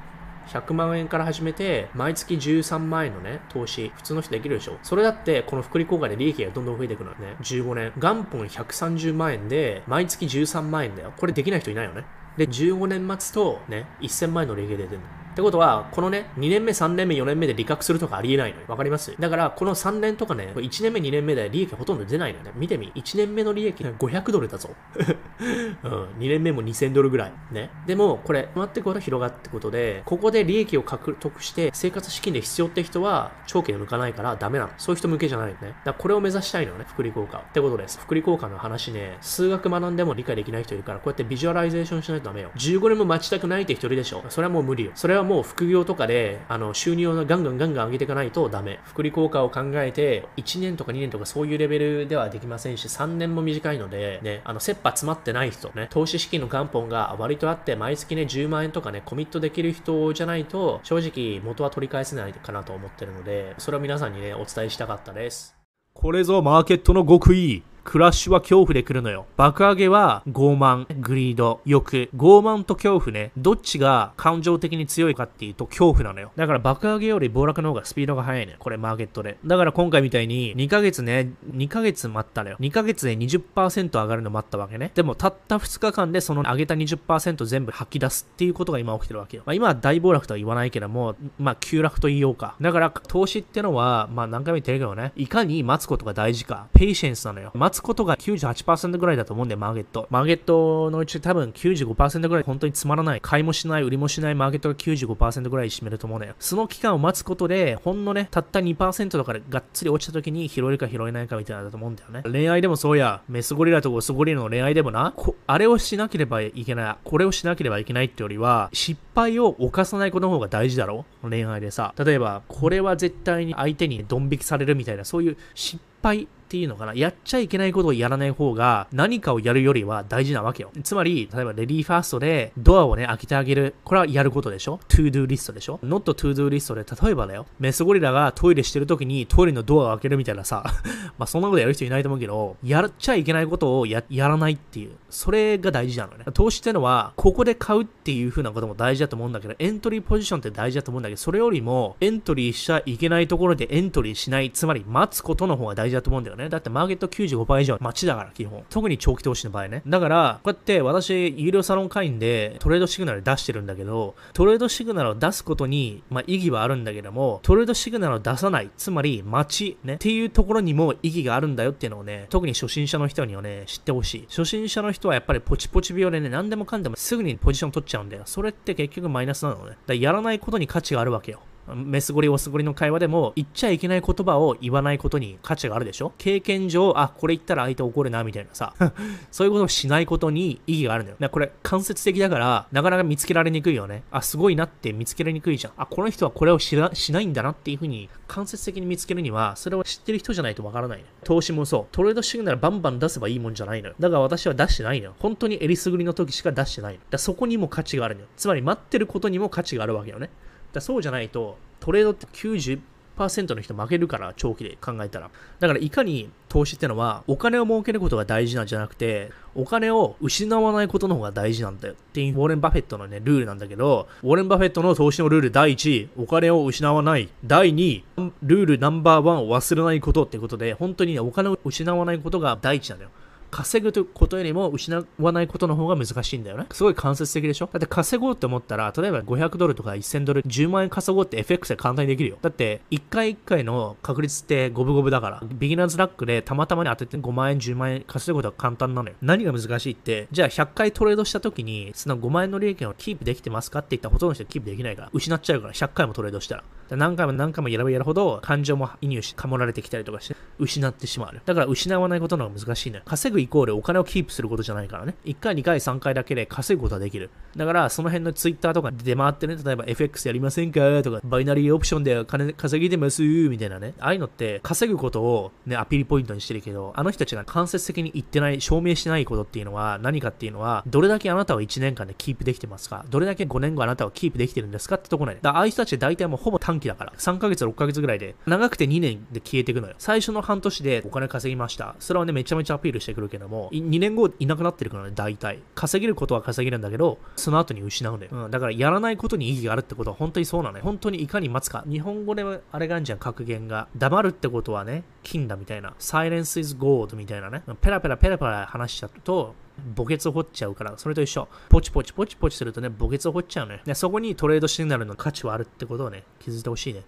100万円から始めて、毎月13万円のね、投資、普通の人できるでしょ。それだって、この福利効果で利益がどんどん増えていくのよね。15年。元本130万円で、毎月13万円だよ。これできない人いないよね。で、15年待つと、ね、1000万円の利益が出てるの。ってことは、このね、2年目、3年目、4年目で利確するとかありえないのよ。わかります？だから、この3年とかね、1年目、2年目で利益ほとんど出ないのよね。見てみ。1年目の利益500ドルだぞ。うん、2年目も2000ドルぐらい。ね。でも、これ、回っていくほど広がってことで、ここで利益を獲得して、生活資金で必要って人は、長期で向かないからダメなの。そういう人向けじゃないのね。だからこれを目指したいのよね、複利効果。ってことです。複利効果の話ね、数学学んでも理解できない人いるから、こうやって visualization しないとダメよ。15年も待ちたくないって一人でしょ。それはもう無理よ。それはもう副業とかで、あの、収入をガンガンガンガン上げていかないとダメ。複利効果を考えて、1年とか2年とかそういうレベルではできませんし、3年も短いので、ね、あの、切羽詰まってない人、ね、投資資金の元本が割とあって、毎月ね、10万円とかね、コミットできる人じゃないと、正直元は取り返せないかなと思ってるので、それを皆さんにね、お伝えしたかったです。これぞマーケットの極意。クラッシュは恐怖で来るのよ。爆上げは傲慢、グリード、欲。傲慢と恐怖ね。どっちが感情的に強いかっていうと恐怖なのよ。だから爆上げより暴落の方がスピードが速いのよ。これマーケットで。だから今回みたいに2ヶ月ね、2ヶ月待ったのよ。2ヶ月で20%上がるの待ったわけね。でもたった2日間でその上げた20%全部吐き出すっていうことが今起きてるわけよ。まあ、今は大暴落とは言わないけども、まあ急落と言おうか。だから投資ってのは、まあ何回も言ってるけどね、いかに待つことが大事か。ペイシェンスなのよ。待つことが98%ぐらいだと思うんだよ、マーケット。マーケットのうち多分95%ぐらい本当につまらない。買いもしない、売りもしないマーケットが95%ぐらい占めると思うんだよ。その期間を待つことで、ほんのね、たった2%とかでがっつり落ちた時に拾えるか拾えないかみたいなのだと思うんだよね。恋愛でもそうや、メスゴリラとオスゴリラの恋愛でもな、あれをしなければいけない、これをしなければいけないってよりは、失敗を犯さないことの方が大事だろ恋愛でさ。例えば、これは絶対に相手にドン引きされるみたいな、そういう失敗ていうのかな。やっちゃいけないことをやらない方が何かをやるよりは大事なわけよ。つまり、例えばレディーファーストでドアをね、開けてあげる。これはやることでしょ ?to do リストでしょ ?not to do リストで、例えばだよ。メスゴリラがトイレしてる時にトイレのドアを開けるみたいなさ。まあそんなことやる人いないと思うけど、やっちゃいけないことをややらないっていう。それが大事なのね。投資ってのは、ここで買うっていう風なことも大事だと思うんだけど、エントリーポジションって大事だと思うんだけど、それよりも、エントリーしちゃいけないところでエントリーしない、つまり待つことの方が大事だと思うんだよね。ねだってマーケット95%以上待ちだから、基本。特に長期投資の場合ね。だから、こうやって私、有料サロン会員でトレードシグナル出してるんだけど、トレードシグナルを出すことに、まあ、意義はあるんだけども、トレードシグナルを出さない、つまり待ち、ね、っていうところにも意義があるんだよっていうのをね、特に初心者の人にはね、知ってほしい。初心者の人はやっぱりポチポチ病でね、何でもかんでもすぐにポジション取っちゃうんだよ。それって結局マイナスなのね。だからやらないことに価値があるわけよ。メスゴリ、オスゴリの会話でも、言っちゃいけない言葉を言わないことに価値があるでしょ？経験上、あ、これ言ったら相手怒るな、みたいなさ。そういうことをしないことに意義があるんだよ。だからこれ、間接的だから、なかなか見つけられにくいよね。あ、すごいなって見つけられにくいじゃん。あ、この人はこれをしらしないんだなっていうふうに、間接的に見つけるには、それを知ってる人じゃないとわからないね。投資もそう。トレードシグナルバンバン出せばいいもんじゃないのよ。だから私は出してないのよ。本当にえりすぐりの時しか出してないの。だそこにも価値があるのよ。つまり待ってることにも価値があるわけよね。だそうじゃないと、トレードって90%の人負けるから、長期で考えたら。だからいかに投資ってのは、お金を儲けることが大事なんじゃなくて、お金を失わないことの方が大事なんだよっていうウォーレン・バフェットのね、ルールなんだけど、ウォーレン・バフェットの投資のルール第1、お金を失わない。第2、ルールナンバーワンを忘れないことってことで、本当にね、お金を失わないことが第一なんだよ。稼ぐということよりも失わないことの方が難しいんだよね。すごい間接的でしょ？だって稼ごうって思ったら、例えば500ドルとか1000ドル、10万円稼ごうって FX で簡単にできるよ。だって、1回1回の確率って五分五分だから、ビギナーズラックでたまたまに当てて5万円、10万円稼ぐことは簡単なのよ。何が難しいって、じゃあ100回トレードした時に、その5万円の利益をキープできてますかって言ったらほとんどの人はキープできないから、失っちゃうから、100回もトレードしたら。で何回も何回もやればやるほど、感情も移入し、かもられてきたりとかして、失ってしまう。だから失わないことの方が難しいのよ。稼ぐイコールお金をキープすることじゃないからね。1回、2回、3回だけで稼ぐことはできる。だから、その辺のツイッターとかで出回ってね、例えば FX やりませんか？とか、バイナリーオプションで金稼ぎてます？みたいなね。ああいうのって、稼ぐことをね、アピールポイントにしてるけど、あの人たちが間接的に言ってない、証明してないことっていうのは何かっていうのは、どれだけあなたは1年間でキープできてますか？どれだけ5年後あなたはキープできてるんですかってところね。だからああいう人たち大体もうほぼ短期だから。3ヶ月、6ヶ月ぐらいで、長くて2年で消えていくのよ。最初の半年でお金稼ぎました。それはね、めちゃめちゃアピールしてくるけども、2年後いなくなってるからね、大体。稼げることは稼げるんだけど、その後に失うんだよ。うん、だからやらないことに意義があるってことは本当にそうなのよ。本当にいかに待つか。日本語であれがあるじゃん、格言が。黙るってことはね、金だみたいな。silence is gold みたいなね。ペラペラペラペラ話しちゃうと、墓穴を掘っちゃうから、それと一緒。ポチポチポチポチするとね、墓穴を掘っちゃうね。そこにトレードしてなるの価値はあるってことをね、気づいてほしいね。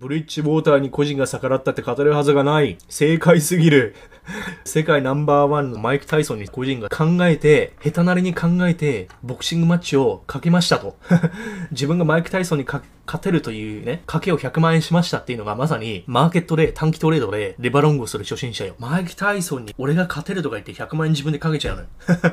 ブリッジウォーターに個人が逆らったって語るはずがない。正解すぎる。世界ナンバーワンのマイク・タイソンに個人が考えて、下手なりに考えて、ボクシングマッチをかけましたと。自分がマイク・タイソンに勝てるというね、賭けを100万円しましたっていうのがまさに、マーケットで短期トレードでレバロングをする初心者よ。マイク・タイソンに俺が勝てるとか言って100万円自分でかけちゃうのよ。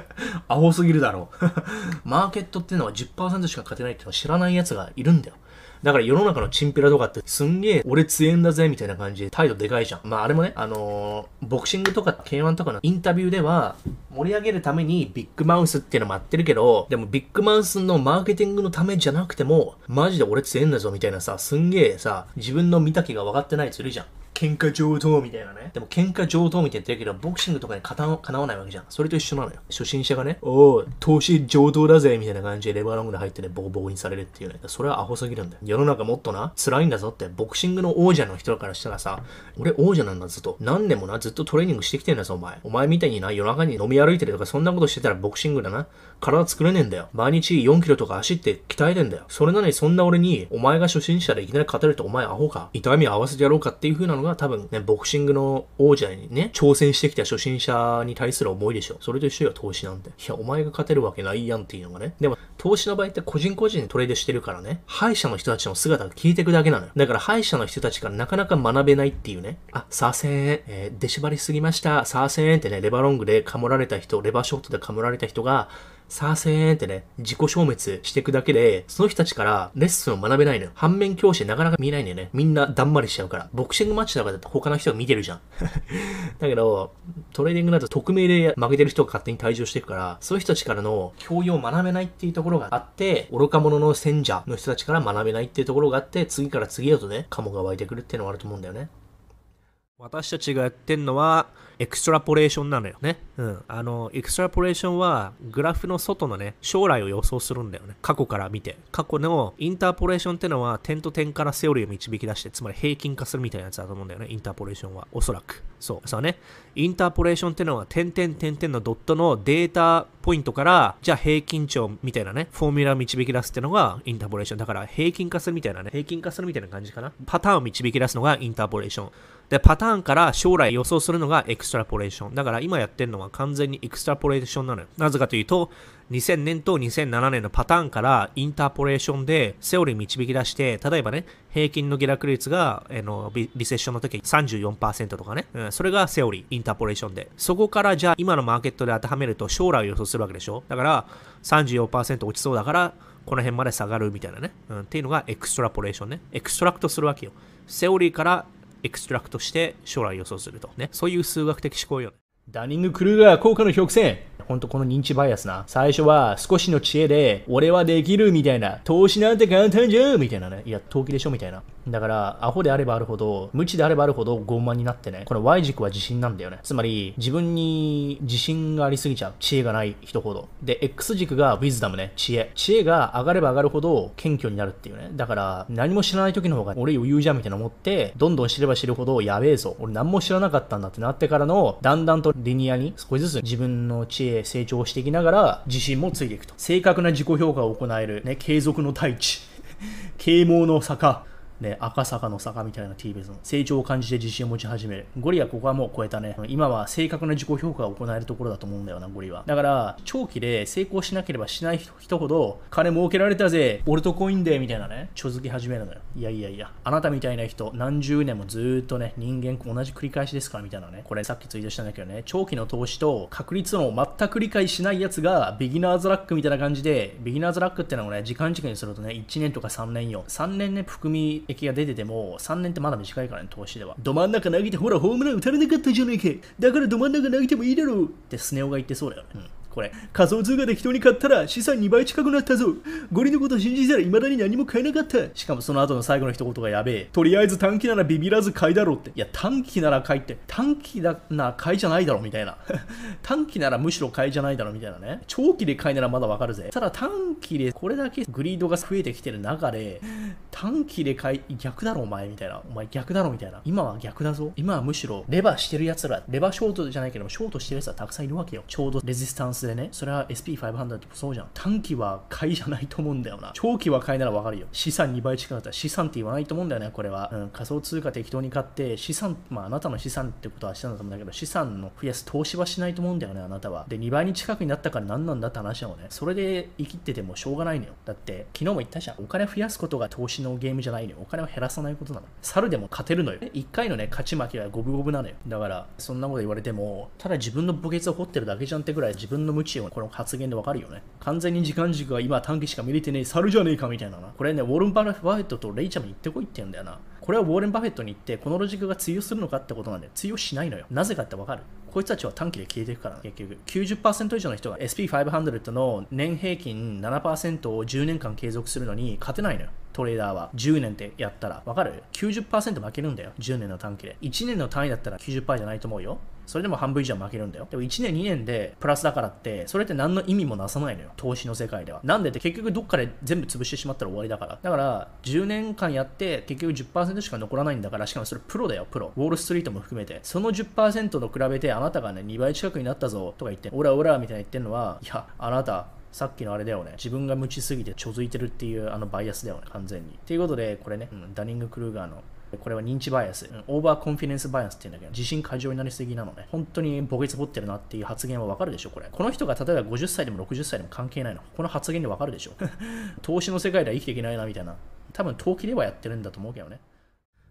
アホすぎるだろう。マーケットっていうのは10%しか勝てないっていうのを知らない奴がいるんだよ。だから世の中のチンピラとかってすんげえ俺強えんだぜみたいな感じで態度でかいじゃん。まああれもね、あのー、ボクシングとか K1 とかのインタビューでは盛り上げるためにビッグマウスっていうのもあってるけど、でもビッグマウスのマーケティングのためじゃなくても、マジで俺強えんだぞみたいなさ、すんげえさ、自分の見た気が分かってないやついるじゃん。喧嘩上等みたいなね。でも喧嘩上等みたいな言ってるけど、ボクシングとかにかなかなわないわけじゃん。それと一緒なのよ。初心者がね、おお、投資上等だぜみたいな感じでレバーロングで入ってね、ボコボコにされるっていうね。それはアホすぎるんだよ。世の中もっとな、辛いんだぞって、ボクシングの王者の人からしたらさ、俺王者なんだずっと。何年もな、ずっとトレーニングしてきてんだぞ、お前。お前みたいにな、夜中に飲み歩いてるとか、そんなことしてたらボクシングだな。体作れねえんだよ。毎日4キロとか走って鍛えてんだよ。それなのにそんな俺に、お前が初心者でいきなり勝てるとお前アホか。痛み合わせてやろうかっていう風なのが多分ね、ボクシングの王者にね、挑戦してきた初心者に対する思いでしょ。それと一緒よ、投資なんて。いや、お前が勝てるわけないやんっていうのがね。でも、投資の場合って個人個人でトレードしてるからね、敗者の人たちの姿が聞いてくだけなのよ。だから敗者の人たちからなかなか学べないっていうね。あ、さーせー、えー、出縛りすぎました、さーせーってね、レバロングでかもられた人、レバーショットでかもられた人が、さーせーんってね、自己消滅していくだけで、その人たちからレッスンを学べないのよ。反面教師なかなか見えないんだよね。みんなだんまりしちゃうから。ボクシングマッチとかだと他の人が見てるじゃん。だけど、トレーディングだと匿名で負けてる人が勝手に退場していくから、そういう人たちからの教養を学べないっていうところがあって、愚か者の選者の人たちから学べないっていうところがあって、次から次へとね、カモが湧いてくるっていうのがあると思うんだよね。私たちがやってんのは、extrapolation なのよね。うん。あの、 extrapolation は、グラフの外のね、将来を予想するんだよね。過去から見て。過去の interpolation ってのは、点と点からセオリーを導き出して、つまり平均化するみたいなやつだと思うんだよね。 interpolation は。おそらく。そう。そうね。 interpolation ってのは、点々点々のドットの data point から、じゃあ平均値をみたいなね、フォーミュラを導き出すってのが interpolation。だから、平均化するみたいなね、平均化するみたいな感じかな。パターンを導き出すのが interpolation。で、パターンから将来予想するのが extrapolation。だから今やってるのは完全に extrapolation なのよ。なぜかというと、2000年と2007年のパターンから interpolation でセオリー導き出して、例えばね、平均の下落率が、えのリセッションの時34%とかね、うん、それがセオリー、 interpolation で。そこからじゃあ今のマーケットで当てはめると将来を予想するわけでしょ？だから34%落ちそうだから、この辺まで下がるみたいなね、うん。っていうのが extrapolation ね。 extract するわけよ。セオリーから extract して将来予想すると。ね。そういう数学的思考よ。ダニング・クルーガー効果の曲線。ほんとこの認知バイアスな。最初は少しの知恵で、俺はできるみたいな。投資なんて簡単じゃんみたいなね。いや、投機でしょみたいな。だから、アホであればあるほど、無知であればあるほど傲慢になってね、この Y 軸は自信なんだよね。つまり、自分に自信がありすぎちゃう。知恵がない人ほど。で、X 軸が Wisdom ね、知恵。知恵が上がれば上がるほど謙虚になるっていうね。だから、何も知らない時の方が俺余裕じゃんみたいな思って、どんどん知れば知るほどやべえぞ。俺何も知らなかったんだってなってからの、だんだんとリニアに少しずつ自分の知恵成長していきながら、自信もついていくと。正確な自己評価を行える、ね、継続の大地。啓蒙の坂。ね、赤坂の坂みたいな T ベースの成長を感じて自信を持ち始める。ゴリはここはもう超えたね。今は正確な自己評価を行えるところだと思うんだよな、ゴリは。だから、長期で成功しなければしない人ほど、金儲けられたぜ、俺とコインで、みたいなね、ちょづき始めるのよ。いやいやいや、あなたみたいな人、何十年もずーっとね、人間同じ繰り返しですから、みたいなね。これさっきツイートしたんだけどね、長期の投資と確率の全く理解しないやつが、ビギナーズラックみたいな感じで、ビギナーズラックってのはね、時間軸にするとね、1年とか3年よ。3年ね、含み益が出てても、3年ってまだ短いからね、投資では。ど真ん中投げて、ほら、ホームラン打たれなかったじゃねえか。だからど真ん中投げてもいいだろう。ってスネ夫が言ってそうだよね。うんこれ、仮想通貨で人に買ったら資産2倍近くなったぞ。ゴリのこと信じたら未だに何も買えなかった。しかもその後の最後の一言がやべえ。とりあえず短期ならビビらず買いだろうって。いや、短期なら買いって、短期だな買いじゃないだろみたいな。短期ならむしろ買いじゃないだろみたいなね。長期で買いならまだわかるぜ。ただ短期でこれだけグリードが増えてきてる中で、短期で買い、逆だろお前みたいな。お前逆だろみたいな。今は逆だぞ。今はむしろレバーしてる奴ら、レバーショートじゃないけども、ショートしてる奴らたくさんいるわけよ。ちょうどレジスタンスでね。それは SP500 ってそうじゃん。短期は買いじゃないと思うんだよな。長期は買いならわかるよ。資産2倍近くだったら資産って言わないと思うんだよね、これは。うん、仮想通貨適当に買って、資産、まああなたの資産ってことはしたんだと思うんだけど、資産の増やす投資はしないと思うんだよね、あなたは。で、2倍に近くになったから何なんだって話なのね。それで生きててもしょうがないのよ。だって、昨日も言ったじゃん。お金増やすことが投資のゲームじゃないのよ。お金を減らさないことなの。猿でも勝てるのよ。1回のね、勝ち負けは五分五分なのよ。だから、そんなこと言われても、ただ自分の墓穴を掘ってるだけじゃんってぐらい自分の無知をこの発言でわかるよね。完全に時間軸が今短期しか見れてねえ、猿じゃねえかみたいなな。これね、ウォーレン・バフェットとレイちゃんに言ってこいって言うんだよな。これはウォーレン・バフェットに言って、このロジックが通用するのかってことなんで、通用しないのよ。なぜかってわかる？こいつたちは短期で消えていくから、結局。90%以上の人が SP500 の年平均7%を10年間継続するのに勝てないのよ。トレーダーは10年ってやったらわかる ?90% 負けるんだよ。10年の短期で。1年の単位だったら90%じゃないと思うよ。それでも半分以上負けるんだよ。でも1年2年でプラスだからって、それって何の意味もなさないのよ。投資の世界では。なんでって結局どっかで全部潰してしまったら終わりだから。だから10年間やって結局10%しか残らないんだから、しかもそれプロだよ、プロ。ウォールストリートも含めて。その10%と比べてあなたがね、2倍近くになったぞとか言って、オラオラみたいな言ってんのは、いや、あなた、さっきのあれだよね。自分が無知すぎてちょづいてるっていうあのバイアスだよね、完全に。ということで、これね、うんダニング・クルーガーのこれは認知バイアス、 overconfidence bias って言うんだけど、自信過剰になりすぎなのね。本当に墓穴掘ってるなっていう発言はわかるでしょ、これ。この人が例えば50歳でも60歳でも関係ないの。この発言でわかるでしょ。投資の世界では生きていけないなみたいな。多分、投機ではやってるんだと思うけどね。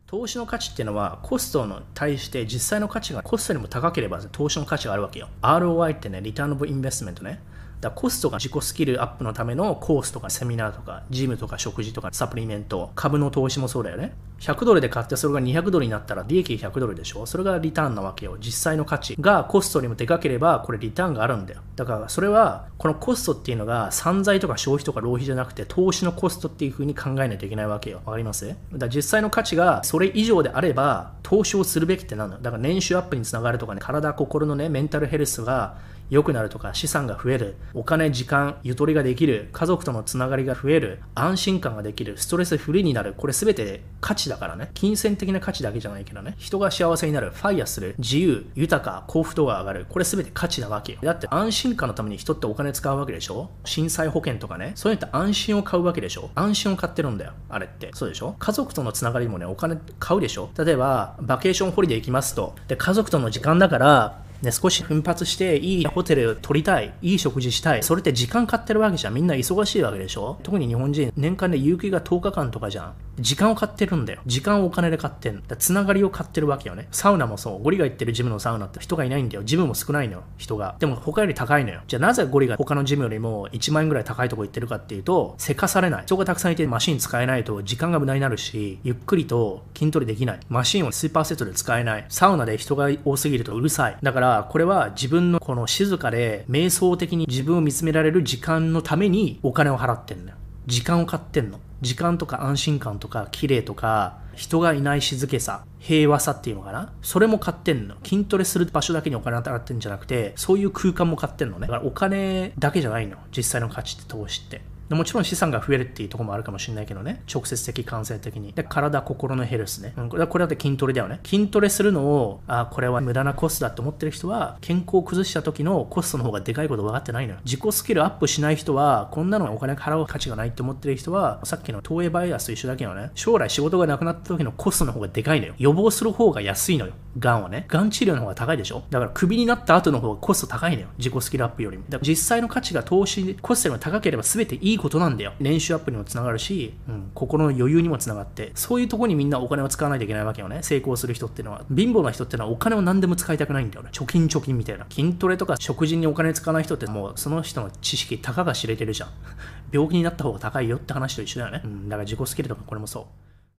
投資の価値っていうのはコストに対して実際の価値がコストよりも高ければ投資の価値があるわけよ。ROI ってね、 return of investment ね。だコストが自己スキルアップのためのコースとかセミナーとかジムとか食事とかサプリメント株の投資もそうだよね。100ドルで買ってそれが200ドルになったら利益100ドルでしょ。それがリターンなわけよ。実際の価値がコストにもでかければこれリターンがあるんだよ。だからそれはこのコストっていうのが散財とか消費とか浪費じゃなくて投資のコストっていう風に考えないといけないわけよ。わかります？だ実際の価値がそれ以上であれば投資をするべきってなるのだから年収アップにつながるとかね。体心のねメンタルヘルスが良くなるとか資産が増えるお金時間ゆとりができる家族とのつながりが増える安心感ができるストレスフリーになる。これ全て価値だからね。金銭的な価値だけじゃないけどね。人が幸せになる。ファイヤーする。自由豊か幸福度が上がる。これ全て価値なわけよ。だって安心感のために人ってお金使うわけでしょ？震災保険とかね。そういうのって安心を買うわけでしょ？安心を買ってるんだよ。あれって。そうでしょ？家族とのつながりもねお金買うでしょ？例えばバケーションホリデー行きますと。で家族との時間だからね、少し奮発していいホテル取りたい、いい食事したい。それって時間買ってるわけじゃん。みんな忙しいわけでしょ？特に日本人、年間で有給が10日間とかじゃん。時間を買ってるんだよ。時間をお金で買ってんだつながりを買ってるわけよね。サウナもそう。ゴリが行ってるジムのサウナって人がいないんだよ。ジムも少ないのよ。人が。でも他より高いのよ。じゃあなぜゴリが他のジムよりも1万円ぐらい高いとこ行ってるかっていうと、せかされない。人がたくさんいてマシン使えないと時間が無駄になるし、ゆっくりと筋トレできない。マシンをスーパーセットで使えない。サウナで人が多すぎるとうるさい。だからこれは自分のこの静かで瞑想的に自分を見つめられる時間のためにお金を払ってんだよ。時間を買ってんの。時間とか安心感とか綺麗とか人がいない静けさ平和さっていうのかな？それも買ってんの。筋トレする場所だけにお金払ってんじゃなくてそういう空間も買ってんのね。だからお金だけじゃないの。実際の価値って投資って。もちろん資産が増えるっていうとこもあるかもしれないけどね。直接的、感性的に。で、体、心のヘルスね。うん、これだって筋トレだよね。筋トレするのを、あ、これは無駄なコストだって思ってる人は、健康を崩した時のコストの方がでかいこと分かってないのよ。自己スキルアップしない人は、こんなのお金払う価値がないって思ってる人は、さっきの投影バイアスと一緒だけどね、将来仕事がなくなった時のコストの方がでかいのよ。予防する方が安いのよ。がんはね。がん治療の方が高いでしょ？だからクビになった後の方がコスト高いのよ。自己スキルアップよりも。だから実際の価値が投資、コストよりも高ければ全ていいことなんだよ。練習アップにもつながるし、うん、心の余裕にもつながって、そういうとこにみんなお金を使わないといけないわけよね。成功する人っていうのは。貧乏な人ってのはお金を何でも使いたくないんだよね。貯金貯金みたいな。筋トレとか食事にお金使わない人ってもうその人の知識たかが知れてるじゃん。病気になった方が高いよって話と一緒だよね。うん、だから自己スキルとかこれもそう。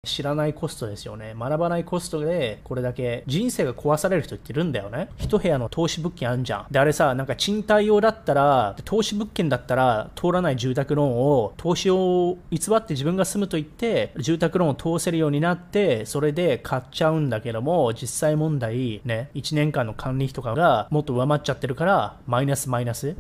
知らないコストですよね。学ばないコストで、これだけ人生が壊される人っているんだよね。一部屋の投資物件あんじゃん。で、あれさ、なんか賃貸用だったら、投資物件だったら通らない住宅ローンを、投資を偽って自分が住むと言って、住宅ローンを通せるようになって、それで買っちゃうんだけども、実際問題、ね、1年間の管理費とかがもっと上回っちゃってるから、マイナスマイナス。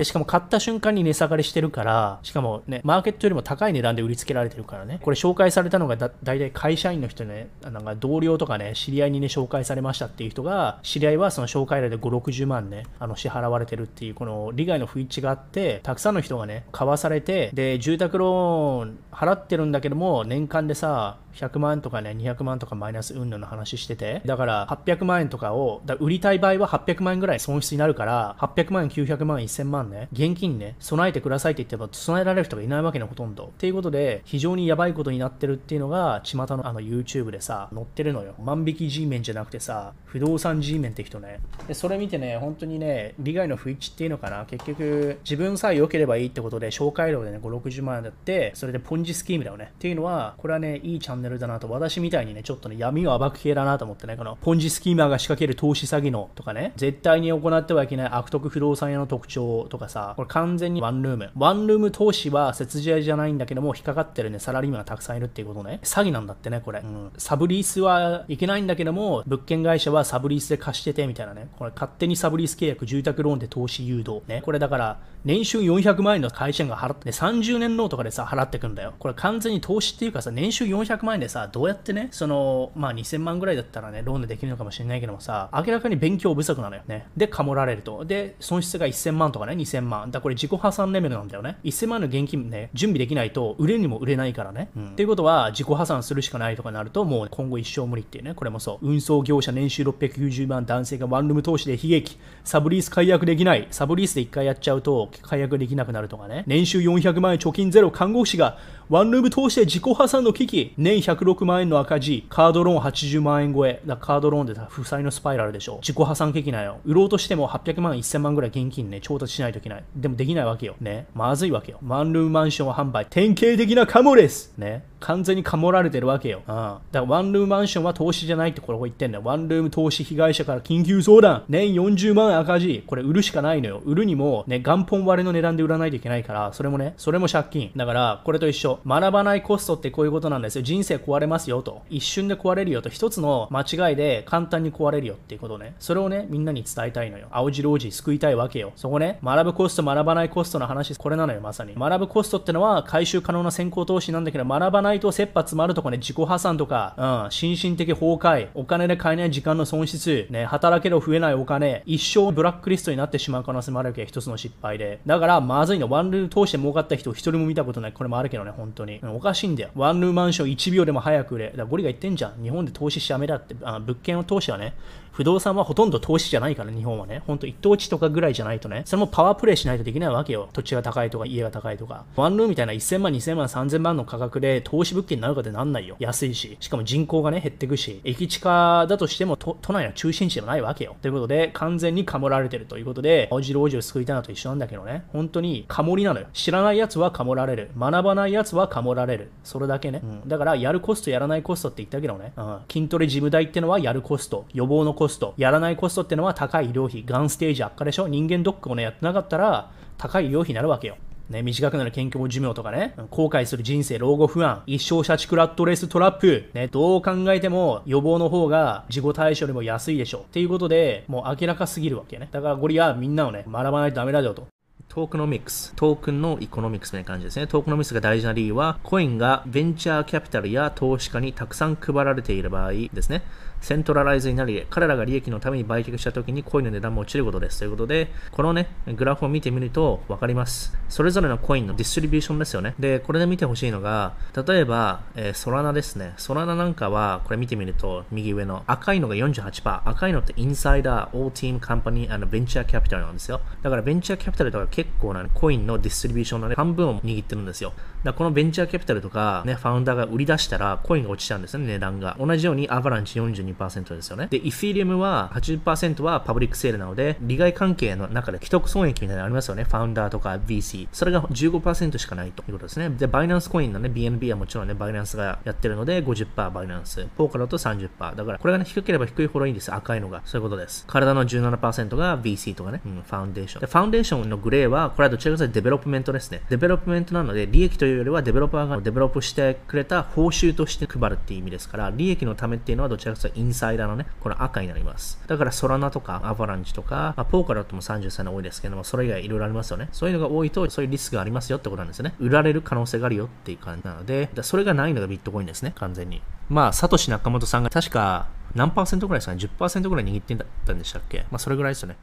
で、しかも買った瞬間に値下がりしてるから、しかもね、マーケットよりも高い値段で売りつけられてるからね。これ紹介されたのがだ、だいたい会社員の人ね、なんか同僚とかね、知り合いにね、紹介されましたっていう人が、知り合いはその紹介料で5、60万ね、あの、支払われてるっていう、この利害の不一致があって、たくさんの人がね、買わされて、で、住宅ローン払ってるんだけども、年間でさ、100万とかね、200万とかマイナス運動の話してて、だから800万円とかを、だ売りたい場合は800万円ぐらい損失になるから、800万、900万、1000万ね、現金ね、備えてくださいって言っても、備えられる人がいないわけね、ほとんど。っていうことで、非常にやばいことになってるっていうのが、巷のあの YouTube でさ、載ってるのよ。万引き G メンじゃなくてさ、不動産 G メンって人ね。で、それ見てね、本当にね、利害の不一致っていうのかな、結局、自分さえ良ければいいってことで、紹介料でね、5、60万円だって、それでポンジスキームだよね。っていうのは、これはね、いいチャンネルだなと、私みたいにね、ちょっとね、闇を暴く系だなと思ってね、このポンジスキーマーが仕掛ける投資詐欺のとかね、絶対に行ってはいけない悪徳不動産屋の特徴とかさ、これ完全にワンルーム。ワンルーム投資は節税じゃないんだけども、引っかかってるね、サラリーマンがたくさんいるっていうことね。詐欺なんだってね、これ。うん、サブリースはいけないんだけども、物件会社はサブリースで貸しててみたいなね。これ勝手にサブリース契約、住宅ローンで投資誘導。ね。これだから、年収400万円の会社が払って、30年ローンとかでさ、払ってくんだよ。これ完全に投資っていうかさ、年収400万円でさ、どうやってね、その、まあ2000万ぐらいだったらね、ローンでできるのかもしれないけどもさ、明らかに勉強不足なのよね。で、かもられると。で、損失が1000万とかね、2000万。だこれ自己破産レベルなんだよね。1000万の現金ね、準備できないと、売れにも売れないからね。うん。っていうことは、自己破産するしかないとかなると、もう今後一生無理っていうね、これもそう。運送業者年収690万、男性がワンルーム投資で悲劇。サブリース解約できない。サブリースで1回やっちゃうと、解約できなくくなるとかね。年収400万円貯金ゼロ看護師がワンルーム通して自己破産の危機。年106万円の赤字。カードローン80万円超え。だカードローンで負債のスパイラルでしょ。自己破産危機なよ。売ろうとしても800万、1000万ぐらい現金ね、調達しないといけない。でもできないわけよ。ね。まずいわけよ。ワンルームマンション販売。典型的なカモです。ね。完全にかもられてるわけよ。うん。だからワンルームマンションは投資じゃないってこれを言ってんだよ。ワンルーム投資被害者から緊急相談。年40万赤字。これ売るしかないのよ。売るにもね、元本割れの値段で売らないといけないから、それもね、それも借金。だから、これと一緒。学ばないコストってこういうことなんですよ。人生壊れますよと。一瞬で壊れるよと。一つの間違いで簡単に壊れるよっていうことね。それをね、みんなに伝えたいのよ。青白王子救いたいわけよ。そこね、学ぶコスト、学ばないコストの話、これなのよ、まさに。学ぶコストってのは回収可能な先行投資なんだけど、学ばないと切羽詰まるとかね、自己破産とか、うん、心身的崩壊、お金で買えない時間の損失、ね、働けど増えないお金、一生ブラックリストになってしまう可能性もあるわけ、一つの失敗で。だから、まずいの。ワンルーム通して儲かった人一人も見たことない。これもあるけどね、本当に。おかしいんだよ。ワンルームマンション1秒でも早く売れ。だゴリが言ってんじゃん。日本で投資しちゃダメだって。あ物件を投資はね、不動産はほとんど投資じゃないから、日本はね。ほんと一等地とかぐらいじゃないとね。それもパワープレイしないとできないわけよ。土地が高いとか家が高いとか。ワンルームみたいな1000万、2000万、3000万の価格で投資物件になるかってなんないよ。安いし。しかも人口がね、減ってくし。駅地下だとしても都内の中心地でもないわけよ。ということで、完全にかもられてるということで、青白王子を救いたいのと一緒なんだけどね。本当に、かもりなのよ。知らない奴はかもられる。学ばない奴はかもられる。それだけね。うん、だから、やるコスト、やらないコストって言ったけどね。うん、筋トレジム代ってのはやるコスト。予防のコスト。やらないコストってのは高い医療費。ガンステージ悪化でしょ人間ドックをね、やってなかったら、高い医療費になるわけよ。ね、短くなる健康寿命とかね、後悔する人生、老後不安、一生社畜 rat race trap、ね、どう考えても予防の方が自己対処よりも安いでしょう。っていうことで、もう明らかすぎるわけね。だからこれはみんなをね、学ばないとダメだよと。 tokenomics。トークンの economics みたいな感じですね。 tokenomics が大事な理由は、コインがベンチャーキャピタルや投資家にたくさん配られている場合ですね。 centralize になり、彼らが利益のために売却した時にコインの値段も落ちることです。ということで、このね、グラフを見てみると分かります。それぞれのコインの distribution ですよね。で、これで見てほしいのが、例えば、えー、ソラナですね。ソラナなんかは、これ見てみると、右上の赤いのが48%。赤いのってインサイダー、 or team company、あの、ベンチャーキャピタルなんですよ。だからベンチャーキャピタルとか結構な、コインの distribution の、ね、半分を握ってるんですよ。だこのベンチャーキャピタルとか、ね、ファウンダーが売り出したら、コインが落ちちゃうんですね、値段が。同じようにアバランチ42%ですよね。で、 Ethereum は80%は public sale なので、利害関係の中で既得権益みたいなのありますよね。ファウンダーとか VC。それが15%しかないということですね。で、バイナンスコインのね、BNB はもちろんね、バイナンスがやってるので50%バイナンス。ポーカーだと30%。だから、これがね、低ければ低いほどいいんです。赤いのが。そういうことです。体の17%が VC とかね、うん、 foundation。で、 foundation のグレーは、これはどちらかというと development ですね。 development なので、利益といういうよりはデベロッパーが develop してくれた報酬として配るっていう意味ですから、利益のためっていうのはどちらかというとインサイダーのね、この赤になります。。だからソラナとかアバランチとか、まあ、ポルカドットも33の多いですけども、それ以外いろいろありますよね。そういうのが多いと、そういうリスクがありますよってことなんですね。売られる可能性があるよっていう感じなので、それがないのがビットコインですね、完全に。まあ、サトシ・ナカモトさんが確か何パーセントぐらいですかね ?10% ぐらい握ってたんでしたっけまあ、それぐらいですよね。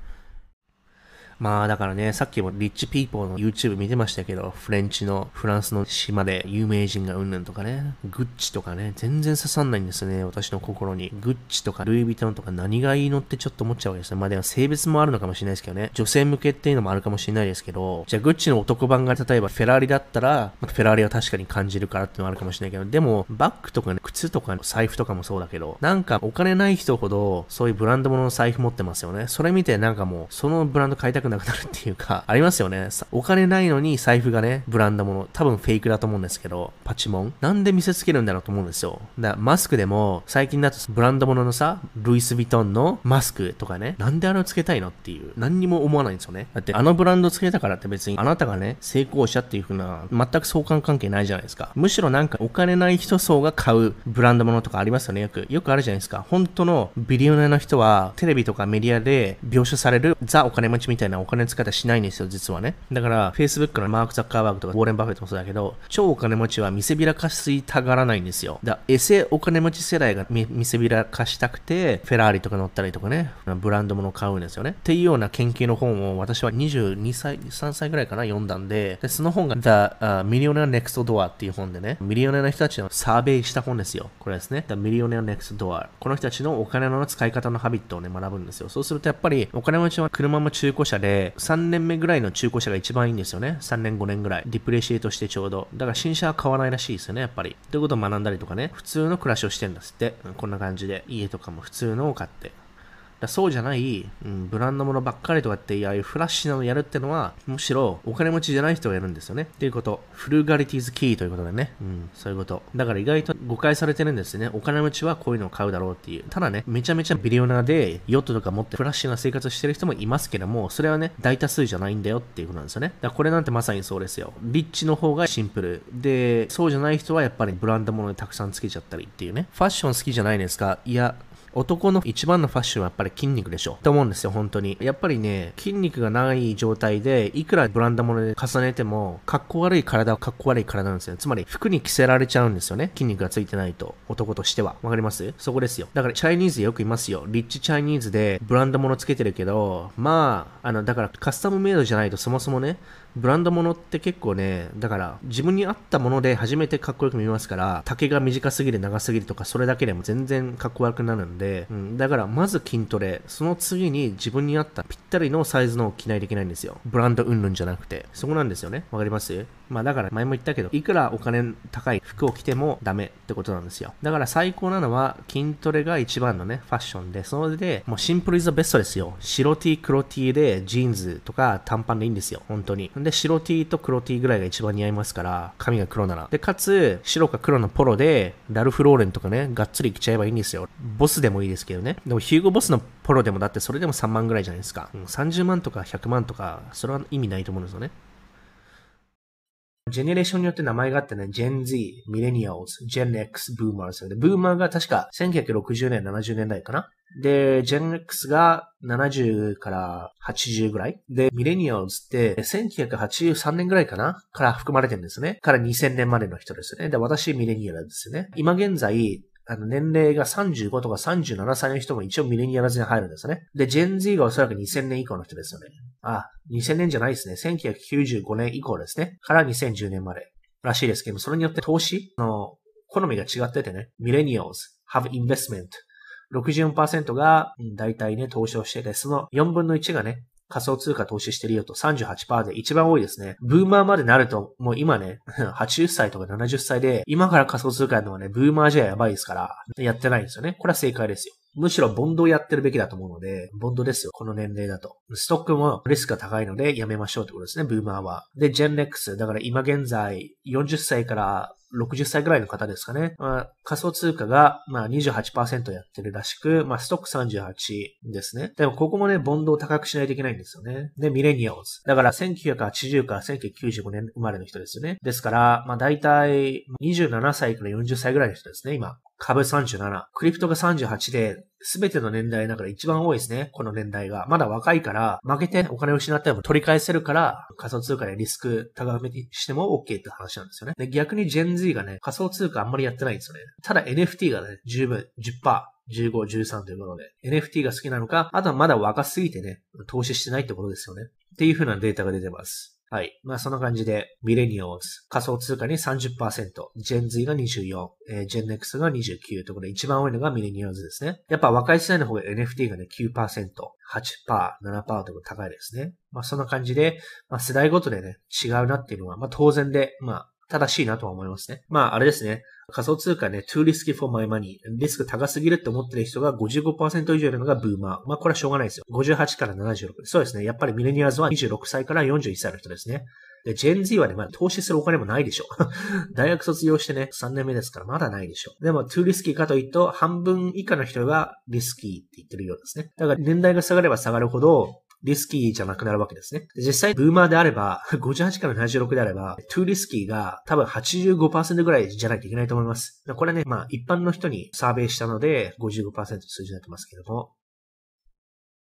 まあだからね、さっきも rich people の YouTube 見てましたけど、フレンチのフランスの島で有名人がうんぬんとかね、グッチとかね、全然刺さんないんですね、私の心に。グッチとかルイ・ヴィトンとか何がいいのってちょっと思っちゃうわけですね。まあでも性別もあるのかもしれないですけどね、女性向けっていうのもあるかもしれないですけど、じゃあグッチの男版が例えばフェラーリだったら、フェラーリは確かに感じるからっていうのはあるかもしれないけど、でもバッグとかね、靴とか財布とかもそうだけど、なんかお金ない人ほどそういうブランド物の財布持ってますよね。それ見てなんかもうそのブランド買いたくなくなるっていうか、ありますよね。お金ないのに財布がね、ブランドもの、多分フェイクだと思うんですけど、パチモン。なんで見せつけるんだろうと思うんですよ。だからマスクでも、最近だとブランドもののさ、ルイス・ヴィトンのマスクとかね、なんであれをつけたいのっていう、何にも思わないんですよね。だって、あのブランドつけたからって別に、あなたがね、成功者っていう風な、全く相関関係ないじゃないですか。むしろなんか、お金ない人層が買うブランドものとかありますよね。よく、よくあるじゃないですか。本当のビリオネの人は、テレビとかメディアで描写されるザお金持ちみたいなお金使い方しないんですよ、実はね。だから、Facebook のマーク・ザッカーバーグとか、ウォーレン・バフェットもそうだけど、超お金持ちは見せびらかしたがらないんですよ。だエセお金持ち世代が見せびらかしたくて、フェラーリとか乗ったりとかね、ブランド物を買うんですよね。っていうような研究の本を私は22歳、3歳ぐらいかな、読んだんで、でその本が The、uh, Millionaire Next Door っていう本でね、ミリオネアの人たちのサーベイした本ですよ。これですね。The Millionaire Next Door。この人たちのお金の使い方のハビットをね、学ぶんですよ。そうするとやっぱり、お金持ちは車も中古車で、3年目ぐらいの中古車が一番いいんですよね。3年5年ぐらい。ディプレシエートしてちょうど。だから新車は買わないらしいですよね、やっぱり。ということを学んだりとかね、普通の暮らしをしてんだっつって。こんな感じで。家とかも普通のを買って。だそうじゃない、うん、ブランドものばっかりとかって、ああいうフラッシュなのやるってのは、むしろお金持ちじゃない人がやるんですよね。っていうこと。フルガリティーズキーということでね。うん、そういうこと。だから意外と誤解されてるんですよね。お金持ちはこういうのを買うだろうっていう。ただね、めちゃめちゃビリオナーで、ヨットとか持ってフラッシュな生活してる人もいますけども、それはね、大多数じゃないんだよっていうことなんですよね。だからこれなんてまさにそうですよ。リッチの方がシンプル。で、そうじゃない人はやっぱりブランド物でたくさんつけちゃったりっていうね。ファッション好きじゃないですかいや、男の一番のファッションはやっぱり筋肉でしょ。と思うんですよ、本当に。やっぱりね、筋肉がない状態で、いくらブランド物で重ねても、かっこ悪い体はかっこ悪い体なんですよ。つまり、服に着せられちゃうんですよね。筋肉がついてないと。男としては。わかります？そこですよ。だから、チャイニーズでよくいますよ。リッチチャイニーズでブランド物つけてるけど、まあ、あの、だからカスタムメイドじゃないとそもそもね、ブランドものって結構ね、だから自分に合ったもので初めてかっこよく見ますから、丈が短すぎる長すぎるとかそれだけでも全然かっこ悪くなるんで、うん、だからまず筋トレ、その次に自分に合ったぴったりのサイズのを着ないといけないんですよ。ブランドうんぬんじゃなくて。そこなんですよね。わかります？まあだから前も言ったけど、いくらお金高い服を着てもダメってことなんですよ。だから最高なのは筋トレが一番のね、ファッションで、それでもうシンプルイズベストですよ。白 T、黒 T でジーンズとか短パンでいいんですよ。本当に。で、白 T と黒 T ぐらいが一番似合いますから、髪が黒なら。で、かつ、白か黒のポロで、ラルフ・ローレンとかね、がっつり着ちゃえばいいんですよ。ボスでもいいですけどね。でもヒューゴボスのポロでもだってそれでも3万ぐらいじゃないですか。うん、30万とか100万とか、それは意味ないと思うんですよね。ジェネレーションによって名前があってね、Gen Z、Millennials、Gen X、Boomers で、ブーマーが確か1960年、70年代かな？で、Gen X が70から80ぐらい？で、ミレニアルズって1983年ぐらいかな？から含まれてるんですね。から2000年までの人ですね。で、私ミレニアルですね。今現在、あの、年齢が35とか37歳の人も一応ミレニアルズに入るんですね。で、ジェン Z がおそらく2000年以降の人ですよね。あ、2000年じゃないですね。1995年以降ですね。から2010年までらしいですけどもそれによって投資の好みが違っててね。ミレニアルズ have investment 64%が、大体ね、投資をしてて、その4分の1がね、仮想通貨投資してるよと38%で一番多いですね。ブーマーまでなると、もう今ね、80歳とか70歳で、今から仮想通貨やるのはね、ブーマーじゃやばいですから、やってないんですよね。これは正解ですよ。むしろボンドをやってるべきだと思うので、ボンドですよ。この年齢だと。ストックもリスクが高いのでやめましょうってことですね、ブーマーは。で、ジェン X。だから今現在40歳から60歳ぐらいの方ですかね。まあ、仮想通貨が、まあ28%やってるらしく、まあストック38ですね。でもここもね、ボンドを高くしないといけないんですよね。で、ミレニアルズ。だから1980から1995年生まれの人ですよね。ですから、まあ大体27歳から40歳ぐらいの人ですね、今。株37。クリプトが38で、すべての年代の中で一番多いですね。この年代が。まだ若いから、負けてお金を失っても取り返せるから、仮想通貨でリスク高めにしても OK って話なんですよね。で、逆に Gen Z がね、仮想通貨あんまりやってないんですよね。ただ NFT がね、十分、10%。15、13ということで、NFT が好きなのか、あとはまだ若すぎてね、投資してないってことですよね。っていう風なデータが出てます。はい。まあそんな感じで、ミレニアルズ、仮想通貨に30%、ジェンズイが24、えー、ジェン X が29ということで、一番多いのがミレニアルズですね。やっぱ若い世代の方が NFT がね、9%、8%、7%ということ高いですね。まあそんな感じで、まあ世代ごとでね、違うなっていうのは、まあ当然で、まあ正しいなとは思いますね。まああれですね。仮想通貨ね、too risky for my money。リスク高すぎるって思ってる人が55%以上いるのがブーマー。まあこれはしょうがないですよ。58から76。そうですね。やっぱりミレニアルズは26歳から41歳の人ですね。で、 Gen Z はね、まだ投資するお金もないでしょ。大学卒業してね、3年目ですからまだないでしょ。でも、 too risky かというと、半分以下の人がリスキーって言ってるようですね。だから年代が下がれば下がるほど、リスキーじゃなくなるわけですね。実際、ブーマーであれば、58から76であれば、 too risky が多分85%ぐらいじゃないといけないと思います。これね、まあ一般の人にサーベイしたので55%数字になってますけども、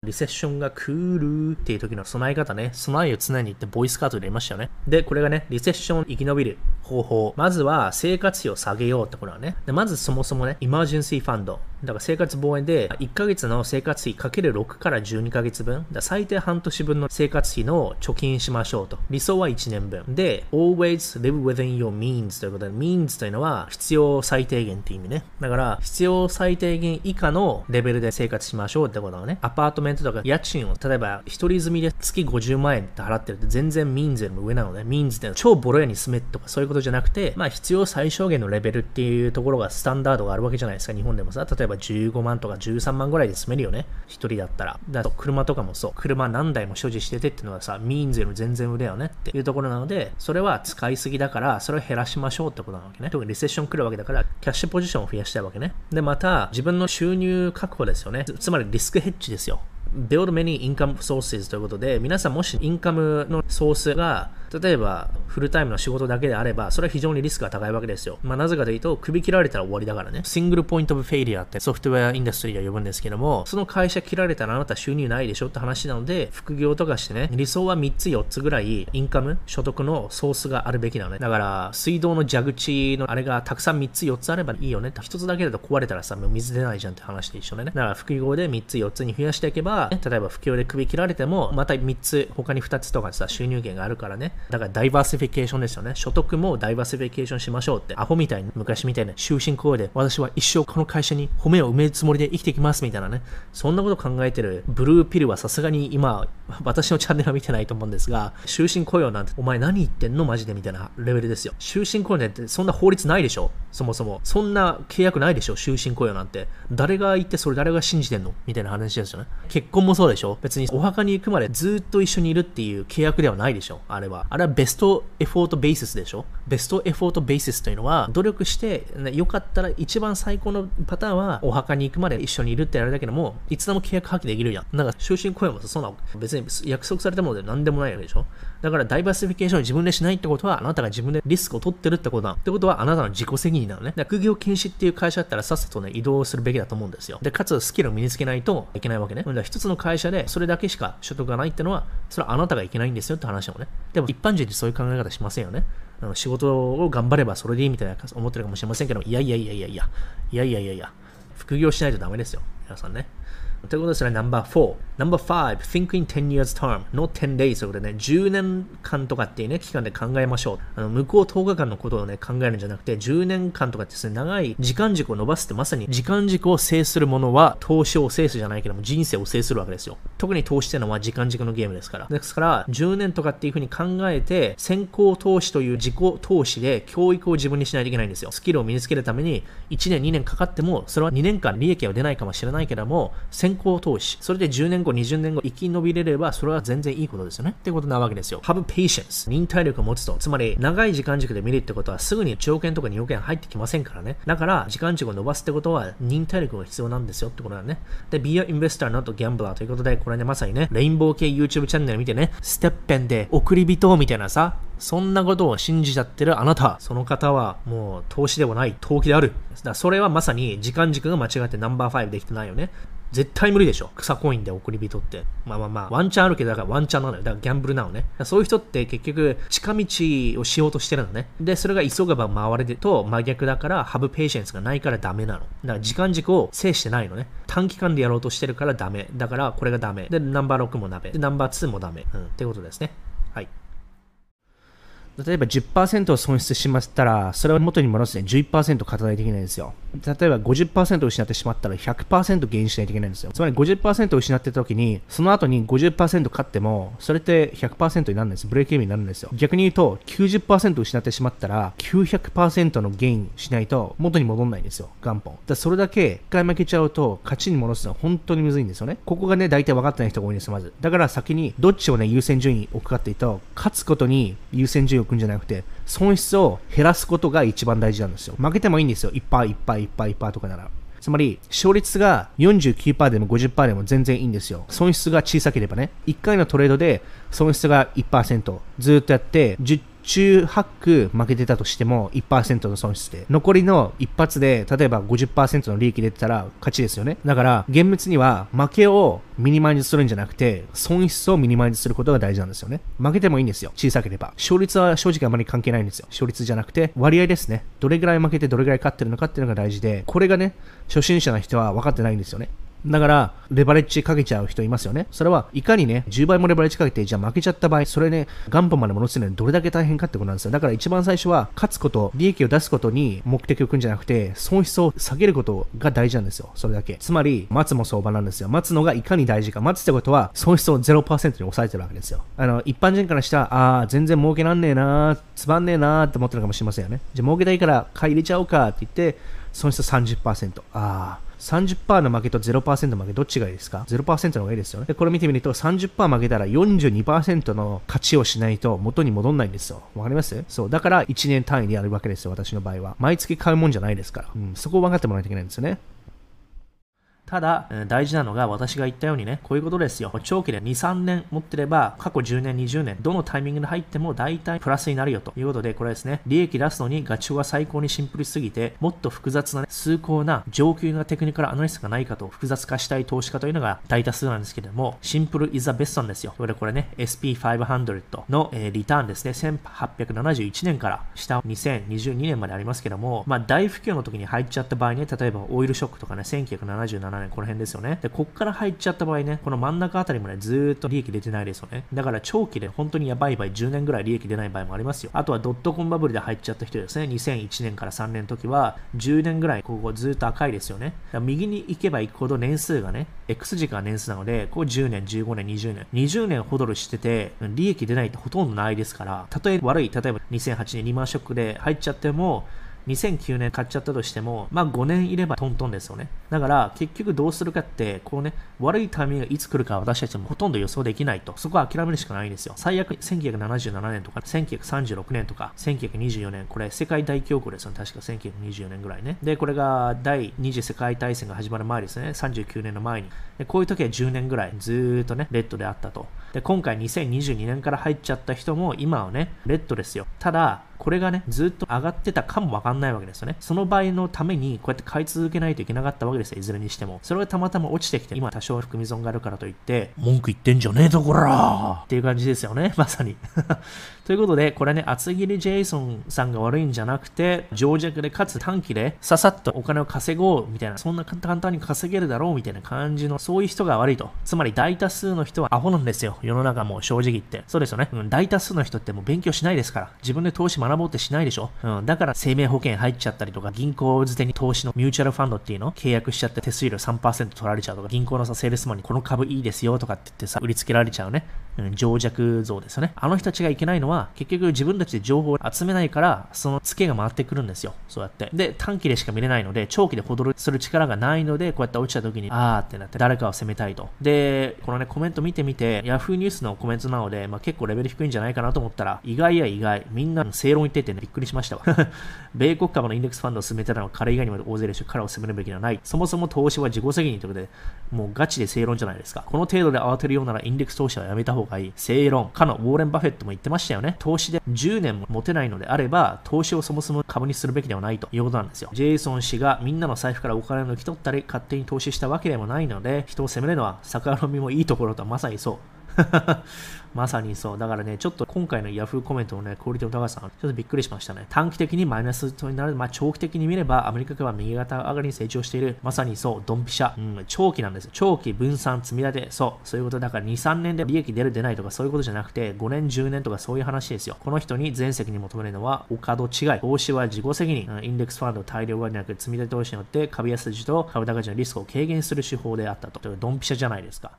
リセッションが来るっていう時の備え方ね、備えを常に言ってボイスカード入れましたよね。で、これがね、リセッション生き延びる方法。まずは生活費を下げようってことはね。でまずそもそもね、 emergency fund。だから生活防衛で1ヶ月の生活費かける6から12ヶ月分。だ最低半年分の生活費の貯金しましょうと。理想は1年分。で、always live within your means ということで、means というのは必要最低限っていう意味ね。だから必要最低限以下のレベルで生活しましょうってことはね。アパートメントとか家賃を例えば一人住みで月50万円って払ってるって全然 means よりも上なので、 means って超ボロ屋に住めとかそういうことじゃなくて、まあ必要最小限のレベルっていうところがスタンダードがあるわけじゃないですか。日本でもさ、例えば15万とか13万ぐらいで住めるよね。一人だったら。だと車とかもそう。車何台も所持しててっていうのはさ、 means より全然上だよねっていうところなので、それは使いすぎだから、それを減らしましょうってことなわけね。特にリセッション来るわけだから、キャッシュポジションを増やしたいわけね。で、また、自分の収入確保ですよね。つまりリスクヘッジですよ。build many income sources ということで、皆さんもしインカムのソースが例えば、フルタイムの仕事だけであれば、それは非常にリスクが高いわけですよ。まあ、なぜかというと、首切られたら終わりだからね。 single point of failure って software industry が呼ぶんですけども、その会社切られたらあなた収入ないでしょって話なので、副業とかしてね、理想は3つ4つぐらいインカム、所得のソースがあるべきなのね。だから、水道の蛇口のあれがたくさん3つ4つあればいいよね。1つだけだと壊れたらさ、もう水出ないじゃんって話で一緒でね。だから副業で3つ4つに増やしていけば、ね、例えば副業で首切られても、また3つ、他に2つとかさ、収入源があるからね。だからダイバーシフィケーションですよね。所得もダイバーシフィケーションしましょうって、アホみたいに、昔みたいな終身雇用で、私は一生この会社に褒めを埋めるつもりで生きてきますみたいなね。そんなこと考えてるブルーピルはさすがに今、私のチャンネルは見てないと思うんですが、終身雇用なんて、お前何言ってんのマジでみたいなレベルですよ。終身雇用なんてそんな法律ないでしょそもそも。そんな契約ないでしょ終身雇用なんて。誰が言ってそれ誰が信じてんのみたいな話ですよね。結婚もそうでしょ別にお墓に行くまでずっと一緒にいるっていう契約ではないでしょあれは。あれはベストエフォートベーシスでしょ？ベストエフォートベーシスというのは、努力して、ね、よかったら一番最高のパターンは、お墓に行くまで一緒にいるってあれだけども、いつでも契約破棄できるやん。なんか終身雇用もそんな別に約束されたもので何でもないわけでしょ？だからダイバーシフィケーションを自分でしないってことは、あなたが自分でリスクを取ってるってことだ。ってことは、あなたの自己責任なのね。副業禁止っていう会社だったらさっさとね、移動するべきだと思うんですよ。で、かつスキルを身につけないといけないわけね。だから一つの会社でそれだけしか所得がないってのは、それはあなたがいけないんですよって話もね。でも一般人ってそういう考え方しませんよね。あの仕事を頑張ればそれでいいみたいな思ってるかもしれませんけど、いやいやいやいやいや、いやいやいやいや、副業しないとダメですよ。皆さんね。ということですね、ナンバー4。ナンバー5、think in 10 years term, not 10 days ということでね、10年間とかっていうね、期間で考えましょう。あの向こう10日間のことをね、考えるんじゃなくて、10年間とかですね、長い時間軸を伸ばすってまさに時間軸を制するものは、投資を制すじゃないけども、人生を制するわけですよ。特に投資っていうのは時間軸のゲームですから。ですから、10年とかっていうふうに考えて、先行投資という自己投資で教育を自分にしないといけないんですよ。スキルを身につけるために、1年、2年かかっても、それは2年間利益は出ないかもしれないけども、先行投資。それで10年後、20年後、生き延びれれば、それは全然いいことですよね。ってことなわけですよ。have patience。忍耐力を持つと。つまり、長い時間軸で見るってことは、すぐに条件とか2億円入ってきませんからね。だから、時間軸を伸ばすってことは、忍耐力が必要なんですよってことだね。で、be a investor, not a gambler ということで、これね、まさにね、レインボー系 YouTube チャンネル見てね、ステッペンで送り人みたいなさ、そんなことを信じちゃってるあなた、その方はもう投資ではない、投機である。だからそれはまさに時間軸が間違ってナンバー5できてないよね。絶対無理でしょ。草コインで送り人って。まあまあまあ、ワンチャンあるけど、だからワンチャンなのよ。だからギャンブルなのね。そういう人って結局、近道をしようとしてるのね。で、それが急がば回れると真逆だから、ハブペーシェンスがないからダメなの。だから時間軸を制してないのね。短期間でやろうとしてるからダメ。だからこれがダメ。で、ナンバー6もダメ。で、ナンバー2もダメ。うん。ってことですね。はい。例えば10%を損失しましたら、それを元に戻すに11%勝たないといけないんですよ。例えば50%失ってしまったら100%減しないといけないんですよ。つまり50%失ってた時に、その後に50%勝っても、それって100%になるんです。ブレーキインになるんですよ。逆に言うと、90%失ってしまったら、900%のゲインしないと元に戻らないんですよ。元本。だそれだけ1回負けちゃうと、勝ちに戻すのは本当にむずいんですよね。ここがね、大体分かってない人が多いんですよ、まず。だから先にどっちをね、優先順位置くかっていうと、勝つことに優先順位を置くんじゃなくて、損失を減らすことが一番大事なんですよ。負けてもいいんですよ。いっぱいいっぱいいっぱいいっぱいとかなら。つまり、勝率が49%でも50%でも全然いいんですよ。損失が小さければね。1回のトレードで損失が1%ずっとやって、10中8区負けてたとしても1%の損失で、残りの一発で、例えば50%の利益出てたら勝ちですよね。だから、厳密には負けをミニマイズするんじゃなくて、損失をミニマイズすることが大事なんですよね。負けてもいいんですよ。小さければ。勝率は正直あまり関係ないんですよ。勝率じゃなくて、割合ですね。どれぐらい負けてどれぐらい勝ってるのかっていうのが大事で、これがね、初心者の人は分かってないんですよね。だから、レバレッジかけちゃう人いますよね。それはいかにね、10倍もレバレッジかけて、じゃあ負けちゃった場合、それね、元本まで戻すのにどれだけ大変かってことなんですよ。だから一番最初は、勝つこと、利益を出すことに目的を置くんじゃなくて、損失を下げることが大事なんですよ。それだけ。つまり、待つも相場なんですよ。待つのがいかに大事か。待つってことは、損失を0%に抑えてるわけですよ。あの、一般人からしたら、ああ、全然儲けらんねえなーつまんねえなーって思ってるかもしれませんよね。じゃあ儲けたいから買い入れちゃおうかって言って、損失30%。ああ、30%の負けと0%負けどっちがいいですか ?0% の方がいいですよね。で、これ見てみると30%負けたら42%の勝ちをしないと元に戻んないんですよ。わかります？そう。だから1年単位でやるわけですよ、私の場合は。毎月買うもんじゃないですから。うん、そこを分かってもらわないといけないんですよね。ただ、大事なのが私が言ったようにね、こういうことですよ。長期で2、3年持ってれば、過去10年、20年、どのタイミングで入っても大体プラスになるよということで、これですね、利益出すのにガチョウが最高にシンプルすぎて、もっと複雑な、ね、崇高な上級なテクニカルアナリストがないかと複雑化したい投資家というのが大多数なんですけれども、シンプルイザベストなんですよ。これこれね、SP500 の、えー、リターンですね、1871年から下2022年までありますけども、まあ大不況の時に入っちゃった場合ね、例えばオイルショックとかね、1977年、この辺ですよね。で、こっから入っちゃった場合ね、この真ん中あたりもね、ずーっと利益出てないですよね。だから長期で本当にやばい場合、10年ぐらい利益出ない場合もありますよ。あとはドットコンバブルで入っちゃった人ですね。2001年から3年の時は、10年ぐらいここずっと赤いですよね。右に行けば行くほど年数がね、X 時間年数なので、ここ10年、15年、20年。20年ほどるしてて、利益出ないってほとんどないですから、たとえ悪い、例えば2008年リーマンショックで入っちゃっても、2009年買っちゃったとしても、まあ5年いればトントンですよね。だから結局どうするかって、こうね、悪いタイミングがいつ来るか私たちもほとんど予想できないと。そこは諦めるしかないんですよ。最悪1977年とか、1936年とか、1924年、これ世界大恐慌ですよね。確か1924年ぐらいね。で、これが第二次世界大戦が始まる前ですね。39年の前に。でこういう時は10年ぐらいずーっとね、レッドであったと。で、今回2022年から入っちゃった人も今はね、レッドですよ。ただ、これがね、ずっと上がってたかもわかんないわけですよね。その場合のために、こうやって買い続けないといけなかったわけですよ、いずれにしても。それがたまたま落ちてきて、今多少含み損があるからといって、文句言ってんじゃねえとこらっていう感じですよね、まさに。ということで、これね、厚切りジェイソンさんが悪いんじゃなくて、情弱でかつ短期でささっとお金を稼ごうみたいな、そんな簡単に稼げるだろうみたいな感じの、そういう人が悪いと。つまり大多数の人はアホなんですよ、世の中も正直言って。そうですよね。うん、大多数の人ってもう勉強しないですから。自分で投資学ぼうってしないでしょ。うん、だから生命保険入っちゃったりとか、銀行捨てに投資のミューチャルファンドっていうの？契約しちゃって手数料3%取られちゃうとか、銀行のさ、セールスマンにこの株いいですよとかって言ってさ、売りつけられちゃうね。うん、情弱像ですよね。あの人たちがいけないのは、結局自分たちで情報を集めないから、そのツケが回ってくるんですよ。そうやって。で、短期でしか見れないので、長期でホドルする力がないので、こうやって落ちた時に、あーってなって、誰かを責めたいと。で、このね、コメント見てみて、Yahoo ニュースのコメントなので、まあ、結構レベル低いんじゃないかなと思ったら、意外や意外、みんな正論言っててね、びっくりしましたわ。米国株のインデックスファンドを進めてたのは彼以外にも大勢でしょ。彼を進めるべきではない。そもそも投資は自己責任ということで、もうガチで正論じゃないですか。この程度で慌てるようならインデックス投資はやめた方がいい。正論。かのウォーレン・バフェットも言ってましたよね。投資で10年も持てないのであれば、投資をそもそも株にするべきではないということなんですよ。ジェイソン氏がみんなの財布からお金を抜き取ったり、勝手に投資したわけでもないので、人を責めるのは逆恨みもいいところとはまさにそう。まさにそう。だからね、ちょっと今回の Yahoo コメントのね、クオリティの高さ、ちょっとびっくりしましたね。短期的にマイナスとなる、まあ長期的に見れば、アメリカ株は右肩上がりに成長している。まさにそう、ドンピシャ。うん、長期なんです。長期分散積み立て。そう、そういうことだから2、3年で利益出る出ないとかそういうことじゃなくて、5年、10年とかそういう話ですよ。この人に全責任求めるのは、お門違い。投資は自己責任。うんインデックスファンド大量割りなく積み立て投資によって株安時と株高時のリスクを軽減する手法であったと。ドンピシャじゃないですか。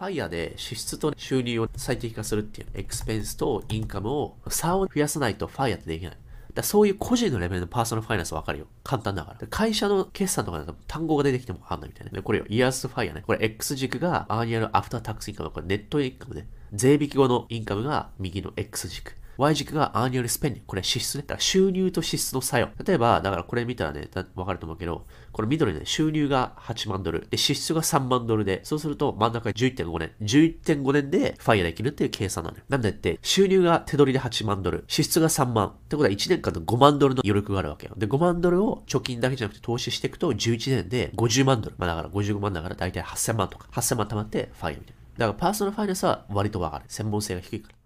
FIRE で支出と収入を最適化するっていう、 expense とインカムを差を増やさないと FIRE ってできない。だそういう個人のレベルのパーソナルファイナンスわかるよ。簡単だから。会社の決算とかだと単語が出てきてもわかんないみたいな。ね、これよ、イヤースファイヤーね。これ X 軸が annual after tax income。これ net income ね。税引き後のインカムが右の X 軸。Y 軸が annual spending。これ支出ね。だから収入と支出の差よ。例えば、だからこれ見たらね、わかると思うけど、これ緑ね、収入が8万ドル。で、支出が3万ドルで、そうすると真ん中11.5年。11.5年でファイヤーできるっていう計算なのよ。なんでって、収入が手取りで8万ドル。支出が3万。ってことは1年間の5万ドルの余力があるわけよ。で、5万ドルを貯金だけじゃなくて投資していくと、11年で50万ドル。まあだから55万だから大体8000万とか。8000万貯まってファイヤーみたいな。だからパーソナルファイナンスは割とわかる。専門性が低いから。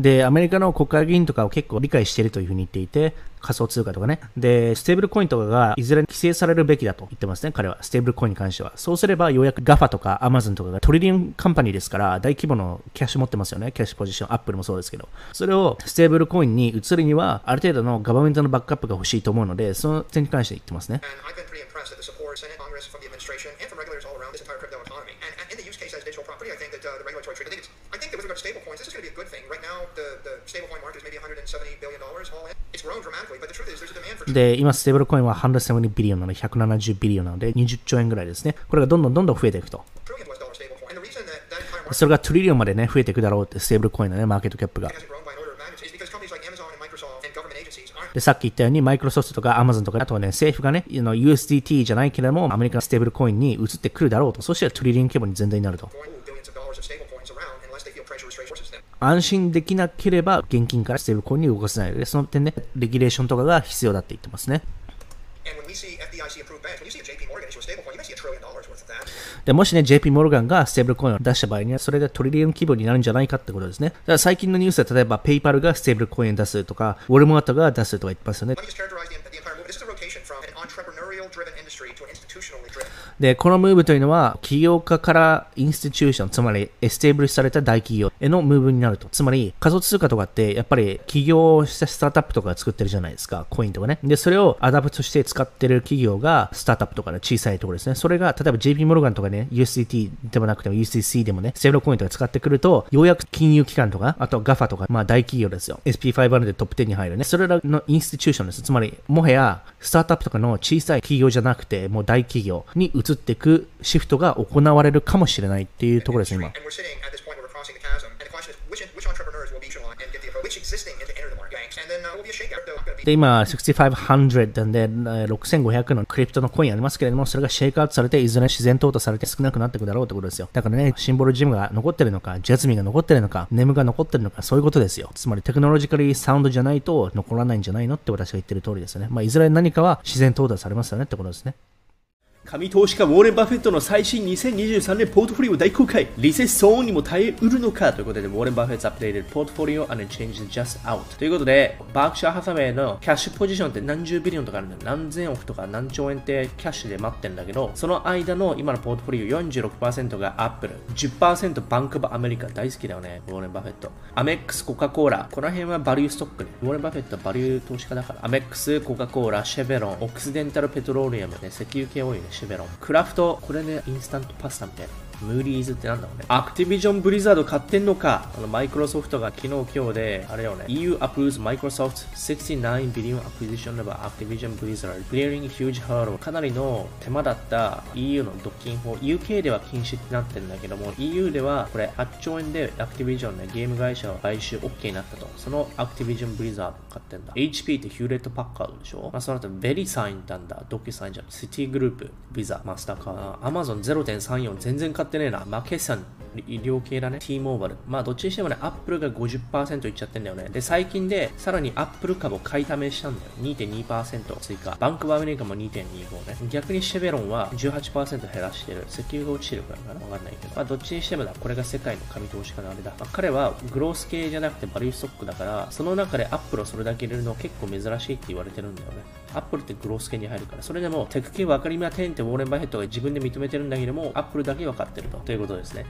で、アメリカの国会議員とかを結構理解しているというふうに言っていて、仮想通貨とかね。で、ステーブルコインとかがいずれ規制されるべきだと言ってますね、彼は。ステーブルコインに関しては。そうすれば、ようやく GAFA とか Amazon とかが trillion company ですから、大規模のキャッシュ持ってますよね。キャッシュポジション。アップルもそうですけど。それをステーブルコインに移るには、ある程度の government のバックアップが欲しいと思うので、その点に関して言ってますね。で、今、ステーブルコインは170 billion なので、170 billion なので、20兆円ぐらいですね。これがどんどんどんどん増えていくと。それが trillion までね、増えていくだろうって、ステーブルコインのね、 market cap が。で、さっき言ったように、マイクロソフトとかアマゾンとか、あとはね、政府がね、USDT じゃないけれども、アメリカのステーブルコインに移ってくるだろうと。そしたら trillion 規模に全然になると。安心できなければ現金からステーブルコインに動かせないので、その点ね、レギュレーションとかが必要だって言ってますね。でもしね、JP モルガンがステーブルコインを出した場合には、それで trillion 規模になるんじゃないかってことですね。だから最近のニュースで例えば、ペイパルがステーブルコイン出すとか、ウォルマートが出すとか言ってますよね。で、このムーブというのは、起業家から institution、つまり establish された大企業へのムーブになると。つまり、仮想通貨とかって、やっぱり起業したスタートアップとか作ってるじゃないですか。コインとかね。で、それを adopt して使ってる企業が、スタートアップとかの小さいところですね。それが、例えば JP モルガンとかね、USDT でもなくても USDC でもね、ステーブルコインとか使ってくると、ようやく金融機関とか、あと GAFA とか、まあ大企業ですよ。SP500 でトップ10に入るね。それらの institution です。つまり、もはや、スタートアップとかの小さい企業じゃなくて、もう大企業に移っていくシフトが行われるかもしれないっていうところですね、今。で、今、6500なんで、6500のクリプトのコインありますけれども、それがシェイクアウトされて、いずれ自然淘汰されて少なくなっていくだろうってことですよ。だからね、シンボルジムが残ってるのか、ジャズミンが残ってるのか、ネムが残ってるのか、そういうことですよ。つまりテクノロジカリーサウンドじゃないと残らないんじゃないのって私が言ってる通りですよね。まあ、いずれ何かは自然淘汰されますよねってことですね。神投資家ウォーレン・バフェットの最新2023年ポートフォリオ大公開。リセッションにも耐えうるのか？ということでウォーレン・バフェットアップデートポートフォリオ and changed just out ということでバークシャー・ハサウェイのキャッシュポジションって何十 billion とかあるんだよ。何千億とか何兆円ってキャッシュで持ってるんだけどその間の今のポートフォリオ46%がアップル。10%バンクオブアメリカ大好きだよねウォーレン・バフェット。アメックス・コカ・コーラ。この辺はバリューストックね。ウォーレン・バフェットはバリュー投資家だから。アメックス・コカ・コーラシェブロンオクシデンタル・ペトローリアムね。石油系多いね。シェブロン。クラフトこれねインスタントパスタみたいな。ムーディーズってなんだろうね。アクティビジョンブリザード買ってんのかあのマイクロソフトが昨日今日で、あれよね。EU approves Microsoft 69 billion acquisition of Activision Blizzard, clearing huge hurdle. かなりの手間だった EU の独禁法。UK では禁止ってなってるんだけども、EU ではこれ8兆円でアクティビジョンね、ゲーム会社を買収 OK になったと。そのアクティビジョンブリザード買ってんだ。HP ってヒューレットパッカードでしょ？まあその後ベリサインなんだ。ドキュサインじゃん。シティグループ、ビザ、マスターカード、アマゾン0.34全然買ってねえな。まあ決算医療系だね。T モバイル。まあどっちにしてもね、アップルが50%いっちゃってんだよね。で、最近でさらにアップル株を買い足したんだよ。2.2%追加。バンクオブアメリカも2.25ね。逆にシェブロンは18%減らしてる。石油が落ちてるからかなわかんないけど。まあどっちにしてもだ。これが世界の神投資家のあれだ。まあ、彼はグロース系じゃなくてバリューストックだから、その中でアップルをそれだけ入れるの結構珍しいって言われてるんだよね。アップルってグロース系に入るから。それでもテック系分かりませんってウォーレン・バフェットが自分で認めてるんだけども、アップルだけ分かってると。ということですね。